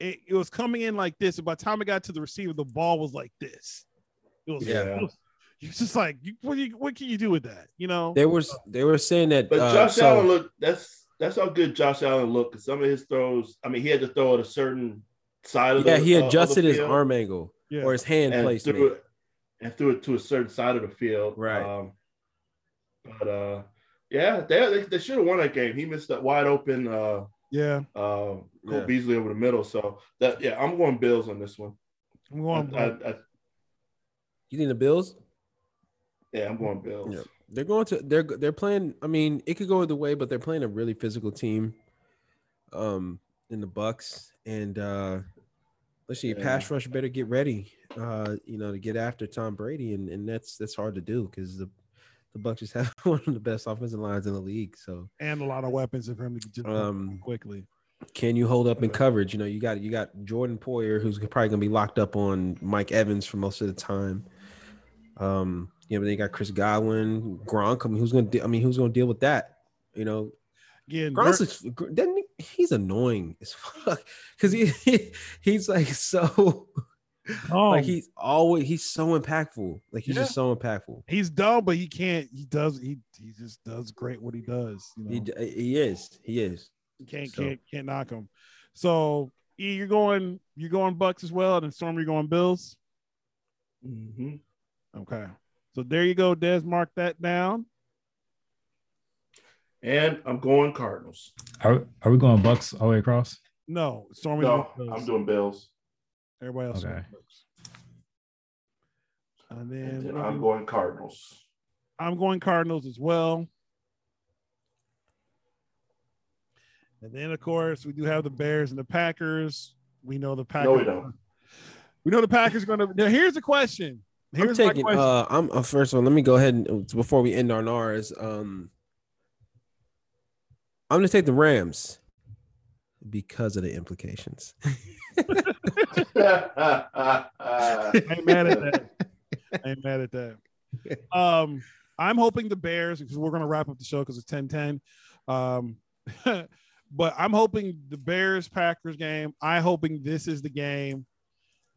It, it was coming in like this. And by the time it got to the receiver, the ball was like this. It was, Yeah. it was it's just like what, do you, what can you do with that? You know? They was they were saying that But uh, Josh so- Allen looked. That's that's how good Josh Allen looked. Because some of his throws, I mean, he had to throw at a certain side of yeah, the. he uh, the adjusted his field arm angle yeah. or his hand and placement. threw it and threw it to a certain side of the field. Right. Um, but uh, yeah, they they, they should have won that game. He missed that wide open uh yeah. uh Cole Yeah. Beasley over the middle. So that yeah, I'm going Bills on this one. I'm I, I, I, You think the Bills? Yeah, I'm going Bills. Yeah. They're going to they're they're playing. I mean, it could go either way, but they're playing a really physical team. Um, in the Bucks, and uh, let's see, Yeah. pass rush better get ready. Uh, you know, to get after Tom Brady, and and that's that's hard to do because the the Bucks just have one of the best offensive lines in the league. So, and a lot of weapons for him to get Um, quickly. can you hold up in coverage? You know, you got you got Jordan Poyer, who's probably gonna be locked up on Mike Evans for most of the time. Um, you know, but then you got Chris Godwin, Gronk. I mean, who's gonna? De- I mean, who's gonna deal with that? You know, Again, Gronk's is, Gr- doesn't he's annoying as fuck because he, he's like so oh, like he's always he's so impactful. Like he's just so impactful. he's dumb, but he can't. He does. He he just does great what he does. You know? He he is he is. You can't So- can't can't knock him. So E, you're going you're going Bucks as well, and then Storm you're going Bills. Mhm. Okay. So there you go, Des. Mark that down. And I'm going Cardinals. Are, are we going Bucks all the way across? No, Stormy. No, I'm doing Bills. Everybody else. Okay. going Bucks. And And then then I'm going Cardinals. I'm going Cardinals as well. And then, of course, we do have the Bears and the Packers. We know the Packers. No, we don't. We know the Packers going to. Now, here's the question. Here's I'm my taking. question. Uh, I'm uh, first of all. Let me go ahead and before we end on ours. Um, I'm gonna take the Rams because of the implications. I ain't mad at that. I ain't mad at that. Um, I'm hoping the Bears because we're gonna wrap up the show because it's 10-10. Um, but I'm hoping the Bears Packers game. I'm hoping this is the game.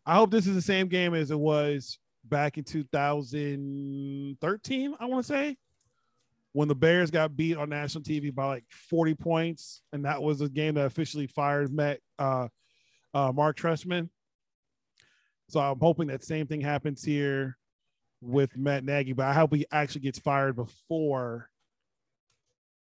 I hope this is the same game as it was back in 2013. I want to say when the Bears got beat on national TV by like 40 points, and that was the game that officially fired Matt uh, uh, Marc Trestman. So I'm hoping that same thing happens here with Matt Nagy, but I hope he actually gets fired before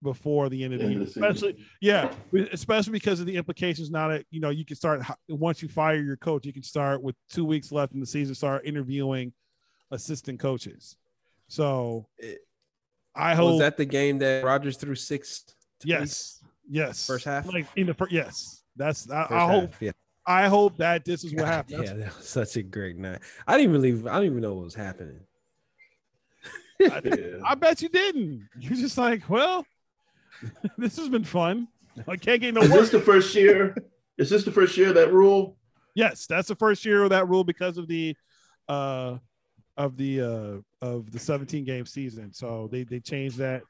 before the end of the End year. of the season. Especially, yeah, especially because of the implications now that you know you can start once you fire your coach, you can start with two weeks left in the season, start interviewing assistant coaches. So It- I Was hope that the game that Rodgers threw six? yes, yes, First half? like in the first, yes, that's I, First I hope half, Yeah. I hope that this is what happened. yeah, that was such a great night. I didn't believe. I didn't even know what was happening. I, Yeah. I bet you didn't. You're just like, well, this has been fun. I can't get no Is this worse. the first year? Is this the first year of that rule? Yes, that's the first year of that rule because of the uh of the uh of the 17 game season. So they they changed that.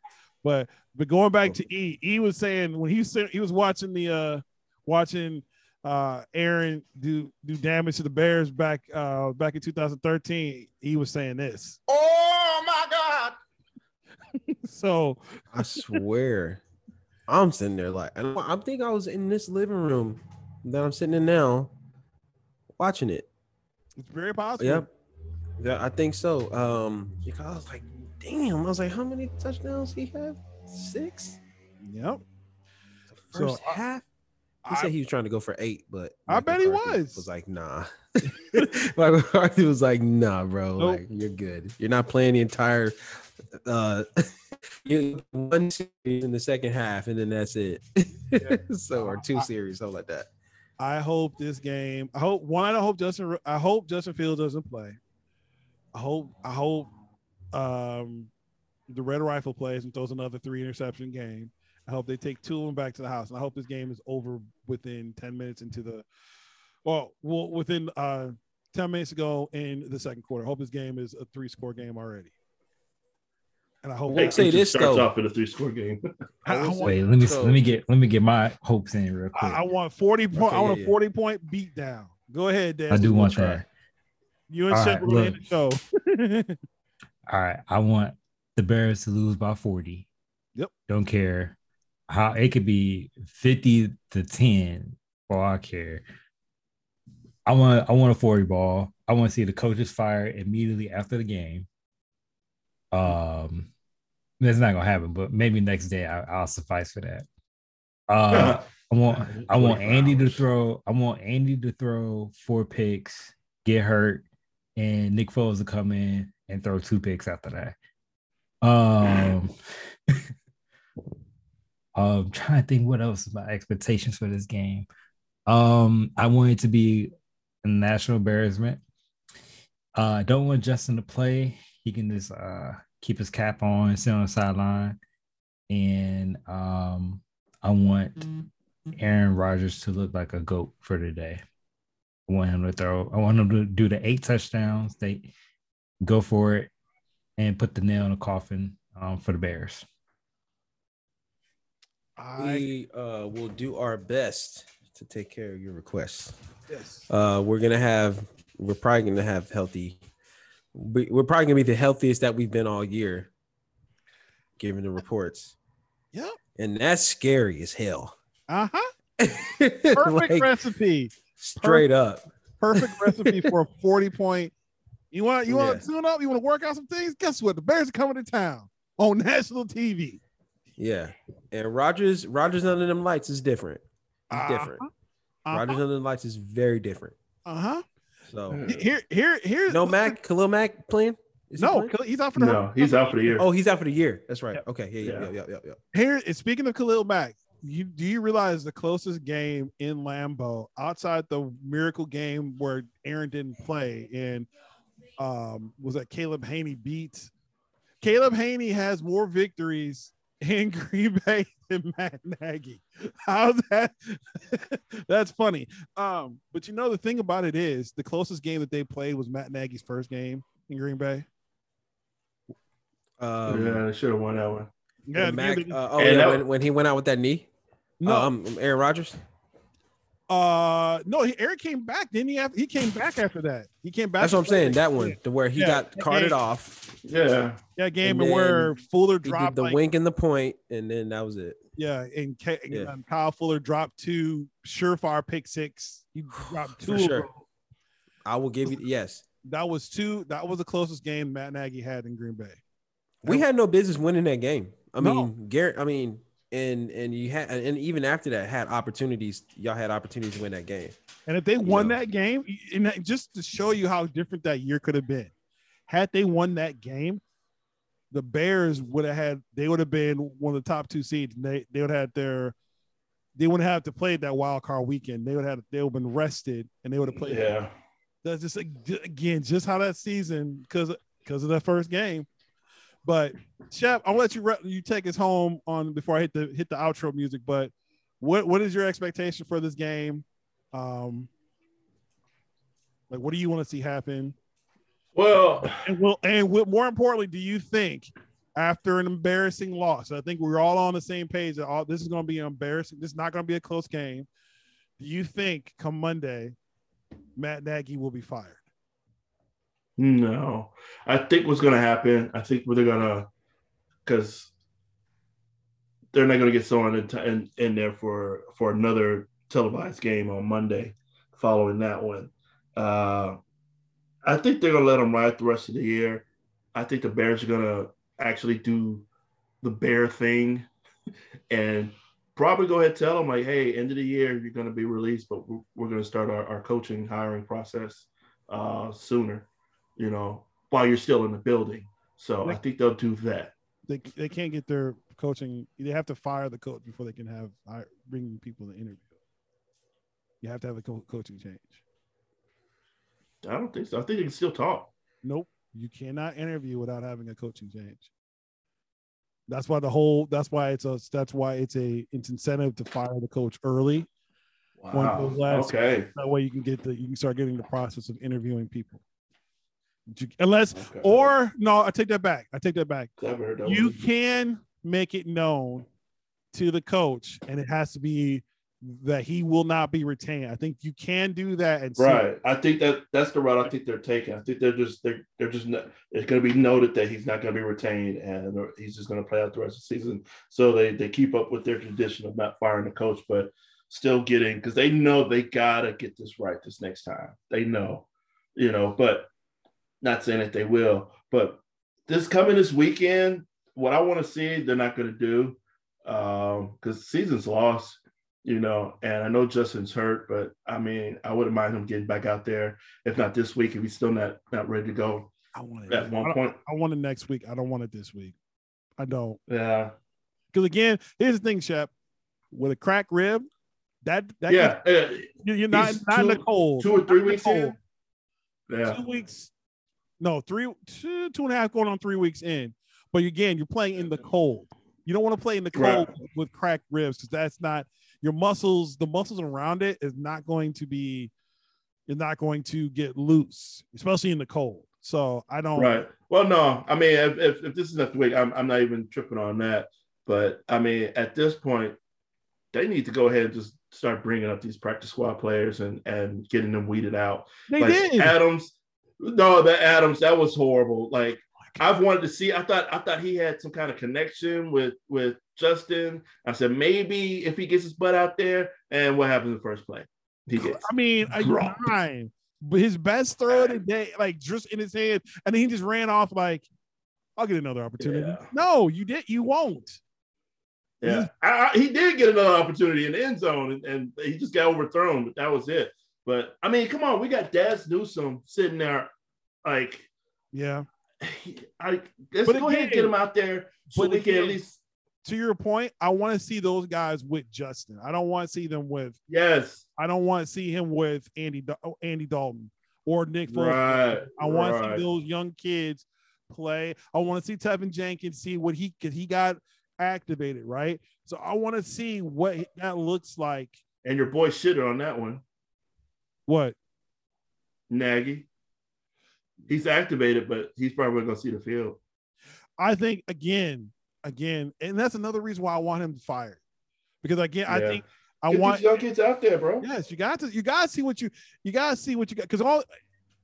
But but going back to E, E was saying when he said he was watching the uh watching uh Aaron do do damage to the Bears back uh back in 2013, he was saying this. Oh my God! So I swear, I'm sitting there like, and I think I was in this living room that I'm sitting in now, watching it. it's very possible. Yep. Yeah, I think so. Um, because I was like, damn. I was like, how many touchdowns he have? Six. Yep. The So, first I- half. He I- said he was trying to go for eight, but I Mike bet he McCarthy was. Was like, nah. Mike McCarthy was like, nah, bro. Nope. Like, you're good. You're not playing the entire. uh You one series in the second half, and then that's it. so or two series, something like that. I hope this game. I hope one. I hope Justin. I hope Justin Fields doesn't play. I hope. I hope um, the Red Rifle plays and throws another three interception game. I hope they take two of them back to the house, and I hope this game is over within ten minutes into the. Well, well, within uh, ten minutes ago in the second quarter. I hope this game is a three score game already. And I hope Well, say It this, starts though. off in a three score game. I, I want, Wait, let me So- let me get let me get my hopes in real quick. I, I want forty point. Okay, I want yeah, a yeah. forty point beat down. Go ahead, Dan. I do want try. that. You and All Shep right, will end the show. All right, I want the Bears to lose by 40. Yep. Don't care how it could be 50 to 10 for all I care. I want I want a 40 ball. I want to see the coaches fired immediately after the game. Um that's not gonna happen, but maybe next day I, I'll suffice for that. Uh I want I want Andy to throw. I want Andy to throw four picks, get hurt, and Nick Foles to come in and throw two picks after that. Um, I'm trying to think what else is my expectations for this game. Um, I want it to be national embarrassment. Uh, I don't want Justin to play. He can just uh keep his cap on, and sit on the sideline, and um, I want Aaron Rodgers to look like a goat for today. I want him to throw. I want him to do the eight touchdowns. They go for it and put the nail in the coffin um, for the Bears. I We uh, will do our best to take care of your requests. yes. Uh, we're gonna have. We're probably gonna have healthy. we- We're probably gonna be the healthiest that we've been all year, given the reports. Yep. And that's scary as hell. Uh huh. Perfect Like, recipe. straight up. Perfect recipe for a forty point. You want you want Yeah. to tune up? You want to work out some things? Guess what? The Bears are coming to town on national TV. Yeah. And Rodgers, Rodgers under them lights is different. It's different. Rodgers under them lights is very different. Uh huh. So Here, here, here. no Mack, Khalil Mack playing? Is he No, playing? he's out for the no, he's out for the year. Oh, he's out for the year. That's right. Yep. Okay. Yeah, yeah, Yeah. yeah, yeah, yeah, yeah. Here, speaking of Khalil Mack, you do you realize the closest game in Lambeau outside the miracle game where Aaron didn't play and um was that Caleb Hanie beat Caleb Hanie has more victories in Green Bay than Matt Nagy. How's that? That's funny. Um, but you know the thing about it is the closest game that they played was Matt Nagy's first game in Green Bay. Um, yeah, they should have won that one. Yeah, yeah Mack, uh, oh And yeah, that- when, when he went out with that knee. no, um, Aaron Rodgers. Uh, no, he, Eric came back. Didn't he? Have, he came back after that. He came back. That's what I'm saying. play. That one, to where he Yeah, got carted game. off. Yeah. Yeah, game And and where Fuller dropped the like, wink and the point, and then that was it. yeah, and, K, Yeah. um, Kyle Fuller dropped two surefire pick six. He dropped two. For sure. I will give you yes. That was two. That was the closest game Matt Nagy had in Green Bay. We had no business winning that game. I No. mean, Garrett. I mean, and and you had, and even after that, had opportunities. Y'all had opportunities to win that game. And if they won know. that game, and that, just to show you how different that year could have been, had they won that game, the Bears would have had they would have been one of the top two seeds. And they they would have had their they wouldn't have to play that wild card weekend. They would have they would have been rested and they would have played. Yeah. That's just again just how that season because because of that first game. But Shep, I'll let you re- you take us home on before I hit the hit the outro music. But what what is your expectation for this game? Um, like what do you want to see happen? Well, And will and what, more importantly, do you think after an embarrassing loss? I think we're all on the same page that all this is going to be embarrassing. This is not going to be a close game. Do you think come Monday, Matt Nagy will be fired? No. I think what's going to happen, I think they're going to, because they're not going to get someone in, in, in there for, for another televised game on Monday following that one. Uh, I think they're going to let them ride the rest of the year. I think the Bears are going to actually do the bear thing and probably go ahead and tell them like, hey, end of the year, you're going to be released, but we're, we're going to start our, our coaching hiring process uh, sooner, you know, while you're still in the building. So I think they'll do that. they they can't get their coaching. They have to fire the coach before they can have bring people to interview. You have to have a co- coaching change. I don't think so. I think they can still talk. Nope, you cannot interview without having a coaching change. That's why the whole. That's why it's a. That's why it's a. It's incentive to fire the coach early. Wow. last- Okay. That way you can get the. You can start getting the process of interviewing people. Unless, Okay. or no, I take that back. I take that back. That you one. can make it known to the coach, and it has to be that he will not be retained. I think you can do that and see- Right. I think that that's the route I think they're taking. I think they're just they're they're just not, it's going to be noted that he's not going to be retained and he's just going to play out the rest of the season. So they they keep up with their tradition of not firing the coach, but still getting because they know they gotta get this right this next time. They know, you know, but not saying that they will. But this coming this weekend, what I want to see, they're not going to do um, because season's lost you know, and I know Justin's hurt, but I mean, I wouldn't mind him getting back out there, if not this week, if he's still not not ready to go I want it. at one don't- point. I want it next week. I don't want it this week. I don't. Yeah, Because again, here's the thing, Shep. With a cracked rib, that that yeah, yeah. Uh, you- you're not He's not in the cold. two or three Not in the weeks in. Yeah, Two weeks. No, three, two, two and a half going on three weeks in. But again, you're playing in the cold. You don't want to play in the cold Right. with cracked ribs because that's not your muscles. The muscles around it is not going to be. You're not going to get loose, especially in the cold. So I don't. right. Well, no, I mean, if, if, if this is not the week, I'm I'm not even tripping on that. But I mean, at this point, they need to go ahead and just start bringing up these practice squad players and and getting them weeded out. They like did. Adams. No, the Adams that was horrible. Like oh I've wanted to see. I thought I thought he had some kind of connection with with Justin. I said maybe if he gets his butt out there, and what happens in the first play? He gets. I mean, uh, nine. But his best throw of the day, like just in his hand, and then he just ran off like, "I'll get another opportunity." Yeah. No, you did. You won't. Yeah, I, I, he did get another opportunity in the end zone, and, and he just got overthrown. But that was it. But I mean, come on, we got Dazz Newsome sitting there, like, Yeah. I let's But go ahead and get again- him out there so but we can at least To your point, I want to see those guys with Justin. I don't want to see them with. yes, I don't want to see him with Andy oh, Andy Dalton or Nick Foles. right. I want to see those young kids play. I want to see Teven Jenkins see what he because he got activated, right? So I want to see what that looks like. And your boy shitter on that one. What? Nagy. He's activated, but he's probably going to see the field. I think again, again, and that's another reason why I want him fired. Because again, I think I Get want young kids out there, bro. yes, you got to you got to see what you you got to see what you got because all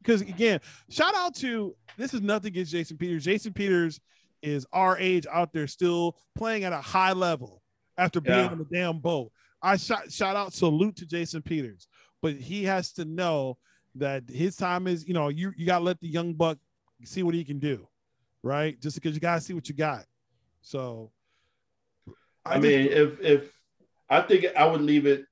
because again, shout out to this is nothing against Jason Peters. Jason Peters is our age out there still playing at a high level after being Yeah. on the damn boat. I shout shout out salute to Jason Peters, but he has to know that his time is you know you you got to let the young buck see what he can do, right? Just because you got to see what you got. So, I, just- mean, if if I think I would leave it.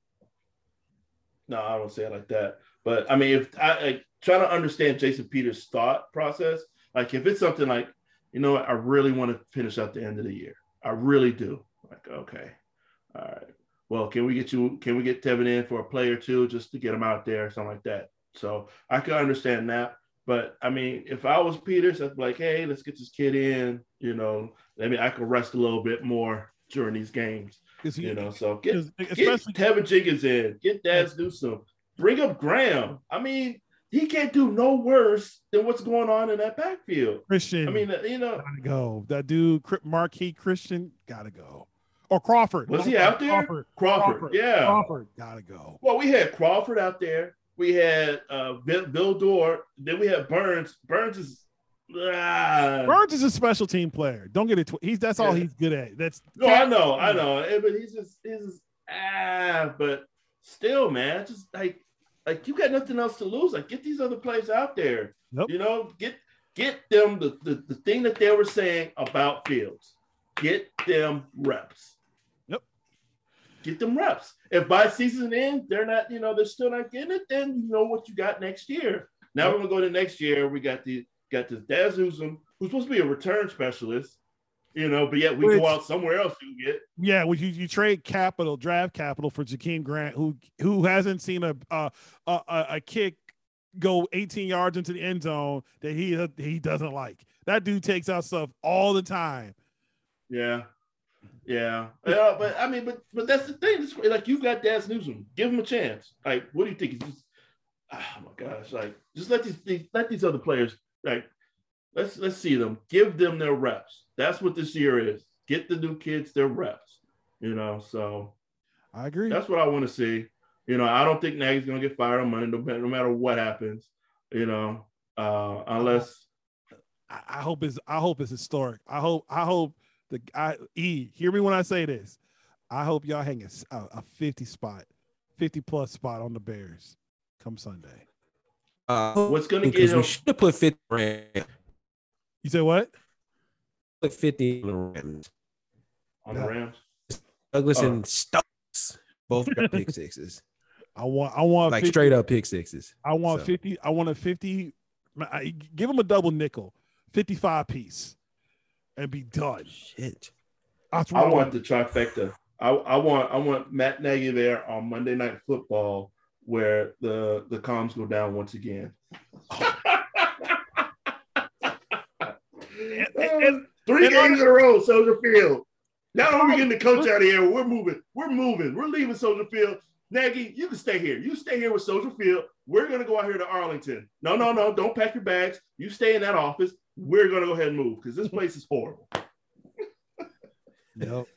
No, I don't say it like that. But I mean, if I like, try to understand Jason Peters' thought process, like if it's something like, you know, what, I really want to finish out the end of the year. I really do. Like, okay, all right. Well, can we get you? Can we get Teven in for a play or two just to get him out there, something like that? So I can understand that. But I mean, if I was Peters, I'd be like, hey, let's get this kid in. You know, I mean, I can rest a little bit more during these games. he- You know, so get get Teven Jenkins in, get Dazz Newsome, bring up Graham. I mean, he can't do no worse than what's going on in that backfield. Christian. I mean, uh, you know, gotta go. That dude, Marqui Christian, gotta go. Or Crawford. Was he out there? Crawford. Crawford, yeah. Crawford, gotta go. Well, we had Crawford out there. We had uh, Bill, Bill Dorr. Then we had Burns. Burns is ah. Burns is a special team player. Don't get it. Tw- he's that's all Yeah. he's good at. That's No, I know, I know. Eh, But he's just, he's just ah. But still, man, just like, like you got nothing else to lose. Like, get these other players out there. Nope. You know, get get them the, the the thing that they were saying about Fields. Get them reps. Get them reps. If by season end they're not, you know, they're still not getting it, then you know what you got next year. Now we're gonna go to next year. We got the got this Dazz Newsome, who's supposed to be a return specialist. you know, but yet we Which- go out somewhere else to get. Yeah, well, you, you trade capital, draft capital for Jakeem Grant, who who hasn't seen a a, a a a kick go 18 yards into the end zone that he he doesn't like. That dude takes out stuff all the time. Yeah. Yeah. Yeah, but I mean, but but that's the thing. It's like you got Dazz Newsome. Give him a chance. Like, what do you think? He's just, oh my gosh, like just let these, these let these other players like let's let's see them. Give them their reps. That's what this year is. Get the new kids their reps. You know, so I agree. that's what I want to see. You know, I don't think Nagy's gonna get fired on Monday, no matter, no matter what happens. You know, uh, unless I, I hope it's I hope it's historic. I hope I hope the I E hear me when I say this. I hope y'all hang a, a 50 spot, 50 plus spot on the Bears come Sunday. Uh, what's gonna get because we should have put 50 Rams. You say what? Put 50 on the Rams. on the Rams. Douglas Oh. and Stokes both got pick sixes, I want I want like 50 straight up pick sixes. I want So. 50. I want a 50. I- Give them a double nickel, 55 piece, and be done. Shit. That's what I want the trifecta. I, I want I want Matt Nagy there on Monday Night Football where the the comms go down once again. and- Three and games in a row, Soldier Field. Not only Come we on. getting the coach out of here, we're moving. We're moving. We're leaving Soldier Field. Nagy, you can stay here. You stay here with Soldier Field. We're gonna go out here to Arlington. No, no, no. Don't pack your bags. You stay in that office. We're gonna go ahead and move because this place is horrible. Yep.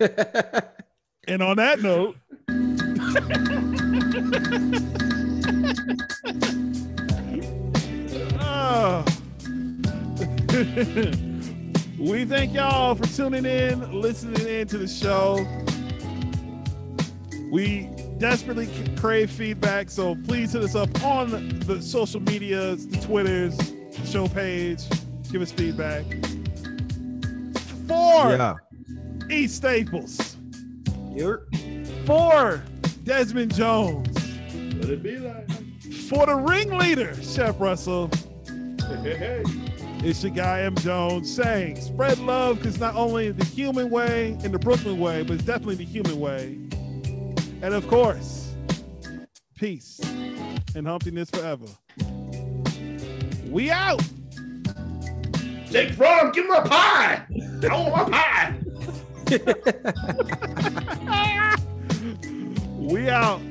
And on that note, we thank y'all for tuning in, listening in to the show. We desperately crave feedback, so please hit us up on the social medias, the Twitters, show page. Give us feedback. Four. yeah. E Staples. You're For Desmond Jones. What it be like? For the ringleader, Shep Russell. Hey, hey, hey. It's your guy M. Jones saying, spread love because not only the human way and the Brooklyn way, but it's definitely the human way. And of course, peace and humpiness forever. We out. Jake Fromm, give him a pie. I want my pie. We out.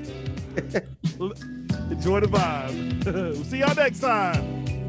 Enjoy the vibe. we'll see y'all next time.